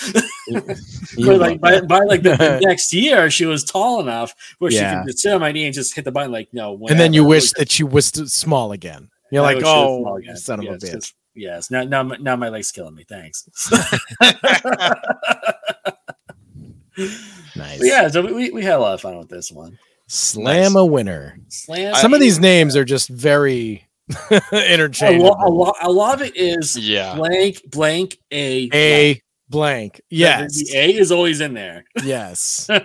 But like by, by like the, next year, she was tall enough where Yeah. she could just sit on my knee and just hit the button. Like no, and then you wish that she was small again. You're I like, wish she was oh, small you again. son of a bitch. Yes. Now, now, my- now my leg's killing me. Thanks. Nice. But yeah, so we, we had a lot of fun with this one. Slam a winner. Slam. Some of these names are just very a interchangeable. a, lot, a lot of it is Yeah. blank, blank, a, A blank. Yes. The A is always in there. Yes.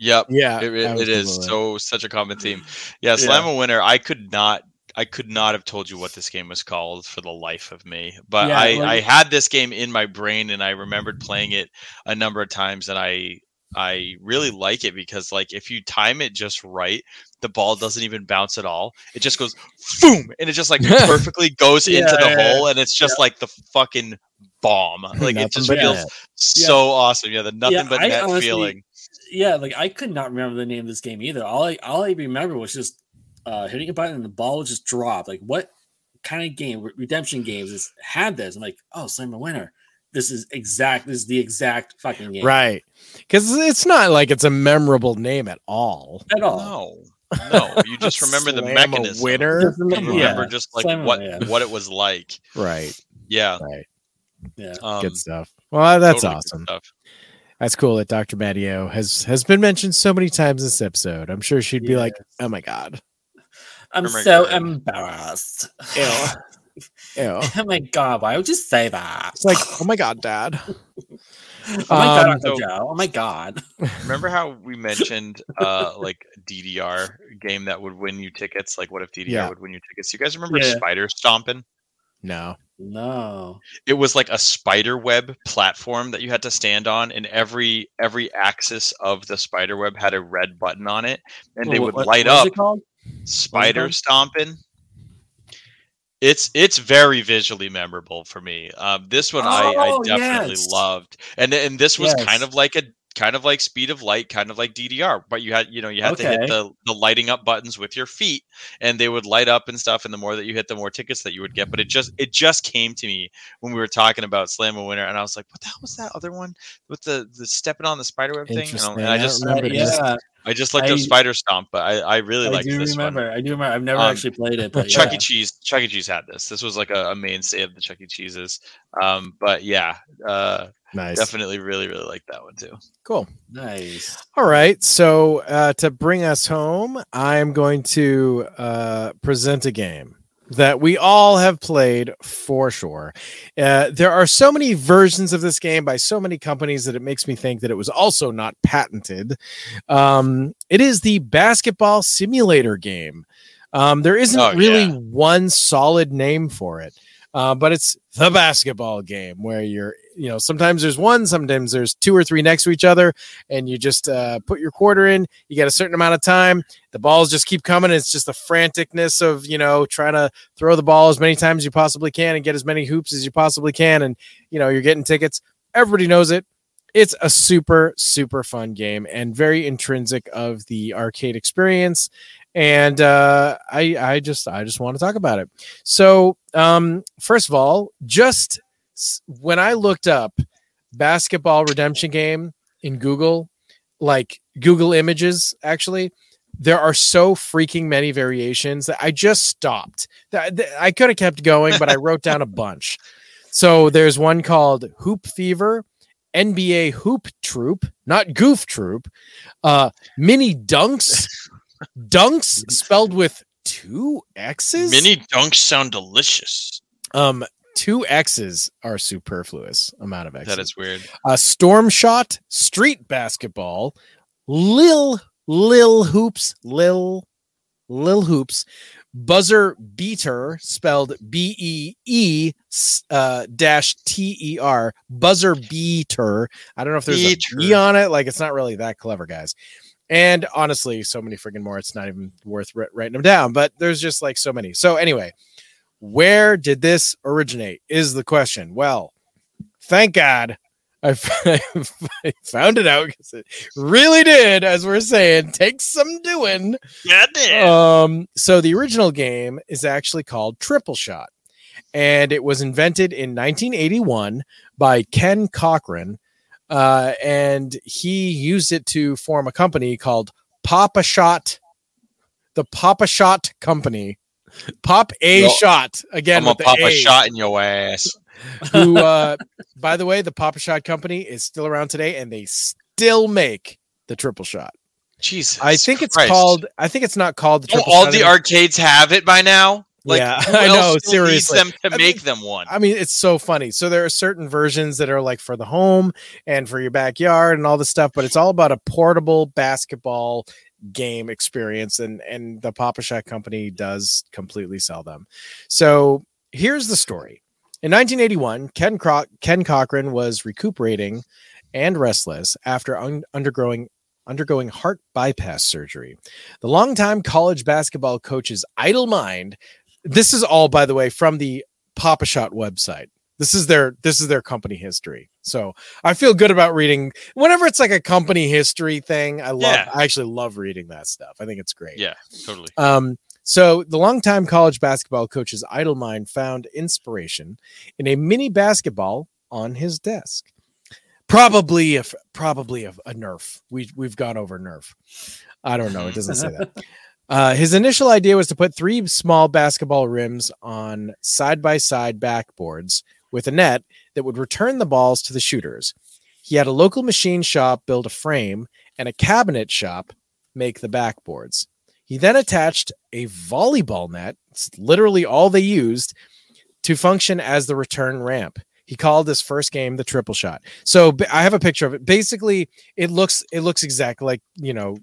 Yep. Yeah. It, it- it is so such a common theme. Yeah, Slam a Winner. I could not. I could not have told you what this game was called for the life of me. But Yeah, I, like- I had this game in my brain, and I remembered playing it a number of times, and I I really like it because like if you time it just right, the ball doesn't even bounce at all. It just goes boom, and it just like perfectly goes into the yeah, hole, and it's just like the fucking bomb. Like Nothing it just feels so awesome. Yeah, the nothing Yeah, but I net honestly- feeling. yeah, like I could not remember the name of this game either. All I all I remember was just uh hitting a button and the ball would just drop. Like what kind of game redemption games is, had this? I'm like, oh, Slam a winner. This is exact. This is the exact fucking game, Right. Because it's not like it's a memorable name at all. At all. No, no, you just remember the mechanism. winner. Just You remember- remember yeah, just like Slam what yeah. what it was like. Right. Yeah, Right. Yeah. um, good stuff. Well, that's totally awesome. stuff. That's cool that Dr. Matteo has has been mentioned so many times this episode. I'm sure she'd be like, "Oh my god, I'm Oh my so God. embarrassed. Ew. ew." oh my god, why would you say that? It's like, "Oh my god, Dad." oh my god, um, Uncle so- Joe. Oh my god. Remember how we mentioned uh like DDR game that would win you tickets? Like, what if DDR Yeah. would win you tickets? You guys remember Yeah. Spider Stomping? No. No. It was like a spider web platform that you had to stand on, and every every axis of the spider web had a red button on it, and they would what- light what is up. it called? spider called? stomping it's it's very visually memorable for me um this one I, I Oh, definitely yes. loved and and this was Yes. kind of like a kind of like speed of light kind of like ddr but you had you know you had to hit the the lighting up buttons with your feet and they would light up and stuff and the more that you hit the more tickets that you would get but it just it just came to me when we were talking about slam a winner and i was like what the hell was that other one with the the stepping on the spider web thing and, Interesting. and i I don't just remember Uh, this. Yeah, i just looked up spider stomp but i i really like Chuck. I do one remember. I do remember. I've never Um, actually played it, but Chuck yeah. E. Cheese, Chuck E. Cheese had this. This was like a, a mainstay of the Chuck E. Cheeses. Um, but yeah, uh, Nice. definitely really, really like that one too. Cool. Nice. All right. So uh, to bring us home, I'm going to uh, present a game that we all have played for sure. Uh, there are so many versions of this game by so many companies that it makes me think that it was also not patented. Um, it is the basketball simulator game. Um, there isn't Oh, really yeah. one solid name for it. Uh, but it's the basketball game where you're, you know, sometimes there's one, sometimes there's two or three next to each other, and you just uh, put your quarter in. You get a certain amount of time. The balls just keep coming. It's just the franticness of you know trying to throw the ball as many times as you possibly can and get as many hoops as you possibly can, and you know you're getting tickets. Everybody knows it. It's a super super fun game and very intrinsic of the arcade experience. And uh, I I just I just want to talk about it. So um, first of all, just when I looked up basketball redemption game in Google, like Google Images, actually, there are so freaking many variations that I just stopped. That that- I could have kept going, but I wrote down a bunch. So there's one called Hoop Fever, NBA Hoop Troop, not Goof Troop, uh, Mini Dunks, Dunks spelled with two X's. Mini dunks sound delicious. um, two X's are superfluous amount of X's. That is weird. uh, Storm Shot, Street Basketball, Lil Lil Hoops, Lil Lil Hoops, Buzzer Beater, spelled B E E uh, dash T E R, Buzzer Beater. I don't know if there's Beater. a B on it. Like it's not really that clever, guys. And honestly, so many freaking more. It's not even worth writing them down. But there's just like so many. So anyway, where did this originate? Is the question. Well, thank God I found it out because it really did, as we're saying, take some doing. Yeah, did. Um, so the original game is actually called Triple Shot, and it was invented in 1981 by Ken Cochran, uh, and he used it to form a company called Pop a Shot, the Pop a Shot Company. Pop a Yo, shot again. I'm gonna pop a A, shot in your ass. Who, uh, by the way, the Pop a Shot company is still around today, and they still make the triple shot. Jesus. I think it's called. I think it's not called the Don't all shot the arcades have it by now? Like, Yeah, I know, seriously. them to I make mean- them one. I mean, it's so funny. So there are certain versions that are like for the home and for your backyard and all this stuff, but it's all about a portable basketball game experience, and and the Pop a Shot company does completely sell them. So here's the story. In 1981, Ken Cro- Ken Cochran was recuperating and restless after un- undergoing undergoing heart bypass surgery. The longtime college basketball coach's idle mind. This is all, by the way, from the Pop a Shot website. This is their this is their company history. So I feel good about reading whenever it's like a company history thing. I love Yeah. I actually love reading that stuff. I think it's great. Yeah, totally. Um, so the longtime college basketball coach's idle mind found inspiration in a mini basketball on his desk. Probably if probably a, a Nerf. We we've gone over Nerf. I don't know. It doesn't say that. Uh, his initial idea was to put three small basketball rims on side by side backboards with a net that would return the balls to the shooters. He had a local machine shop build a frame and a cabinet shop make the backboards. He then attached a volleyball net, it's literally all they used, to function as the return ramp. He called this first game the triple shot. So I have a picture of it. Basically, it looks it looks exactly like you know,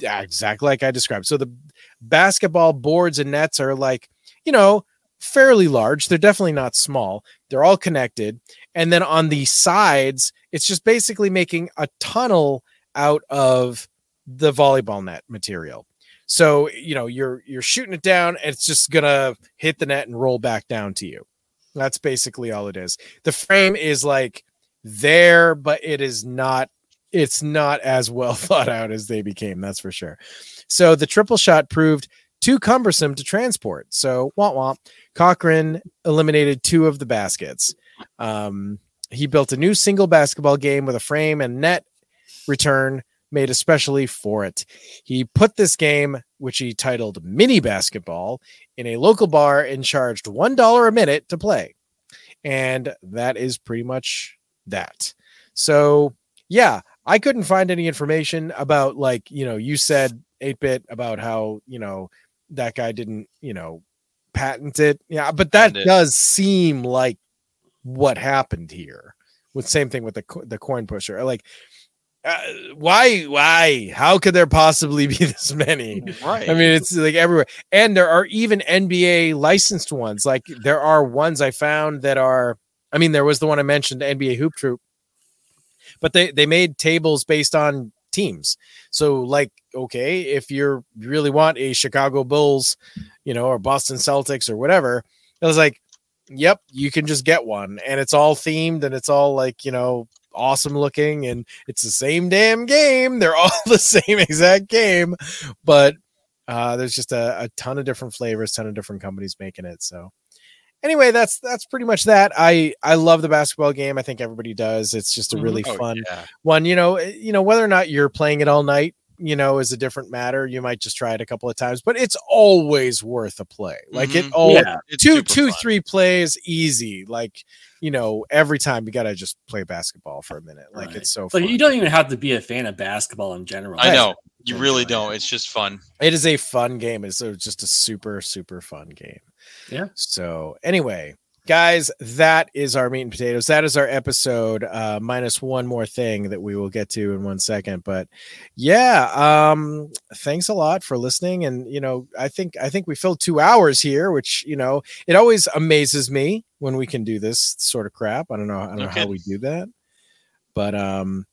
exactly like I described. So the basketball boards and nets are like you know fairly large. They're definitely not small. They're all connected, and then on the sides, it's just basically making a tunnel out of the volleyball net material. So, you know, you're you're shooting it down and it's just going to hit the net and roll back down to you. That's basically all it is. The frame is like there but it is not it's not as well thought out as they became, that's for sure. So, the triple shot proved too cumbersome to transport. So, womp womp. Cochran eliminated two of the baskets. Um, he built a new single basketball game with a frame and net return made especially for it. He put this game, which he titled Mini Basketball, in a local bar and charged $1 a minute to play. And that is pretty much that. So, yeah, I couldn't find any information about, like, you know, you said 8 bit about how, you know, that guy didn't, you know, patent it. Yeah, but that Patent it. does seem like what happened here. With same thing with the the coin pusher. Like, uh, why why how could there possibly be this many Right. i mean it's like everywhere and there are even nba licensed ones like there are ones i found that are i mean there was the one i mentioned nba hoop troop but they they made tables based on teams. So like okay if you're you really want a chicago bulls you know or boston celtics or whatever it was like yep you can just get one. And it's all themed and it's all like you know awesome looking and it's the same damn game. They're all the same exact game but uh there's just a, a ton of different flavors ton of different companies making it so anyway that's that's pretty much that i i love the basketball game i think everybody does it's just a Mhm. really Oh, fun yeah. one you know eh, you know whether or not you're playing it all night you know is a different matter you might just try it a couple of times but it's always worth a play like it Mhm. all Yeah. Two two fun. three plays easy like you know every time you gotta just play basketball for a minute like Right. it's so fun. But you don't even have to be a fan of basketball in general. I know. You really don't. It's just fun. it is a fun game it's a, just a super super fun game Yeah. so anyway guys that is our meat and potatoes that is our episode uh minus one more thing that we will get to in one second but yeah um thanks a lot for listening and you know i think i think we filled two hours here which you know it always amazes me when we can do this sort of crap i don't know i don't know how we do that but um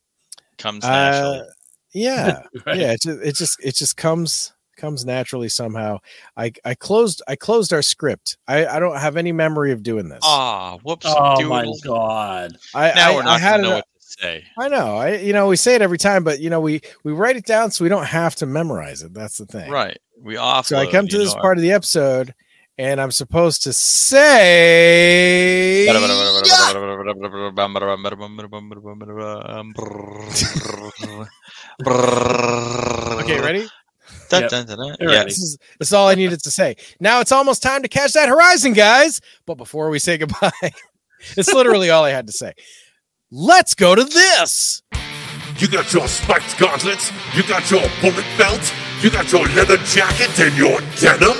Comes uh, naturally. yeah Right. yeah it just, it just it just comes comes naturally somehow i i closed i closed our script i i don't have any memory of doing this Ah, whoops. Oh doodle. my god. i Now I, we're I not had gonna know what to say. i know i you know we say it every time but you know we we write it down so we don't have to memorize it that's the thing Right. We off. so i come to this part of the episode and i'm supposed to say okay ready Dun, Yep. dun, dun, dun. You're Yeah. This is that's all I needed to say. Now it's almost time to catch that horizon, guys. But before we say goodbye, it's literally all I had to say. Let's go to this. You got your spiked gauntlets, you got your bullet belt, you got your leather jacket and your denim,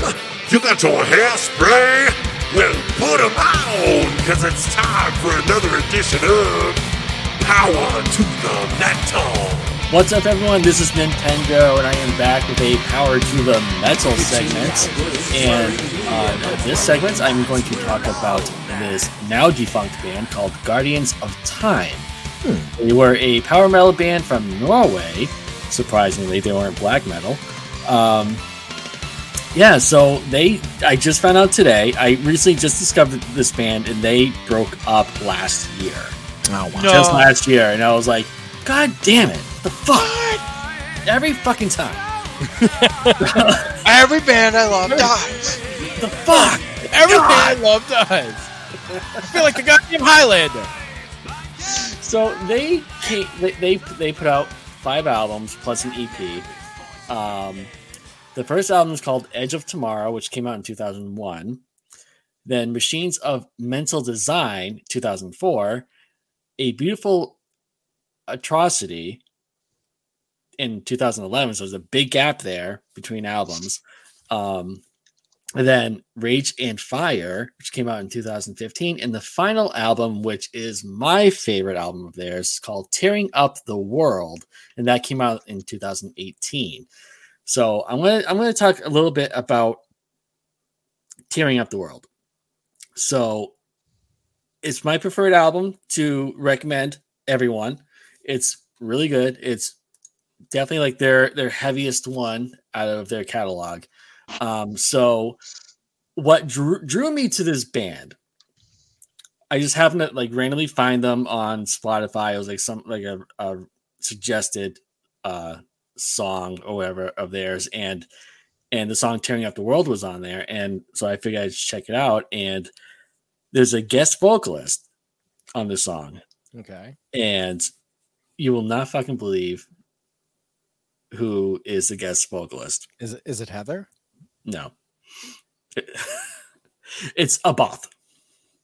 you got your hairspray. Well, put 'em on, cause it's time for another edition of Power to the Metal. What's up, everyone? This is Nintenjoe, and I am back with a Power to the Metal segment. And on this segment, I'm going to talk about this now defunct band called Guardians of Time. They were a power metal band from Norway. Surprisingly, they weren't black metal. Um, yeah, so they. I just found out today. I recently just discovered this band, and they broke up last year Oh wow. just last year, and I was like, God damn it, the fuck, every fucking time, Every band I love dies. the fuck. Everything I love dies. I feel like the goddamn Highlander. So they came, they, they they put out five albums plus an EP. Um, the first album is called Edge of Tomorrow, which came out in 2001. Then Machines of Mental Design, 2004. A Beautiful Atrocity in 2011. So there's a big gap there between albums. Um, and then Rage and Fire, which came out in 2015, and the final album, which is my favorite album of theirs, called Tearing Up the World, and that came out in 2018. So I'm gonna I'm gonna talk a little bit about Tearing Up the World. So it's my preferred album to recommend everyone. It's really good. It's definitely like their their heaviest one out of their catalog. Um, so what drew, drew me to this band, I just happened to like randomly find them on Spotify. It was like some like a, a suggested uh song or whatever of theirs, and and the song "Tearing Up the World" was on there, and so I figured I'd check it out. And there's a guest vocalist on the song, Okay. and you will not fucking believe who is the guest vocalist. Is it is it Heather? No. it's Abbath.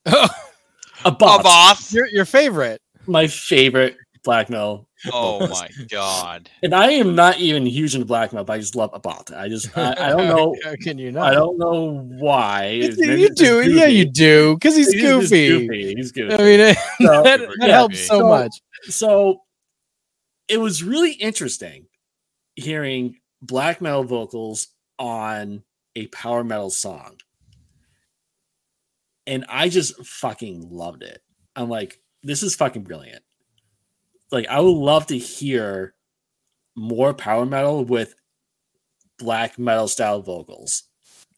Oh, A both. Abbath. your your favorite. My favorite black metal. Oh my god. And I am not even huge into black metal, but I just love Abbath. I just I, I don't know How can you not? I don't know why. You, Maybe you do. Yeah, you do. Because he's He's just goofy. goofy. He's goofy. I mean, it, So- that, that Yeah. helps so, So- much. so it was really interesting hearing black metal vocals on a power metal song. And I just fucking loved it. I'm like, this is fucking brilliant. Like, I would love to hear more power metal with black metal style vocals.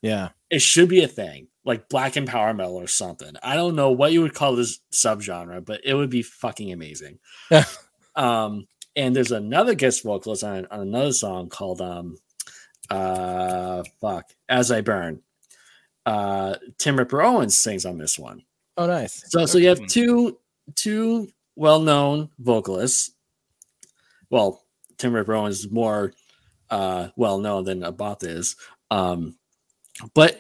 Yeah. It should be a thing, like black and power metal or something. I don't know what you would call this subgenre, but it would be fucking amazing. Yeah. um, and there's another guest vocalist on, on another song called um uh fuck As I Burn. Uh Tim Ripper Owens sings on this one. Oh, nice. So so you have two two well-known vocalists. Well, Tim Ripper Owens is more uh well-known than Abbath is. Um but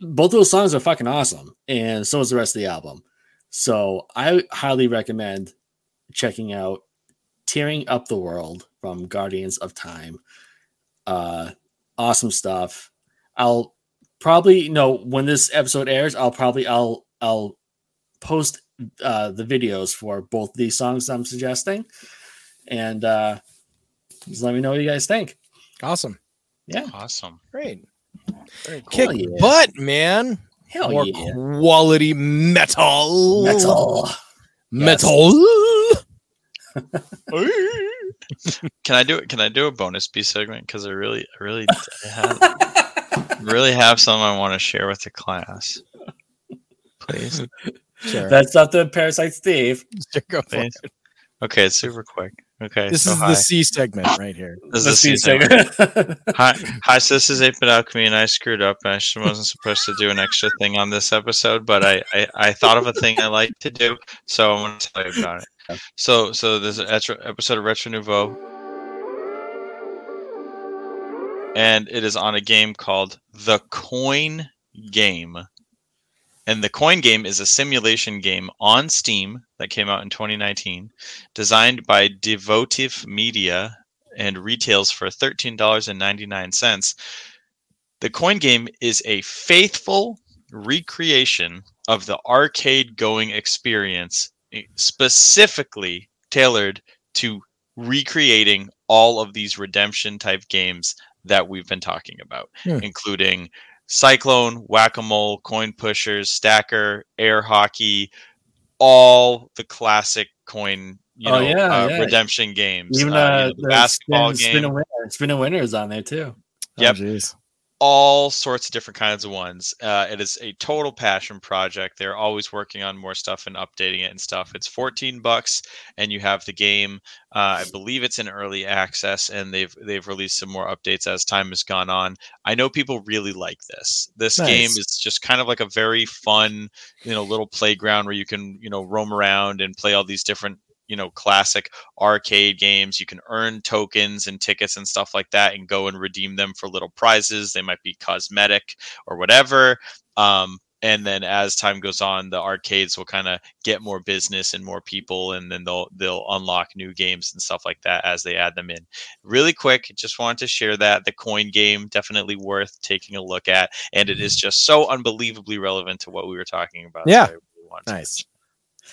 both those songs are fucking awesome, and so is the rest of the album. So I highly recommend checking out Tearing Up the World from Guardians of Time. Uh awesome stuff. I'll probably you know when this episode airs, I'll probably I'll I'll post uh the videos for both these songs I'm suggesting. And uh just let me know what you guys think. Awesome. Yeah. Awesome. Great. Very cool. Kick yeah. butt, man. Hell More yeah. quality metal. Metal. Metal. Can I do it? Can I do a bonus B segment? Because I really, I really, I have, really have something I want to share with the class. Please, Sure. That's not the Parasite Steve. Sure, go please. Okay, it's super quick. Okay, This so is hi. the C segment right here. This The is the C season. segment. Hi, hi. So this is 8-Bit Alchemy, and I screwed up. I sh- wasn't supposed to do an extra thing on this episode, but I, I, I thought of a thing I like to do, so I'm going to tell you about it. So, so there's an etro- episode of Retro Nouveau. and it is on a game called The Coin Game. And The Coin Game is a simulation game on Steam that came out in 2019, designed by Devotive Media and retails for $13.99. The Coin Game is a faithful recreation of the arcade going experience, eh, specifically tailored to recreating all of these redemption type games that we've been talking about, Hmm. including Cyclone, Whack a Mole, Coin Pushers, Stacker, Air Hockey, all the classic coin, you Oh, know, yeah, uh, yeah. redemption games. Even uh, you uh, know, the the basketball spin, game, spin a winner, spin a winner is on there too. Yep. Oh. All sorts of different kinds of ones. Uh, it is a total passion project. They're always working on more stuff and updating it and stuff. It's 14 bucks, and you have the game. Uh, I believe it's in early access, and they've they've released some more updates as time has gone on. I know people really like this. This game is just kind of like a very fun, you know, little playground where you can you know roam around and play all these different you know classic arcade games. You can earn tokens and tickets and stuff like that and go and redeem them for little prizes. They might be cosmetic or whatever um, and then as time goes on the arcades will kind of get more business and more people and then they'll they'll unlock new games and stuff like that as they add them in. Really quick just wanted to share that. The coin game definitely worth taking a look at and it is just so unbelievably relevant to what we were talking about Yeah. I really wanted to Nice.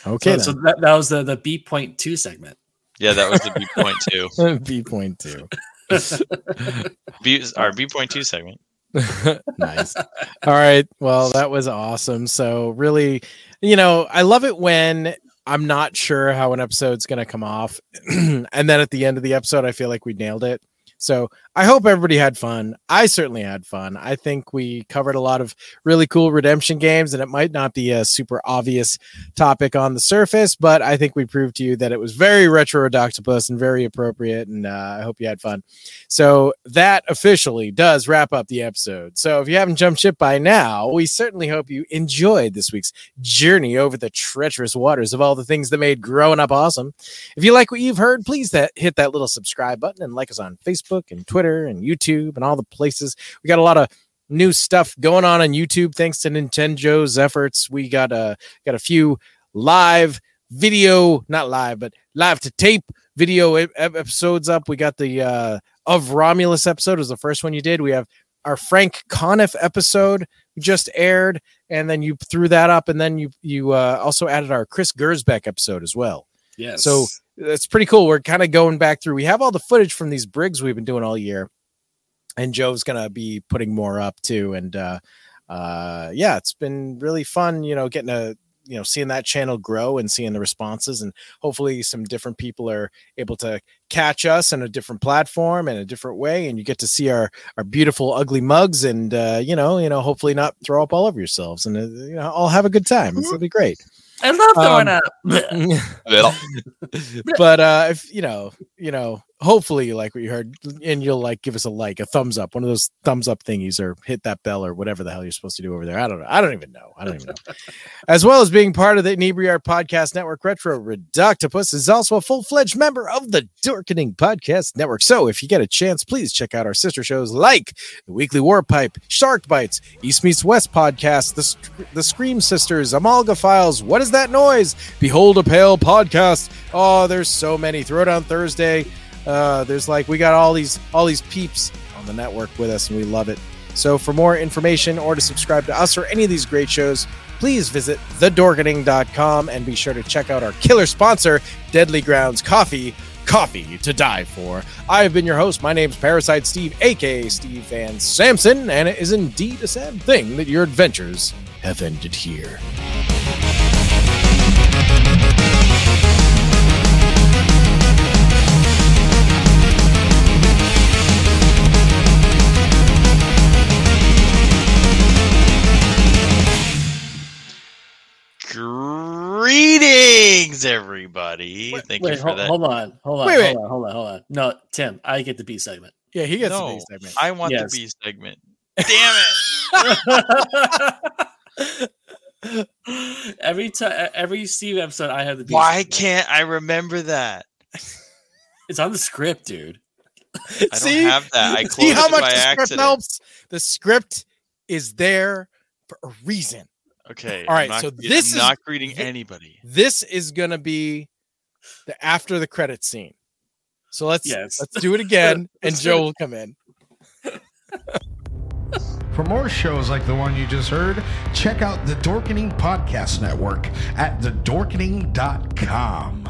Okay. so, so that, that was the the B point two segment. Yeah, that was the B point two. then. B point two. B, our B point two segment. nice. All right. Well, that was awesome. So really, you know, I love it when I'm not sure how an episode's going to come off, and then at the end of the episode, I feel like we nailed it. So I hope everybody had fun. I certainly had fun. I think we covered a lot of really cool redemption games, and it might not be a super obvious topic on the surface, but I think we proved to you that it was very retro Ridoctopus and very appropriate. And uh, I hope you had fun. So that officially does wrap up the episode. So if you haven't jumped ship by now, we certainly hope you enjoyed this week's journey over the treacherous waters of all the things that made growing up awesome. If you like what you've heard, please that, hit that little subscribe button and like us on Facebook and Twitter and YouTube and all the places. We got a lot of new stuff going on on YouTube thanks to Nintenjoe's efforts. We got a got a few live video, not live, but live to tape video ep- ep- episodes up. We got the uh of Romulus episode was the first one you did. We have our Frank Conniff episode just aired, and then you threw that up, and then you you uh, also added our Chris Gersbeck episode as well. Yes. So that's pretty cool. We're kind of going back through. We have all the footage from these brigs we've been doing all year, and Joe's gonna be putting more up too. And uh, uh, yeah, it's been really fun. You know, getting a you know seeing that channel grow and seeing the responses, and hopefully some different people are able to catch us in a different platform and a different way, and you get to see our our beautiful ugly mugs, and uh, you know, you know, hopefully not throw up all over yourselves, and uh, you know, all have a good time. it's gonna be great. I love throwing Um, up. but uh if you know you know hopefully you like what you heard and you'll like give us a like a thumbs up one of those thumbs up thingies or hit that bell or whatever the hell you're supposed to do over there. I don't know i don't even know i don't even know. As well as being part of the Inebri-Art podcast network retro ridoctopus is also a full-fledged member of the dorkening podcast network. So if you get a chance please check out our sister shows like the weekly war pipe shark bites east meets west podcast the, the scream sisters amalga files what is that noise? Behold a pale podcast. Oh there's so many. Throwdown thursday uh there's like we got all these all these peeps on the network with us and we love it. So for more information or to subscribe to us or any of these great shows please visit thedorkening.com and be sure to check out our killer sponsor deadly grounds coffee coffee to die for. I have been your host. My name's parasite steve aka steve van samson and it is indeed a sad thing that your adventures have ended here Greetings, everybody. Thank Wait, you for hold, that. hold on, hold on, Wait, hold wait. on, hold on, hold on. No, Tim, I get the B segment. yeah he gets no, the B segment I want Yes. the B segment. Damn it! every time, every Steve episode, I have the B. Why segment. can't I remember that? It's on the script, dude. I don't have that. I See how much the script accident. helps? The script is there for a reason. Okay. All right, not so this I'm is- not greeting thi- anybody. This is gonna be the after the credit scene. So let's Yes. let's do it again, and Joe will come in. For more shows like the one you just heard, check out the Dorkening Podcast Network at thedorkening.com.